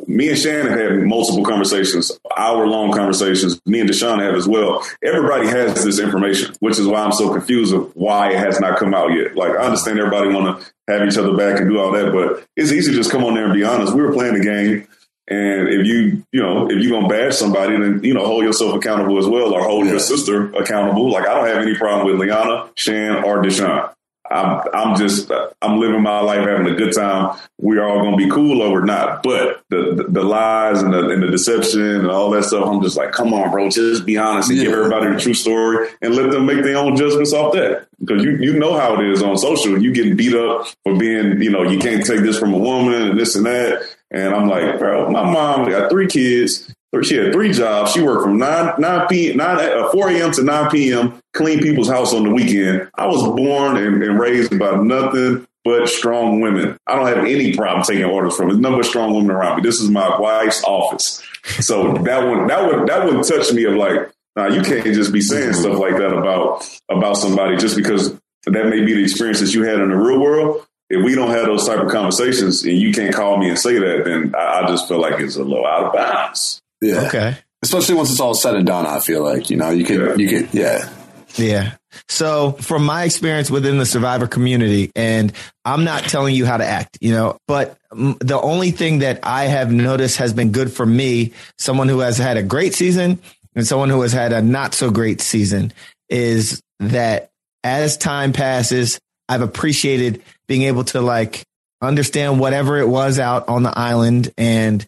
me and Shannon have had multiple conversations, hour long conversations. Me and Deshawn have as well. Everybody has this information, which is why I'm so confused of why it has not come out yet. Like I understand everybody want to have each other back and do all that, but it's easy to just come on there and be honest. We were playing the game. And if you, you know, if you're gonna bash somebody, then you know, hold yourself accountable as well, or hold yeah. your sister accountable. Like I don't have any problem with Liana, Shan, or Deshawn. I'm, I'm just, I'm living my life, having a good time. We're all going to be cool or not. But the, the, the lies and the, and the, deception and all that stuff, I'm just like, come on, bro, just be honest and yeah. give everybody the true story and let them make their own judgments off that. Because you, you know how it is on social. You getting beat up for being, you know, you can't take this from a woman and this and that. And I'm like, bro, my mom got three kids. She had three jobs. She worked from 9, 9 p, 9, uh, 4 a.m. to 9 p.m., clean people's house on the weekend. I was born and, and raised by nothing but strong women. I don't have any problem taking orders from it. Number strong women around me. This is my wife's office. So that one, that would, that would touch me of like, nah, you can't just be saying stuff like that about, about somebody just because that may be the experience that you had in the real world. If we don't have those type of conversations and you can't call me and say that, then I, I just feel like it's a little out of bounds. Yeah. Okay. Especially once it's all said and done, I feel like, you know, you can, yeah. you can, yeah. Yeah. So from my experience within the survivor community, and I'm not telling you how to act, you know, but the only thing that I have noticed has been good for me, someone who has had a great season and someone who has had a not so great season is that as time passes, I've appreciated being able to like understand whatever it was out on the island and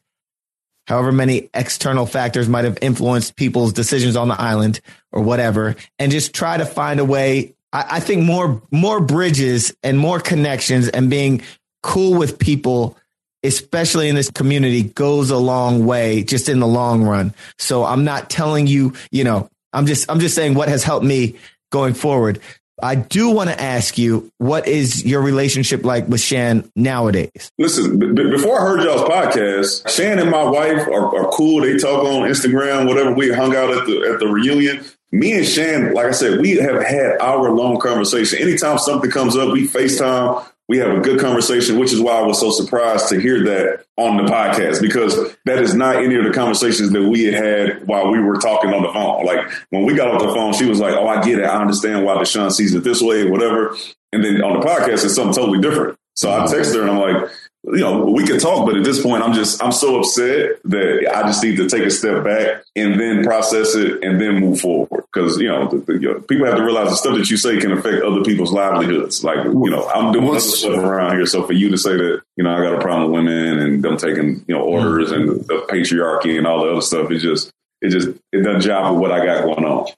however many external factors might have influenced people's decisions on the island or whatever, and just try to find a way. I, I think more more bridges and more connections and being cool with people especially in this community goes a long way just in the long run. So I'm not telling you, you know, I'm just I'm just saying what has helped me going forward. I do want to ask you, what is your relationship like with Shan nowadays? Listen, b- before I heard y'all's podcast, Shan and my wife are, are cool. They talk on Instagram, whatever. We hung out at the at the reunion. Me and Shan, like I said, we have had hour long conversation. Anytime something comes up, we FaceTime. We have a good conversation, which is why I was so surprised to hear that on the podcast because that is not any of the conversations that we had had while we were talking on the phone. Like when we got off the phone, she was like, "Oh, I get it. I understand why Deshawn sees it this way, whatever." And then on the podcast, it's something totally different. So I mm-hmm. text her and I'm like, you know, we can talk, but at this point, I'm just, I'm so upset that I just need to take a step back and then process it and then move forward. Cause, you know, the, the, you know, people have to realize the stuff that you say can affect other people's livelihoods. Like, you know, I'm doing other stuff around here. So for you to say that, you know, I got a problem with women and them taking, you know, mm-hmm. orders and the patriarchy and all the other stuff, it just, it just, it doesn't jive with what I got going on.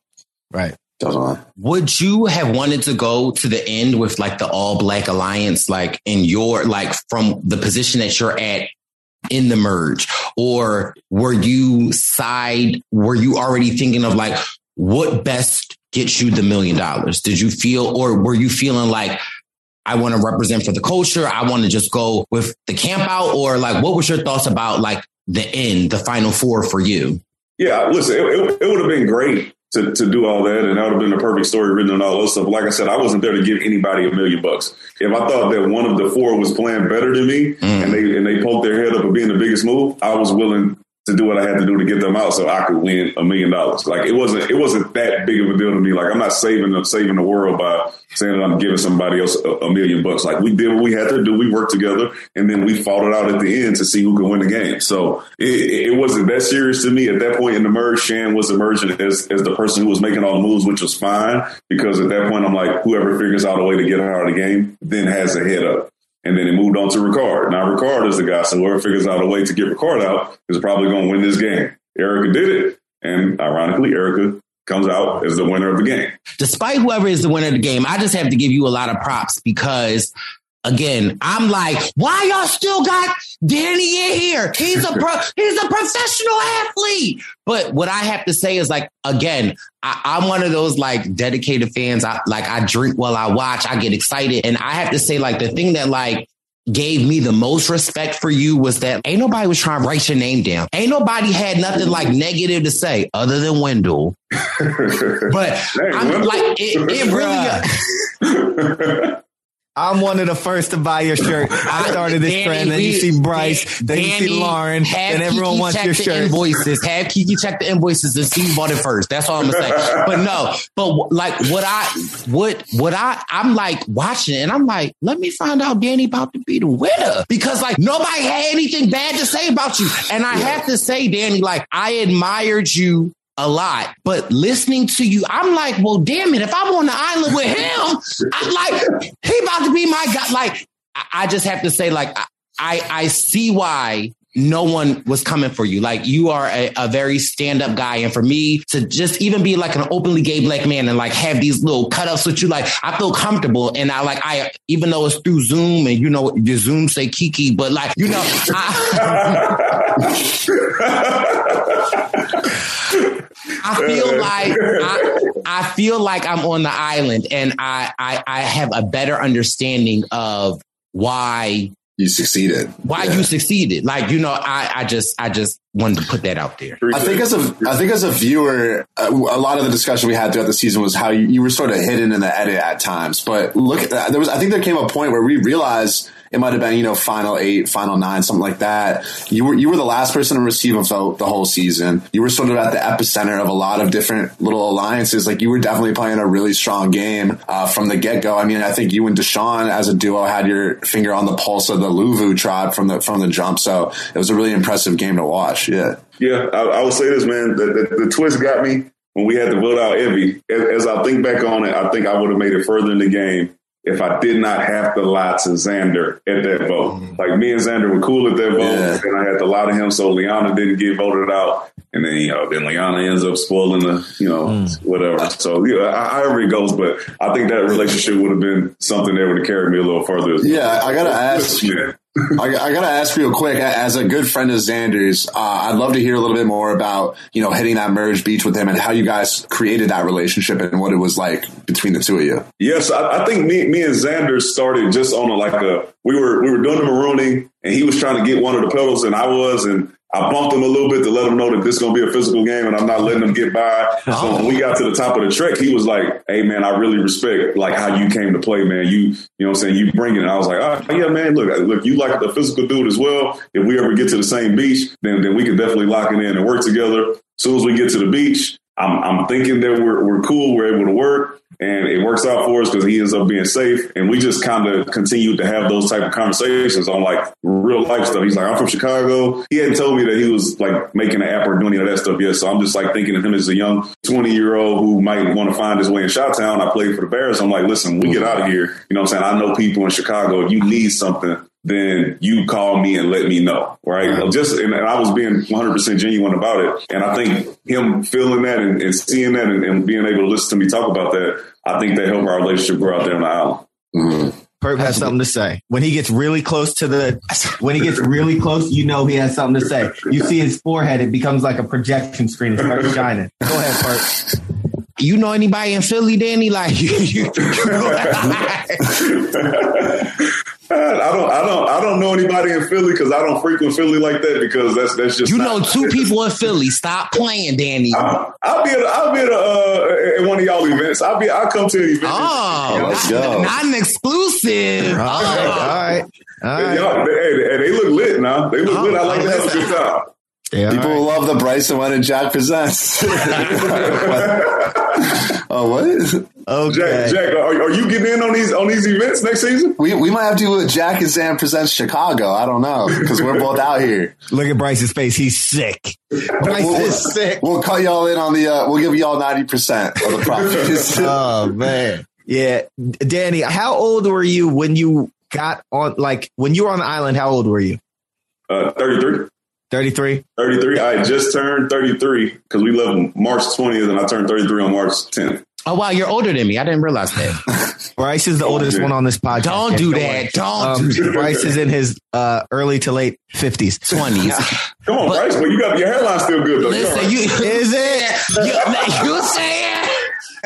Right. Would you have wanted to go to the end with like the all black alliance, like in your, like from the position that you're at in the merge? Or were you side, were you already thinking of like what best gets you the million dollars? Did you feel, or were you feeling like, I want to represent for the culture. I want to just go with the camp out or like, what was your thoughts about like the end, the final four for you? Yeah, listen, it, it, it would have been great to, to do all that, and that would have been a perfect story written and all those stuff. Like I said, I wasn't there to give anybody a million bucks. If I thought that one of the four was playing better than me, mm. and they and they poked their head up and being the biggest move, I was willing to do what I had to do to get them out so I could win a million dollars. Like it wasn't it wasn't that big of a deal to me. Like I'm not saving saving the world by saying that I'm giving somebody else a, a, million bucks. Like we did what we had to do. We worked together and then we fought it out at the end to see who could win the game. So it, it wasn't that serious to me at that point in the merge. Shan was emerging as as the person who was making all the moves, which was fine because at that point I'm like whoever figures out a way to get her out of the game then has a head up. And then it moved on to Ricard. Now Ricard is the guy, so whoever figures out a way to get Ricard out is probably going to win this game. Erika did it, and ironically, Erika comes out as the winner of the game. Despite whoever is the winner of the game, I just have to give you a lot of props because again, I'm like, why y'all still got Danny in here? He's a pro, he's a professional athlete. But what I have to say is like, again, I, am one of those like dedicated fans. I like I drink while I watch. I get excited, and I have to say like the thing that like gave me the most respect for you was that ain't nobody was trying to write your name down. Ain't nobody had nothing like negative to say other than Wendell. but I'm like it, it really. I'm one of the first to buy your shirt. I started this Danny, trend. Then you see Brice, then you see Lauren, and everyone Kiki wants your shirt. Invoices. Have Kiki check the invoices and see who bought it first. That's all I'm gonna say. but no, but like what I what what I I'm like watching and I'm like, let me find out Danny about to be the winner because like nobody had anything bad to say about you, and I have to say, Danny, like I admired you a lot, but listening to you, I'm like, well, damn it. If I'm on the island with him, I'm like, he about to be my guy. Like, I just have to say, like, I, I see why no one was coming for you. Like you are a, a very stand up guy. And for me to just even be like an openly gay black man and like have these little cut ups with you, like I feel comfortable. And I like, I, even though it's through Zoom and you know, your Zoom say Kiki, but like, you know, I, I feel like I, I, feel like I'm on the island and I, I, I have a better understanding of why you succeeded. Why yeah. you succeeded? Like you know, I I just I just wanted to put that out there. I think as a I think as a viewer, uh, a lot of the discussion we had throughout the season was how you, you were sort of hidden in the edit at times. But look, at that. there was I think there came a point where we realized it might have been, you know, final eight, final nine, something like that. You were you were the last person to receive a vote the whole season. You were sort of at the epicenter of a lot of different little alliances. Like you were definitely playing a really strong game uh, from the get go. I mean, I think you and Deshawn as a duo had your finger on the pulse of the Luvu tribe from the from the jump. So it was a really impressive game to watch. Yeah. Yeah, I, I would say this, man. The, the, the twist got me when we had to vote out Evvie. As, as I think back on it, I think I would have made it further in the game if I did not have to lie to Xander at that vote. Mm-hmm. Like me and Xander were cool at that vote, yeah. and I had to lie to him so Liana didn't get voted out. And then, you know, then Liana ends up spoiling the, you know, mm. whatever. So, yeah, however it goes, but I think that relationship would have been something that would have carried me a little further. Yeah, I got to ask you. I, I, gotta ask real quick, as a good friend of Xander's, uh, I'd love to hear a little bit more about you know hitting that merge beach with him and how you guys created that relationship and what it was like between the two of you. Yes, I, I think me, me and Xander started just on a, like a we were we were doing the marooning and he was trying to get one of the pedals and I was and I bumped him a little bit to let him know that this is going to be a physical game and I'm not letting him get by. So when we got to the top of the trek, he was like, Hey man, I really respect like how you came to play, man. You, you know what I'm saying? You bring it. And I was like, Oh yeah, man, look, look, you like the physical dude as well. If we ever get to the same beach, then, then we can definitely lock it in and work together. As soon as we get to the beach, I'm, I'm thinking that we're, we're cool. We're able to work and it works out for us because he ends up being safe. And we just kind of continued to have those type of conversations on like real life stuff. He's like, I'm from Chicago. He hadn't told me that he was like making an app or doing any of that stuff yet. So I'm just like thinking of him as a young 20 year old who might want to find his way in Shot Town. I played for the Bears. I'm like, listen, we get out of here. You know what I'm saying? I know people in Chicago. If you need something, then you call me and let me know, right? Just and, I was being 100% genuine about it, and I think him feeling that and, and seeing that and, and, being able to listen to me talk about that, I think that helped our relationship grow out there on the island. Mm-hmm. Perp has something to say. When he gets really close to the, when he gets really close, you know he has something to say. You see his forehead; it becomes like a projection screen. It starts shining. Go ahead, Perp. You know anybody in Philly, Danny? Like you. I don't, I don't, I don't know anybody in Philly because I don't frequent Philly like that because that's that's just you know two people in Philly. Stop playing, Danny. I'll, I'll be at, I'll be at, uh, at one of y'all events. I'll be, I'll come to an event. Oh, let's go. Not an exclusive. All right, oh. all right, all right. Y'all, they, they, look lit now. They look oh, lit. I like to have a good time. Yeah, People right. love the Bryson one and Jack presents. oh, what? Okay. Jack, Jack are, are, you getting in on these on these events next season? We we might have to do a Jack and Sam presents Chicago. I don't know because we're both out here. Look at Brice's face; he's sick. Brice we'll, is sick. We'll cut y'all in on the. Uh, we'll give y'all ninety percent of the profits. oh man, yeah, Danny. How old were you when you got on? Like when you were on the island? How old were you? Uh, thirty three. 33? 33. I just turned 33 because we left March 20th and I turned 33 on March 10th. Oh, wow. You're older than me. I didn't realize that. Brice is the oldest one on this podcast. Don't do that. Don't. Um, do Brice is in his uh, early to late 50s. 20s. Come on, but, Brice. Well, you got your hairline still good, though. Listen, you, is it? you, you say it.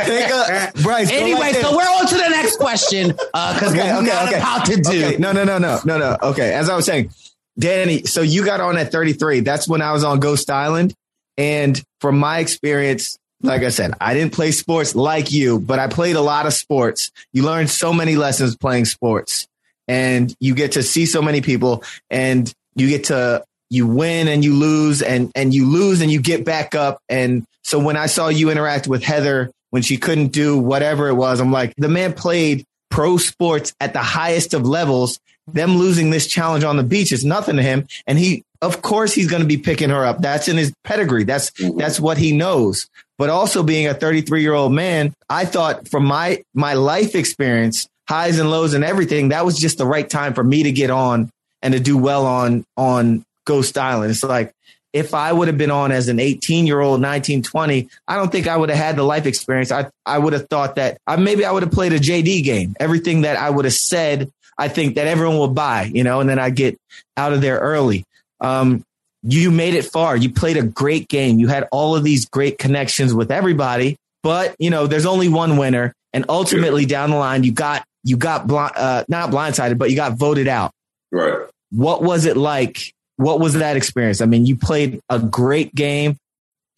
Take a, Brice. Anyway, like so we're on to the next question because uh, okay, what okay, not okay. about to do. Okay. No, no, no, no, no, no. Okay, as I was saying, Danny, so you got on at 33. That's when I was on Ghost Island. And from my experience, like I said, I didn't play sports like you, but I played a lot of sports. You learn so many lessons playing sports and you get to see so many people and you get to, you win and you lose and, and you lose and you get back up. And so when I saw you interact with Heather when she couldn't do whatever it was, I'm like, the man played pro sports at the highest of levels them losing this challenge on the beach is nothing to him. And he, of course, he's going to be picking her up. That's in his pedigree. That's, mm-hmm. that's what he knows. But also being a 33 year old man, I thought from my, my life experience, highs and lows and everything, that was just the right time for me to get on and to do well on, on Ghost Island. It's like, if I would have been on as an 18 year old, 19, 20, I don't think I would have had the life experience. I, I would have thought that I, maybe I would have played a JD game. Everything that I would have said I think that everyone will buy, you know, and then I get out of there early. Um, you made it far. You played a great game. You had all of these great connections with everybody, but you know, there's only one winner. And ultimately down the line, you got, you got blind, uh, not blindsided, but you got voted out. Right. What was it like? What was that experience? I mean, you played a great game.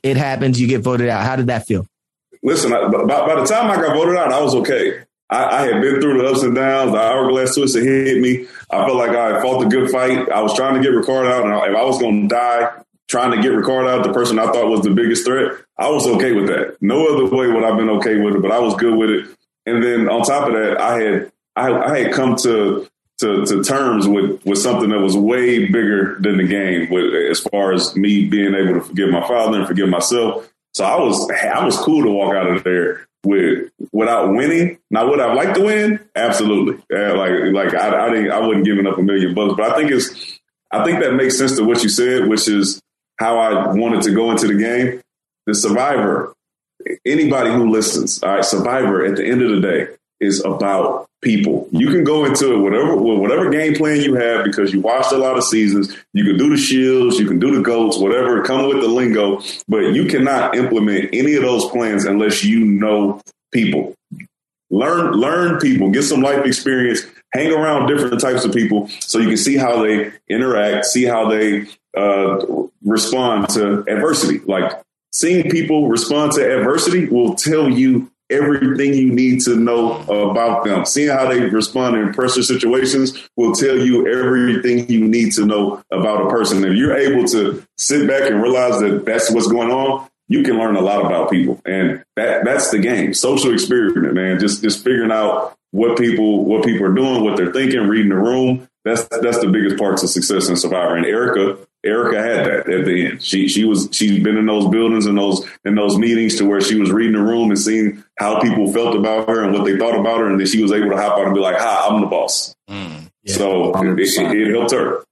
It happens. You get voted out. How did that feel? Listen, by, by the time I got voted out, I was okay. I, I, had been through the ups and downs. The hourglass twister hit me. I felt like I fought a good fight. I was trying to get Ricard out, and if I was going to die trying to get Ricard out, the person I thought was the biggest threat, I was okay with that. No other way would I've been okay with it, but I was good with it. And then on top of that, I had I, I had come to, to to terms with with something that was way bigger than the game, with as far as me being able to forgive my father and forgive myself. So I was I was cool to walk out of there with without winning. Now, would I like to win? Absolutely. Uh, like like I, I didn't I wasn't giving up a million bucks, but I think it's I think that makes sense to what you said, which is how I wanted to go into the game. The survivor, anybody who listens, all right, survivor. At the end of the day, is about people. You can go into it whatever whatever game plan you have because you watched a lot of seasons. You can do the shields, you can do the goats, whatever. Come with the lingo, but you cannot implement any of those plans unless you know people. Learn learn people, get some life experience, hang around different types of people so you can see how they interact, see how they uh, respond to adversity. Like seeing people respond to adversity will tell you everything you need to know about them. Seeing how they respond in pressure situations will tell you everything you need to know about a person. If you're able to sit back and realize that that's what's going on, you can learn a lot about people. And that that's the game. Social experiment, man. Just just figuring out what people what people are doing, what they're thinking, reading the room. That's that's the biggest parts of success in Survivor. And Erika Erika had that at the end. She she was she's been in those buildings and those in those meetings to where she was reading the room and seeing how people felt about her and what they thought about her, and then she was able to hop out and be like, "Hi, I'm the boss." Mm, yeah, so it, it, it helped her.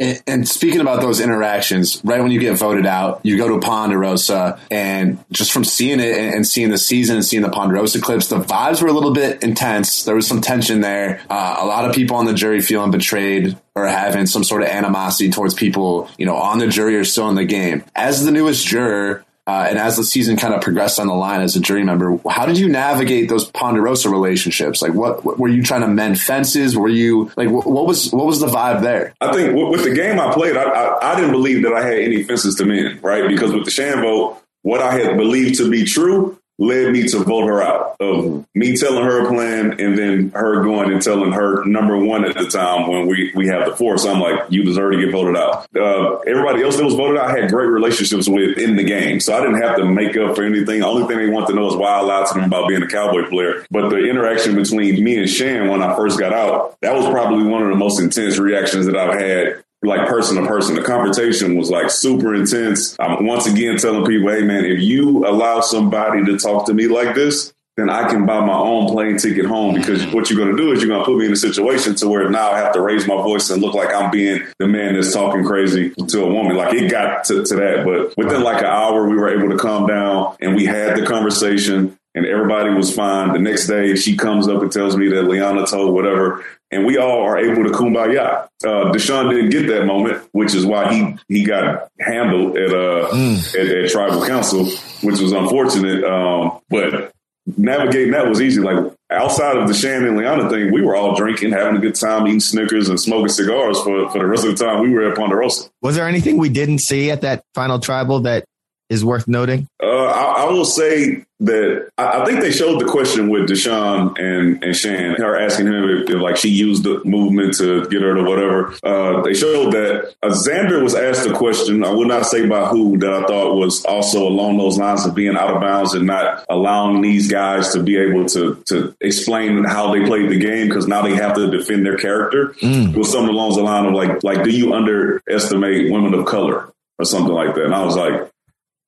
And, speaking about those interactions, right when you get voted out, you go to Ponderosa, and just from seeing it and, and seeing the season and seeing the Ponderosa clips, the vibes were a little bit intense. There was some tension there. Uh, a lot of people on the jury feeling betrayed or having some sort of animosity towards people, you know, on the jury or still in the game. As the newest juror, uh, and as the season kind of progressed on the line as a jury member, how did you navigate those Ponderosa relationships? Like, what, what were you trying to mend fences? Were you like, what, what, was what was the vibe there? I think with the game I played, I, I, I didn't believe that I had any fences to mend, right? Because with the Shan vote, what I had believed to be true led me to vote her out of me telling her a plan and then her going and telling her number one at the time when we, we have the force. I'm like, you deserve to get voted out. Uh, everybody else that was voted out I had great relationships with in the game. So I didn't have to make up for anything. The only thing they want to know is why I lied to them about being a cowboy player. But the interaction between me and Shan when I first got out, that was probably one of the most intense reactions that I've had like person to person. The conversation was like super intense. I'm once again telling people, hey man, if you allow somebody to talk to me like this, then I can buy my own plane ticket home because what you're going to do is you're going to put me in a situation to where now I have to raise my voice and look like I'm being the man that's talking crazy to a woman. Like it got to, to that, but within like an hour, we were able to calm down and we had the conversation and everybody was fine. The next day, she comes up and tells me that Liana told whatever, and we all are able to kumbaya. Uh, Deshawn didn't get that moment, which is why he he got handled at uh mm. at, at, tribal council, which was unfortunate. Um, but navigating that was easy. Like outside of the Shan and Liana thing, we were all drinking, having a good time, eating Snickers and smoking cigars for for the rest of the time we were at Ponderosa. Was there anything we didn't see at that final tribal that is worth noting? Uh, I, I, will say that I, I, think they showed the question with Deshawn and, and Shan, her asking him if, if, like she used the movement to get her to whatever. Uh, they showed that uh, Xander was asked a question. I will not say by who that I thought was also along those lines of being out of bounds and not allowing these guys to be able to to explain how they played the game because now they have to defend their character. Mm. It was something along the line of like like do you underestimate women of color or something like that? And I was like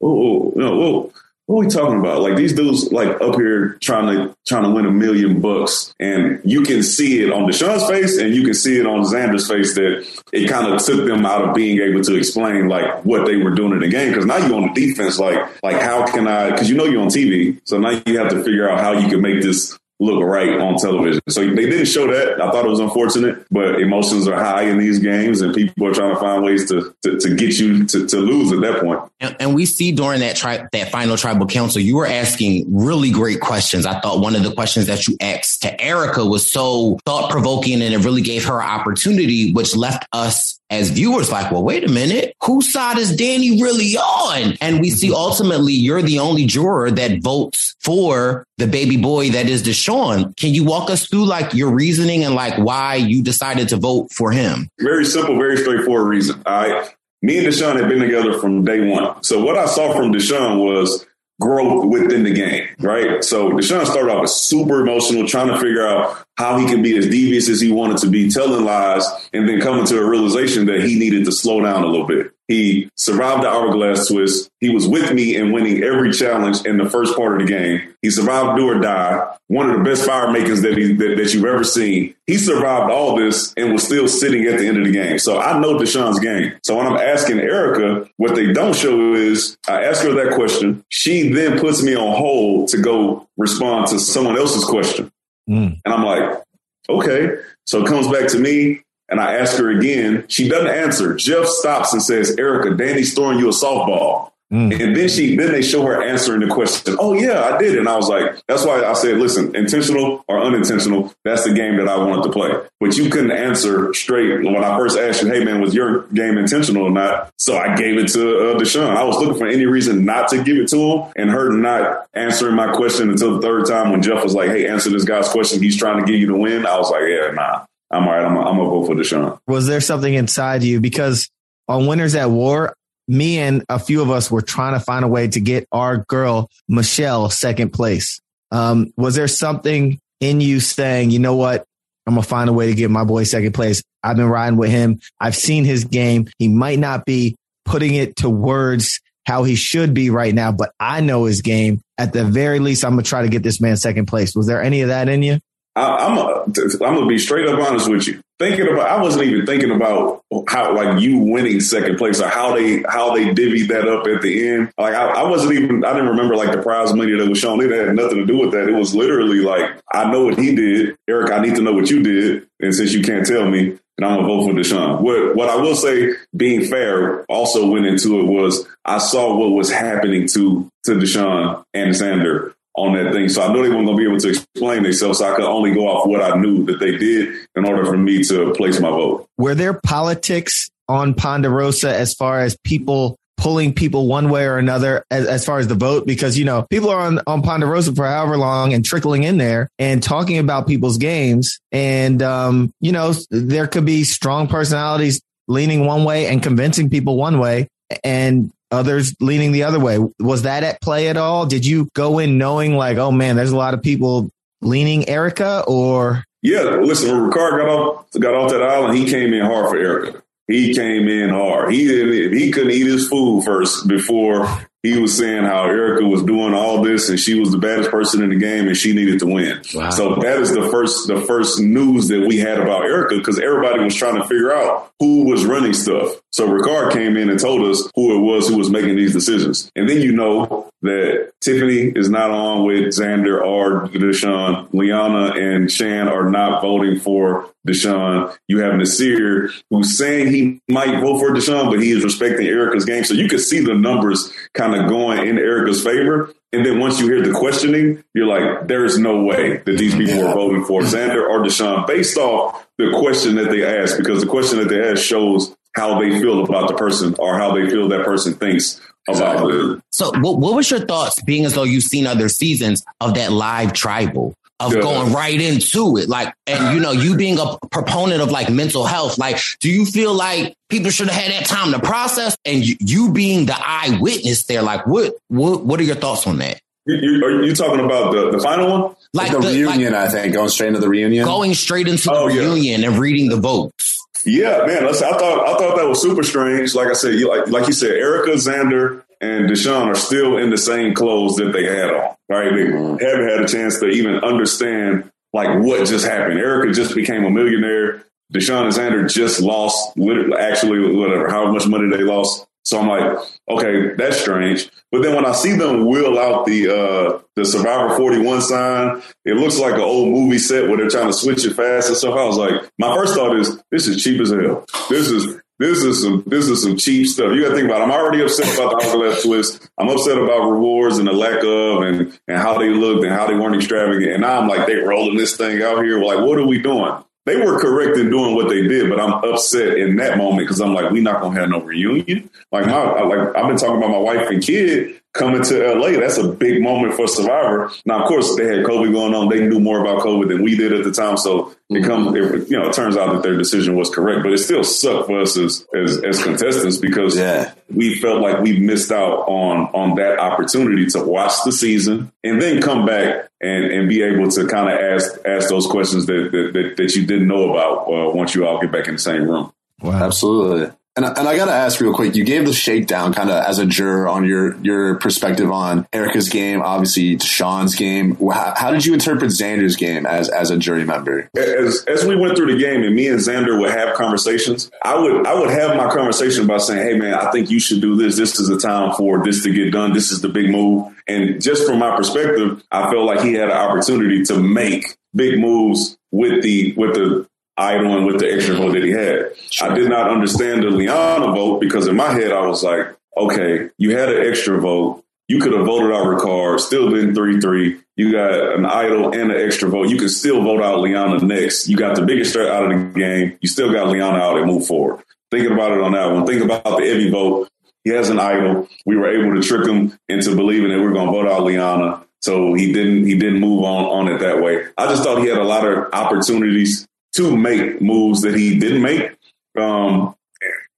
whoa, whoa, whoa, what are we talking about? Like these dudes like up here trying to trying to win a million bucks. And you can see it on Deshawn's face and you can see it on Xander's face that it kind of took them out of being able to explain like what they were doing in the game. Cause now you're on the defense, like like how can I cause you know you're on TV. So now you have to figure out how you can make this look right on television. So they didn't show that. I thought it was unfortunate, but emotions are high in these games and people are trying to find ways to, to, to get you to, to, lose at that point. And, and we see during that tri- that final tribal council, you were asking really great questions. I thought one of the questions that you asked to Erika was so thought provoking and it really gave her an opportunity, which left us as viewers like, well, wait a minute, whose side is Danny really on? And we see mm-hmm. ultimately you're the only juror that votes for the baby boy that is Deshawn. Can you walk us through like your reasoning and like why you decided to vote for him? Very simple, very straightforward reason. I me and Deshawn had been together from day one. So what I saw from Deshawn was growth within the game, right? So Deshawn started off super emotional, trying to figure out how he could be as devious as he wanted to be, telling lies, and then coming to a realization that he needed to slow down a little bit. He survived the hourglass twist. He was with me in winning every challenge in the first part of the game. He survived do or die. One of the best fire makers that, he, that, that you've ever seen. He survived all this and was still sitting at the end of the game. So I know Deshawn's game. So when I'm asking Erika, what they don't show is I ask her that question. She then puts me on hold to go respond to someone else's question. Mm. And I'm like, okay. So it comes back to me and I ask her again. She doesn't answer. Jeff stops and says, Erika, Danny's throwing you a softball. Mm. And then she, then they show her answering the question. Oh yeah, I did. And I was like, that's why I said, listen, intentional or unintentional, that's the game that I wanted to play. But you couldn't answer straight when I first asked you, hey man, was your game intentional or not? So I gave it to uh, Deshawn. I was looking for any reason not to give it to him, and her not answering my question until the third time when Jeff was like, hey, answer this guy's question. He's trying to get you to win. I was like, yeah, nah. I'm all right. I'm, I'm gonna vote for Deshawn. Was there something inside you? Because on Winners at War, me and a few of us were trying to find a way to get our girl, Michelle, second place. Um, was there something in you saying, you know what? I'm to find a way to get my boy second place. I've been riding with him. I've seen his game. He might not be putting it to words how he should be right now, but I know his game. At the very least, I'm to try to get this man second place. Was there any of that in you? I, I'm a, I'm gonna be straight up honest with you. Thinking about, I wasn't even thinking about how like you winning second place or how they how they divvied that up at the end. Like I, I wasn't even I didn't remember like the prize money that was shown. It had nothing to do with that. It was literally like I know what he did, Eric. I need to know what you did, and since you can't tell me, and I'm gonna vote for Deshawn. What what I will say, being fair, also went into it was I saw what was happening to to Deshawn and Xander on that thing. So I know they weren't going to be able to explain themselves. So I could only go off what I knew that they did in order for me to place my vote. Were there politics on Ponderosa as far as people pulling people one way or another as, as far as the vote? Because, you know, people are on, on Ponderosa for however long and trickling in there and talking about people's games. And, um, you know, there could be strong personalities leaning one way and convincing people one way. And others leaning the other way. Was that at play at all? Did you go in knowing like, oh man, there's a lot of people leaning Erika or? Yeah, listen, when Ricard got off got off that island, he came in hard for Erika. He came in hard. He didn't. He couldn't eat his food first before he was saying how Erika was doing all this and she was the baddest person in the game and she needed to win. Wow. So that is the first the first news that we had about Erika because everybody was trying to figure out who was running stuff. So Ricard came in and told us who it was who was making these decisions. And then you know that Tiffany is not on with Xander or Deshawn. Liana and Shan are not voting for Deshawn. You have Naseer who's saying he might vote for Deshawn, but he is respecting Erika's game. So you can see the numbers kind of going in Erika's favor. And then once you hear the questioning, you're like, there's no way that these people are voting for Xander or Deshawn based off the question that they asked, because the question that they asked shows how they feel about the person or how they feel that person thinks them. So, what, what was your thoughts, being as though you've seen other seasons of that live tribal? Of Yeah. going right into it, like, and you know, you being a proponent of like mental health, like, do you feel like people should have had that time to process? And you, you being the eyewitness there, like, what, what, what are your thoughts on that? You, you, are you talking about the, the final one? Like the, the- reunion, I think, going straight into the reunion. Going straight into the Oh, yeah. reunion and reading the votes. Yeah, man. Listen, I thought I thought that was super strange. Like I said, you, like like you said, Erika, Xander, and Deshawn are still in the same clothes that they had on. Right? They mm-hmm. haven't had a chance to even understand like what just happened. Erika just became a millionaire. Deshawn and Xander just lost, literally, actually, whatever, how much money they lost. So I'm like, okay, that's strange. But then when I see them wheel out the uh, the Survivor 41 sign, it looks like an old movie set where they're trying to switch it fast and stuff. I was like, my first thought is, this is cheap as hell. This is this is some this is some cheap stuff. You got to think about. It. I'm already upset about the Hourglass twist. I'm upset about rewards and the lack of and and how they looked and how they weren't extravagant. And now I'm like, they rolling this thing out here. Like, what are we doing? They were correct in doing what they did, but I'm upset in that moment because I'm like, we not gonna have no reunion. Like my like I've been talking about my wife and kid coming to LA. That's a big moment for Survivor. Now, of course, they had COVID going on. They knew more about COVID than we did at the time, so it comes. It, you know, it turns out that their decision was correct, but it still sucked for us as as, as contestants because Yeah. we felt like we missed out on on that opportunity to watch the season and then come back and, and be able to kind of ask ask those questions that that, that, that you didn't know about uh, once you all get back in the same room. Wow. Absolutely. And, and I got to ask real quick, you gave the shakedown kind of as a juror on your, your perspective on Erika's game, obviously Sean's game. How, how did you interpret Xander's game as, as a jury member? as as we went through the game and me and Xander would have conversations, I would I would have my conversation by saying, "Hey man, I think you should do this. This is the time for this to get done. This is the big move." And just from my perspective, I felt like he had an opportunity to make big moves with the with the idol and with the extra vote that he had. I did not understand the Liana vote because in my head I was like, okay, you had an extra vote. You could have voted out Ricard, still been three three. You got an idol and an extra vote. You could still vote out Liana next. You got the biggest threat out of the game. You still got Liana out and move forward. Thinking about it on that one. Think about the Evvie vote. He has an idol. We were able to trick him into believing that we are going to vote out Liana. So he didn't he didn't move on on it that way. I just thought he had a lot of opportunities to make moves that he didn't make. Um,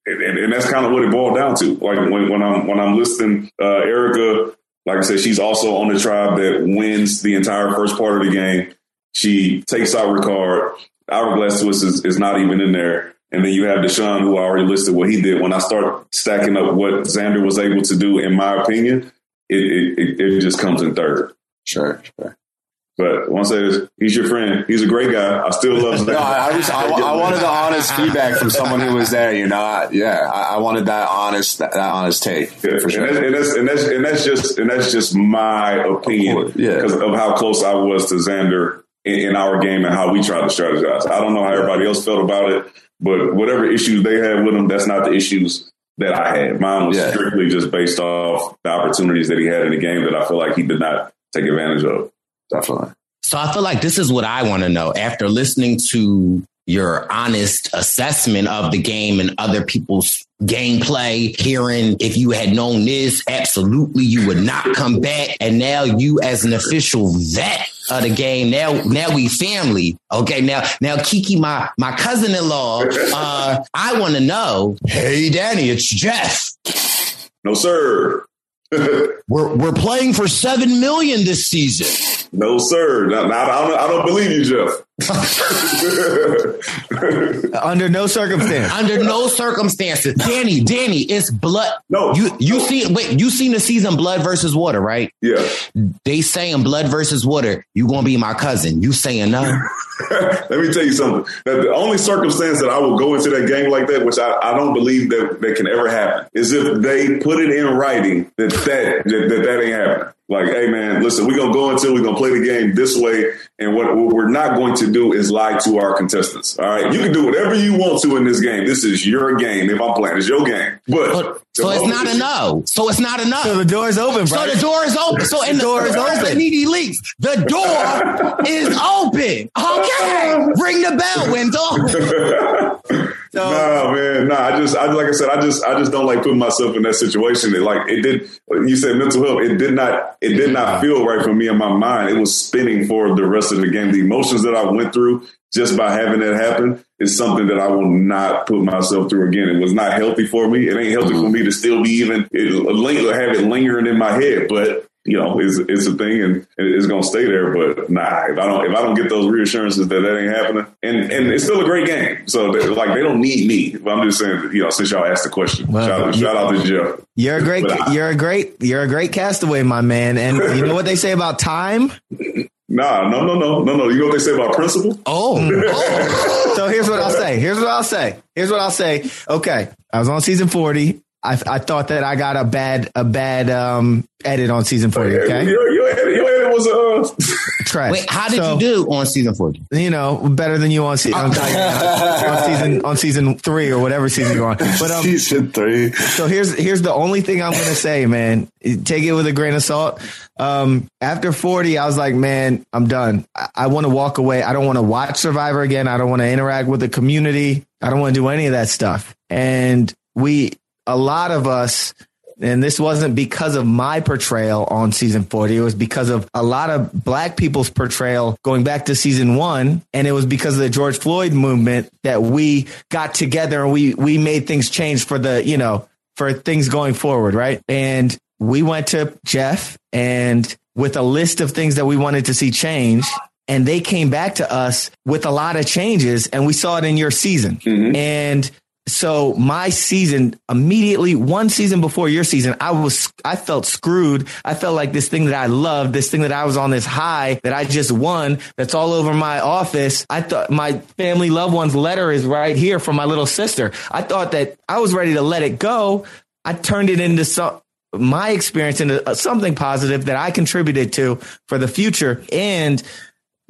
and, and, and, that's kind of what it boiled down to. Like when, when I'm when I'm listening, uh, Erika, like I said, she's also on the tribe that wins the entire first part of the game. She takes out Ricard. Hourglass Twist is, is not even in there. And then you have Deshawn, who I already listed what he did. When I start stacking up what Xander was able to do, in my opinion, it, it, it just comes in third. Sure, sure. But once I say he's your friend. He's a great guy. I still love him. no, I, I, was, I, I, wanted the honest feedback from someone who was there. You know, I, yeah, I, wanted that honest, that, that honest take yeah, for sure. And that's, and that's, and that's just and that's just my opinion. Of yeah, because of how close I was to Xander in, in, our game and how we tried to strategize. I don't know how everybody else felt about it, but whatever issues they had with him, that's not the issues that I had. Mine was yeah. strictly just based off the opportunities that he had in the game that I feel like he did not take advantage of. Definitely. So I feel like this is what I want to know after listening to your honest assessment of the game and other people's gameplay, hearing if you had known this, absolutely you would not come back. And now you as an official vet of the game, now now we family. Okay, now now Kiki, my my cousin-in-law, uh, I want to know, hey Danny, it's Jeff. No, sir. we're we're playing for seven million this season. No, sir. Not, not, I, don't, I don't believe you, Jeff. Under no circumstance. Under no circumstances. Danny, Danny, it's blood. No. You you no. see wait, you seen the season Blood versus Water, right? Yeah. They saying Blood versus Water, you gonna be my cousin. You saying no? Let me tell you something. That the only circumstance that I will go into that game like that, which I, I don't believe that, that can ever happen, is if they put it in writing that that, that, that, that ain't happening. Like, hey man, listen, we're gonna go until we're gonna play the game this way, and what, what, we're not going to do is lie to our contestants. All right, you can do whatever you want to in this game. This is your game. If I'm playing, it's your game. But, but so it's not a no. So it's not a no. So the door is open. Bro. So the door is open. So in the, door is open. Needy leaks. The door is open. Okay, ring the bell, Wendell. So, nah, man, no. I just, I like I said, I just, I just don't like putting myself in that situation. It, like it did. You said mental health. It did not, it did not feel right for me in my mind. It was spinning for the rest of the game. The emotions that I went through just by having that happen is something that I will not put myself through again. It was not healthy for me. It ain't healthy for me to still be even it, have it lingering in my head. But you know, it's it's a thing and it's gonna stay there. But nah, if I don't if I don't get those reassurances that that ain't happening, and and it's still a great game. So they, like they don't need me. But I'm just saying, you know, since y'all asked the question, well, shout, shout out to Jeff. You're a great, you're a great, you're a great castaway, my man. And you know what they say about time? Nah, no, no, no, no, no. You know what they say about principle? Oh. oh. so here's what I'll say. Here's what I'll say. Here's what I'll say. Okay. I was on season 40. I, I thought that I got a bad a bad um, edit on season forty. Okay, your, your, edit, your edit was uh trash. Wait, how did so, you do on season forty? You know, better than you on, se- on, on season on season three or whatever season you're on. But um, season three. So here's here's the only thing I'm gonna say, man. Take it with a grain of salt. Um, after 40, I was like, man, I'm done. I, I want to walk away. I don't want to watch Survivor again. I don't want to interact with the community. I don't want to do any of that stuff. And we a lot of us, and this wasn't because of my portrayal on season 40. It was because of a lot of black people's portrayal going back to season one. And it was because of the George Floyd movement that we got together and we, we made things change for the, you know, for things going forward. Right. And we went to Jeff and with a list of things that we wanted to see change and they came back to us with a lot of changes and we saw it in your season. Mm-hmm. And so my season immediately one season before your season i was i felt screwed. I felt like this thing that i loved this thing that i was on this high that i just won that's all over my office. I thought my family loved one's letter is right here from my little sister. I thought that i was ready to let it go. I turned it into some my experience into uh, something positive that i contributed to for the future. And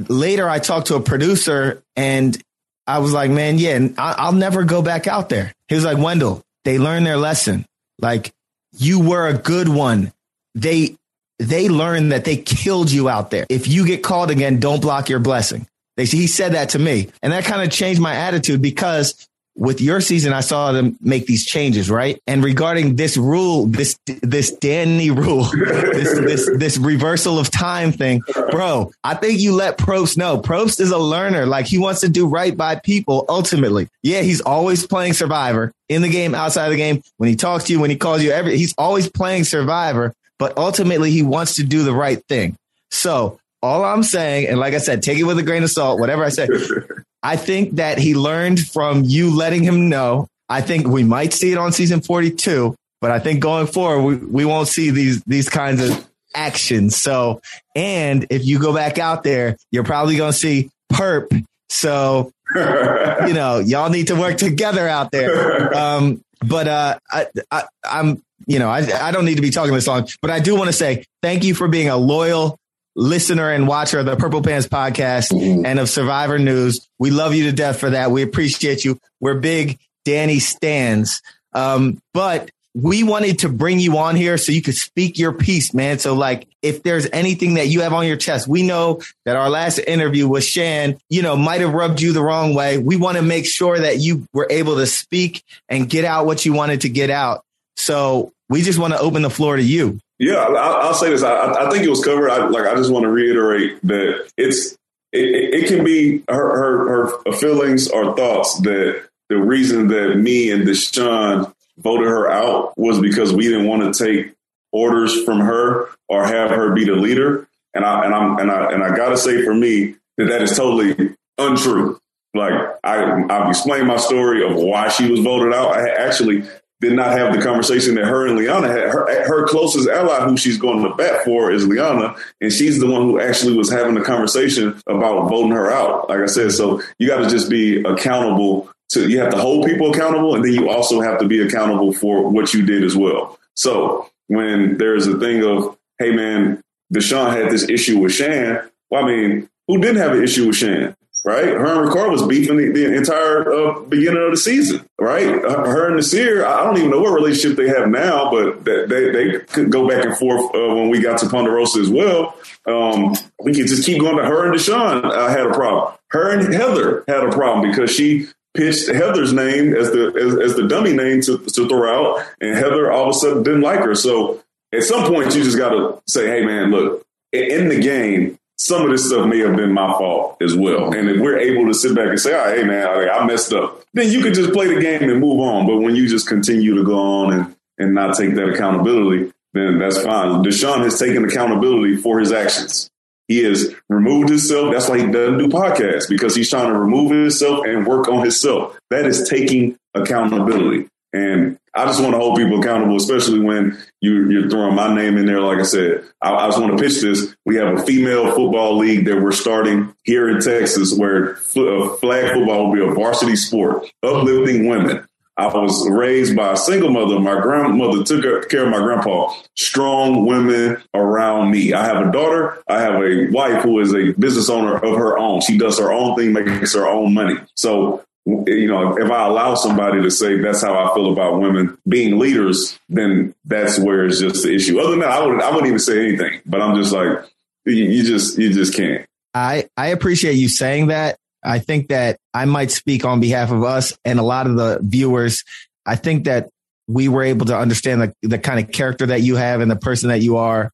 later I talked to a producer and I was like, man, yeah, I'll never go back out there. He was like, Wendell, they learned their lesson. Like you were a good one. They, they learned that they killed you out there. If you get called again, don't block your blessing. They, he said that to me and that kind of changed my attitude because with your season, I saw them make these changes, right? And regarding this rule, this this Danny rule, this this this reversal of time thing, bro, I think you let Probst know. Probst is a learner. Like he wants to do right by people ultimately. Yeah, he's always playing Survivor in the game, outside of the game. When he talks to you, when he calls you, every he's always playing Survivor, but ultimately he wants to do the right thing. So all I'm saying, and like I said, take it with a grain of salt, whatever I say. I think that he learned from you letting him know. I think we might see it on season 42, but I think going forward, we, we won't see these, these kinds of actions. So, and if you go back out there, you're probably going to see perp. So, you know, y'all need to work together out there. Um, but, uh, I, I, I'm, you know, I, I don't need to be talking this long, but I do want to say thank you for being a loyal listener and watcher of the Purple Pants podcast mm-hmm. and of Survivor News. We love you to death for that. We appreciate you. We're big Danny stands. Um, but we wanted to bring you on here so you could speak your piece, man. So like, if there's anything that you have on your chest, we know that our last interview with Shan, you know, might have rubbed you the wrong way. We want to make sure that you were able to speak and get out what you wanted to get out. So we just want to open the floor to you. Yeah, I'll, I'll say this. I, I, think it was covered. I, like, I just want to reiterate that it's it, it, can be her, her her feelings or thoughts that the reason that me and Deshawn voted her out was because we didn't want to take orders from her or have her be the leader. And I and I'm and I and I gotta say for me that that is totally untrue. Like I I've explained my story of why she was voted out. I actually did not have the conversation that her and Liana had. Her, her closest ally, who she's going to bat for, is Liana, and she's the one who actually was having the conversation about voting her out. Like I said, so you got to just be accountable to. You have to hold people accountable, and then you also have to be accountable for what you did as well. So when there's a thing of, hey man, Deshawn had this issue with Shan. Well, I mean, who didn't have an issue with Shan? Right? Her and Ricard was beefing the, the entire uh, beginning of the season, right? Her and Naseer, I don't even know what relationship they have now, but they, they, they could go back and forth uh, when we got to Ponderosa as well. Um, we could just keep going to her and Deshawn uh, had a problem. Her and Heather had a problem because she pitched Heather's name as the as, as the dummy name to, to throw out, and Heather all of a sudden didn't like her. So at some point, you just got to say, "Hey, man, look, in the game, some of this stuff may have been my fault as well. And if we're able to sit back and say, "All right, hey man, I messed up," then you can just play the game and move on. But when you just continue to go on and and not take that accountability, then that's fine. Deshawn has taken accountability for his actions. He has removed himself. That's why he doesn't do podcasts because he's trying to remove himself and work on himself. That is taking accountability. And I just want to hold people accountable, especially when you, are throwing my name in there. Like I said, I, I, just want to pitch this. We have a female football league that we're starting here in Texas where uh, flag football will be a varsity sport, uplifting women. I was raised by a single mother. My grandmother took care of my grandpa. Strong women around me. I have a daughter. I have a wife who is a business owner of her own. She does her own thing, makes her own money. So you know, if I allow somebody to say that's how I feel about women being leaders, then that's where it's just the issue. Other than that, I wouldn't, I wouldn't even say anything. But I'm just like, you, you just, you just can't. I I appreciate you saying that. I think that I might speak on behalf of us and a lot of the viewers. I think that we were able to understand the, the kind of character that you have and the person that you are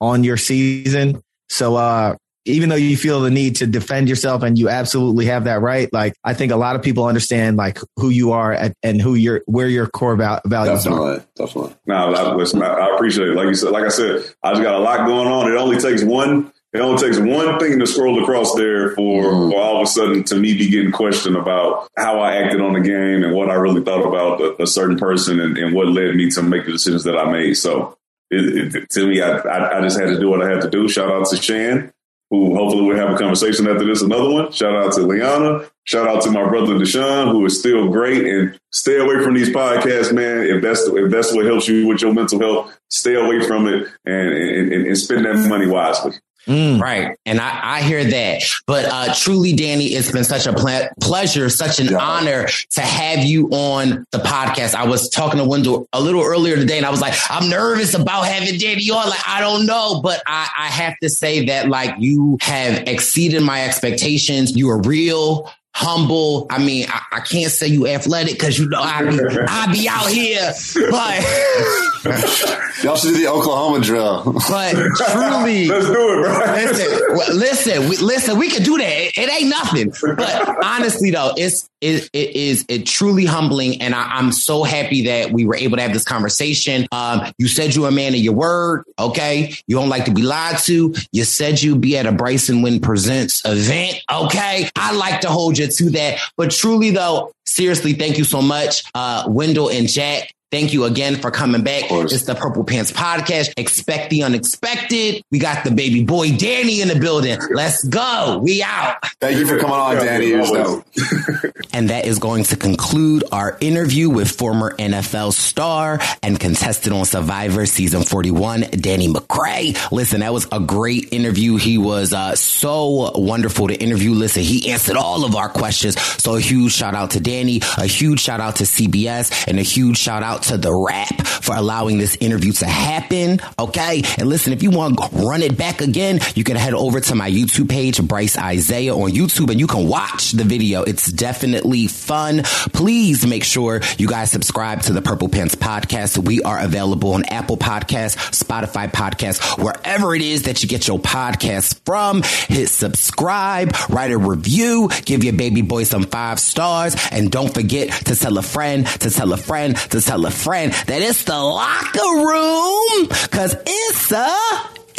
on your season. So, uh, even though you feel the need to defend yourself and you absolutely have that right, like I think a lot of people understand like who you are at, and who your where your core val- values definitely, are. Definitely, No, I, listen, I, I appreciate it. Like you said, like I said, I just got a lot going on. It only takes one. It only takes one thing to scroll across there for, mm. for all of a sudden to me be getting questioned about how I acted on the game and what I really thought about a, a certain person and, and, what led me to make the decisions that I made. So it, it, to me, I, I, I just had to do what I had to do. Shout out to Shan who hopefully we'll have a conversation after this. Another one. Shout out to Liana. Shout out to my brother Deshawn, who is still great. And stay away from these podcasts, man. If that's if that's what helps you with your mental health, stay away from it and and, and spend that money wisely. Mm. Right. And I, I hear that. But uh, truly, Danny, it's been such a ple- pleasure, such an yeah. honor to have you on the podcast. I was talking to Wendell a little earlier today and I was like, I'm nervous about having Danny on. Like, I don't know. But I, I have to say that, like, you have exceeded my expectations. You are real humble. I mean, I, I can't say you athletic because you know I be I be out here, but y'all should do the Oklahoma drill. But truly, let's do it, bro. Listen, listen, we, listen. We can do that. It, it, ain't nothing. But honestly, though, it's it, it is it truly humbling, and I, am so happy that we were able to have this conversation. Um, you said you're a man of your word. Okay, you don't like to be lied to. You said you'd be at a Bryson Wynn Presents event. Okay, I like to hold you to that. But truly, though, seriously, thank you so much, uh, Wendell and Jack. Thank you again for coming back. It's the Purple Pants Podcast. Expect the unexpected. We got the baby boy Danny in the building. Let's go. We out. Thank you for coming on, Danny. and that is going to conclude our interview with former NFL star and contestant on Survivor season 41, Danny McCray. Listen, that was a great interview. He was uh, so wonderful to interview. Listen, he answered all of our questions. So a huge shout out to Danny, a huge shout out to CBS, and a huge shout out to the rap for allowing this interview to happen. Okay. And listen, if you want to run it back again, you can head over to my YouTube page, Brice Izyah on YouTube, and you can watch the video. It's definitely fun. Please make sure you guys subscribe to the Purple Pants podcast. We are available on Apple Podcasts, Spotify Podcasts, wherever it is that you get your podcasts from. Hit subscribe, write a review, give your baby boy some five stars, and don't forget to tell a friend, to tell a friend, to tell a friend that it's the locker room because it's a,